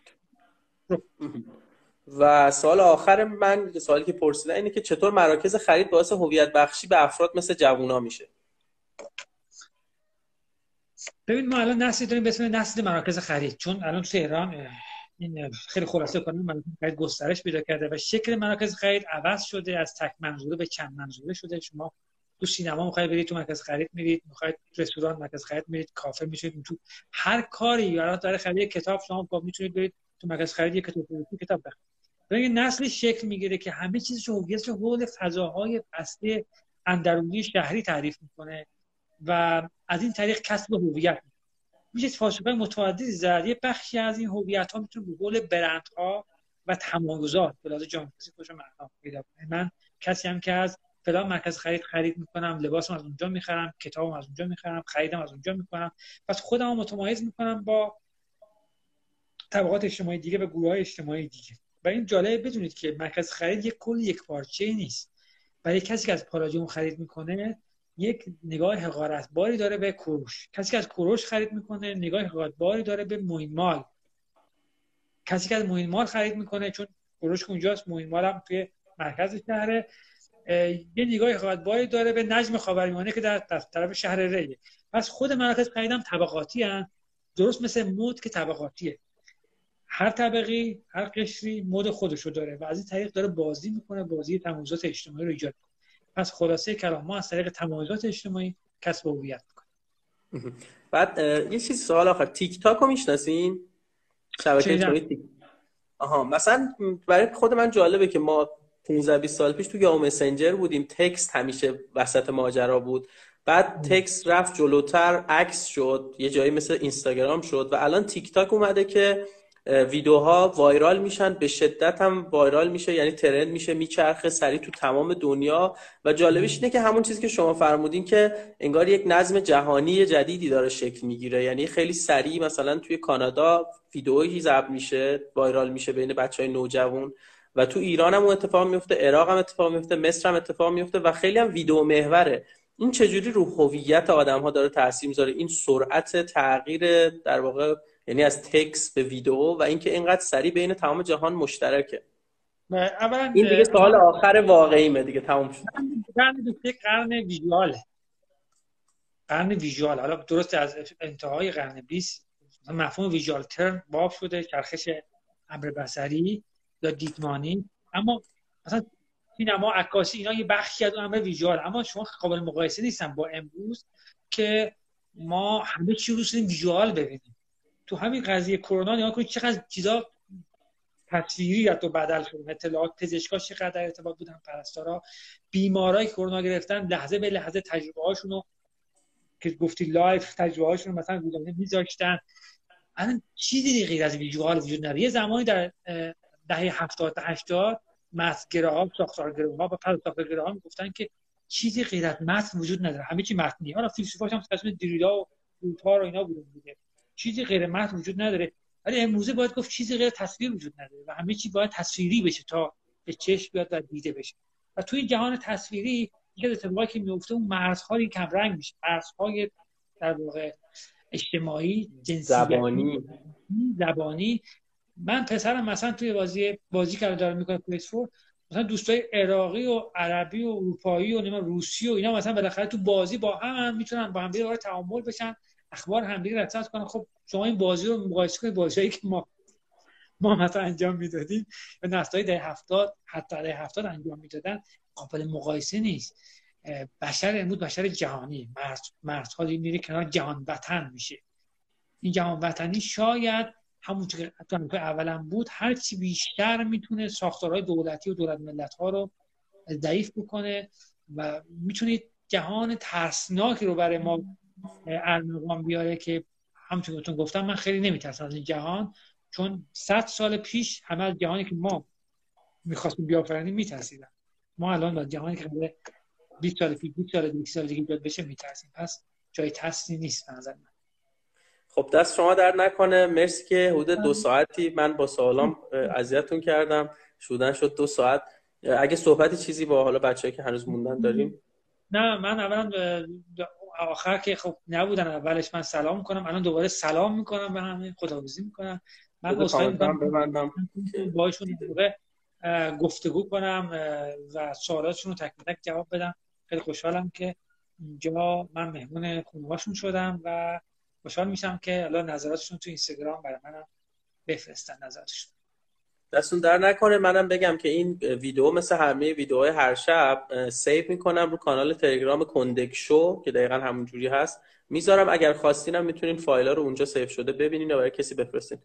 و سال آخر من سوالی که پرسیدن اینه که چطور مراکز خرید باعث هویت بخشی به افراد مثل جوونا میشه؟ ببین ما الان نسلی داریم به اسم نسل مراکز خرید. چون الان تو ایران این خیلی خلاصه کنیم مراکز خرید گسترش پیدا کرده و شکل مراکز خرید عوض شده از تک منظوره به چند منظوره شده. شما تو سینما می‌خواید برید تو مرکز خرید میرید می‌خواید رستوران مرکز خرید میرید کافه میشید تو هر کاری یا داره خرید کتاب شما می‌تونید برید تو مرکز خرید یک کتاب کتاب بخرید. یه نسل شکل می‌گیره که همه چیزش هویتش حول فضاهای بسته اندرونی شهری تعریف می‌کنه و از این طریق کسب هویت میشه فلسفه متعددی زد. یه بخشی از این هویت ها می‌تونه به قول برندها و تمایزات به لحاظ جامعه خوش معنا پیدا کنه. من کسی هم که از فلان مرکز خرید خرید می‌کنم لباسم از اونجا می‌خرم کتابم از اونجا می‌خرم خریدم از اونجا می‌کنم. پس خودم متمایز می‌کنم با طبقات اجتماعی دیگه و گروه های اجتماعی دیگه. و این جالب بدونید که مرکز خرید یک کل یک پارچه نیست. برای کسی که از پالاجیوم خرید می‌کنه یک نگاه حقارت باری داره به کروش کسی که از کروش خرید می‌کنه نگاه حقارت باری داره به موین کسی که از موین خرید می‌کنه چون کروش اونجاست موین مال هم توی مرکز شهره. یه نگاه باری داره به نجم خاورمیانه که در طرف شهر ریه. پس خود مراکز خریدم طبقاتی هن. درست مثل مود که طبقاتیه. هر طبقی هر قشری مود خودشو داره و از این طریق داره بازی می‌کنه بازی تمایزات اجتماعی رو ایجاد کنه پس خلاصه کلام ما از طریق تمایزات اجتماعی کسب هویت می‌کنه. بعد یه چیز سوال آخر. تیک تاک رو می‌شناسین؟ شبکه تیک آها. مثلا برای خود من جالبه که ما 15 20 سال پیش تو یاهو مسنجر بودیم. تکست همیشه وسط ماجرا بود. بعد تکست رفت جلوتر عکس شد یه جایی مثل اینستاگرام شد و الان تیک تاک اومده که ویدیوها وایرال میشن به شدت هم وایرال میشه یعنی ترند میشه میچرخه سریع تو تمام دنیا و جالبش اینه که همون چیزی که شما فرمودین که انگار یک نظم جهانی جدیدی داره شکل می‌گیره. یعنی خیلی سریع مثلا توی کانادا ویدئویی ضبط میشه وایرال میشه بین بچه های نوجوان. و تو ایران هم اتفاق میفته عراق هم اتفاق میفته مصر هم اتفاق میفته و خیلی هم ویدیو محوره. این چجوری رو هویت آدم ها داره تاثیر می‌ذاره؟ این سرعت تغییر در واقع یعنی از تکس به ویدیو و اینکه اینقدر سریع بین تمام جهان مشترکه. اولا این دیگه سوال آخر واقعیمه دیگه تموم شد. قرن قرن ویژواله. قرن ویژوال. حالا درست از انتهای قرن 20 مفهوم ویژوال ترن باب شده چرخش امر بصری یا دیدمانی. اما مثلا سینما عکاسی اینا یه بخشی از امر ویژوال. اما شما قابل مقایسه نیستن با امروز که ما همه چی رو ویژوال ببینیم. تو همین قضیه کرونا نگاه کنید چقدر چیزا تصویری تو بدل شد اطلاعات پزشکا چقدر در ارتباط بودن پرستارا. بیمارای کرونا گرفتن لحظه به لحظه تجربه هاشونو که گفتی live تجربه هاشون مثلا روزانه میذاشتن. الان چیزی غیر از visual وجود نداره. یه زمانی در دهه 70 80 متنگراها ساختارگراها و پس ساختارگراها می‌گفتن که چیزی غیر از متن وجود نداره. همه چی متنه حالا فیلسوفاش هم تصمیم دریدا و لیوتار و اینا بودن دیگه چیزی غیر متن وجود نداره. ولی امروزه باید گفت چیزی غیر تصویر وجود نداره و همه چی باید تصویری بشه تا به چشم بیاد و دیده بشه. و توی جهان تصویری یکی از اتفاقاتی که میفته اون مرزهای کم رنگ میشه. مرزهای در واقع اجتماعی جنسی زبانی. زبانی. من پسرم مثلا توی بازی بازی که داره می‌کنه پلیس فور مثلا دوستای عراقی و عربی و اروپایی و روسی و اینا مثلا بالاخره تو بازی با هم, می‌تونن با هم دیگه تعامل بشن اخبار همدیگه رصد کنن. خب شما این بازی رو مقایسه کنید بازیایی که ما ما مثلا انجام می‌دادیم. و نسل‌های ده هفتاد حتی ده هفتاد انجام می‌دادن. قابل مقایسه نیست. بشر امروز بشر جهانی. مرز مرزها میره کنار جهان وطن میشه. این جهان وطنی شاید همون که تو اولا بود هر چی بیشتر می‌تونه ساختارهای دولتی و دولت ملت ها رو ضعیف بکنه و می‌تونید جهان ترسناکی رو برای ما ارمغان بیاره که همچون که گفتم من خیلی نمیترسم از این جهان چون صد سال پیش همه از جهانی که ما می‌خواستیم بیافرینیم میترسیدن. ما الان با جهانی که 20 سال پیش 20 سال 20 سال دیگه ایجاد بشه میترسیم. پس جای ترسی نیست نظر من. خب دست شما در نکنه. مرسی که حدود دو ساعتی من با سوالام اذیتتون کردم. شدن شد دو ساعت. اگه صحبتی چیزی با حالا بچه‌ای که هنوز موندن داریم؟ نه من اولا آخر که خب نبودن. اولش من سلام می‌کنم. الان دوباره سلام می‌کنم به همه. خداحافظی می‌کنم. من ببندم. باشون گفتگو کنم و سوالاتشون رو تک تک جواب بدم. خیلی خوشحالم که اینجا من مهمون خونواشون شدم و خوشحال میشم که الان نظراتشون تو اینستاگرام برای منم بفرستن نظراتشون دستون در نکنه. منم بگم که این ویدیو مثل همه ویدیوهای هر شب سیو می‌کنم رو کانال تلگرام کندک شو که دقیقا همون جوری هست. می‌ذارم اگر خواستینم می‌تونین فایل رو اونجا سیو شده ببینین و برای کسی بفرستین.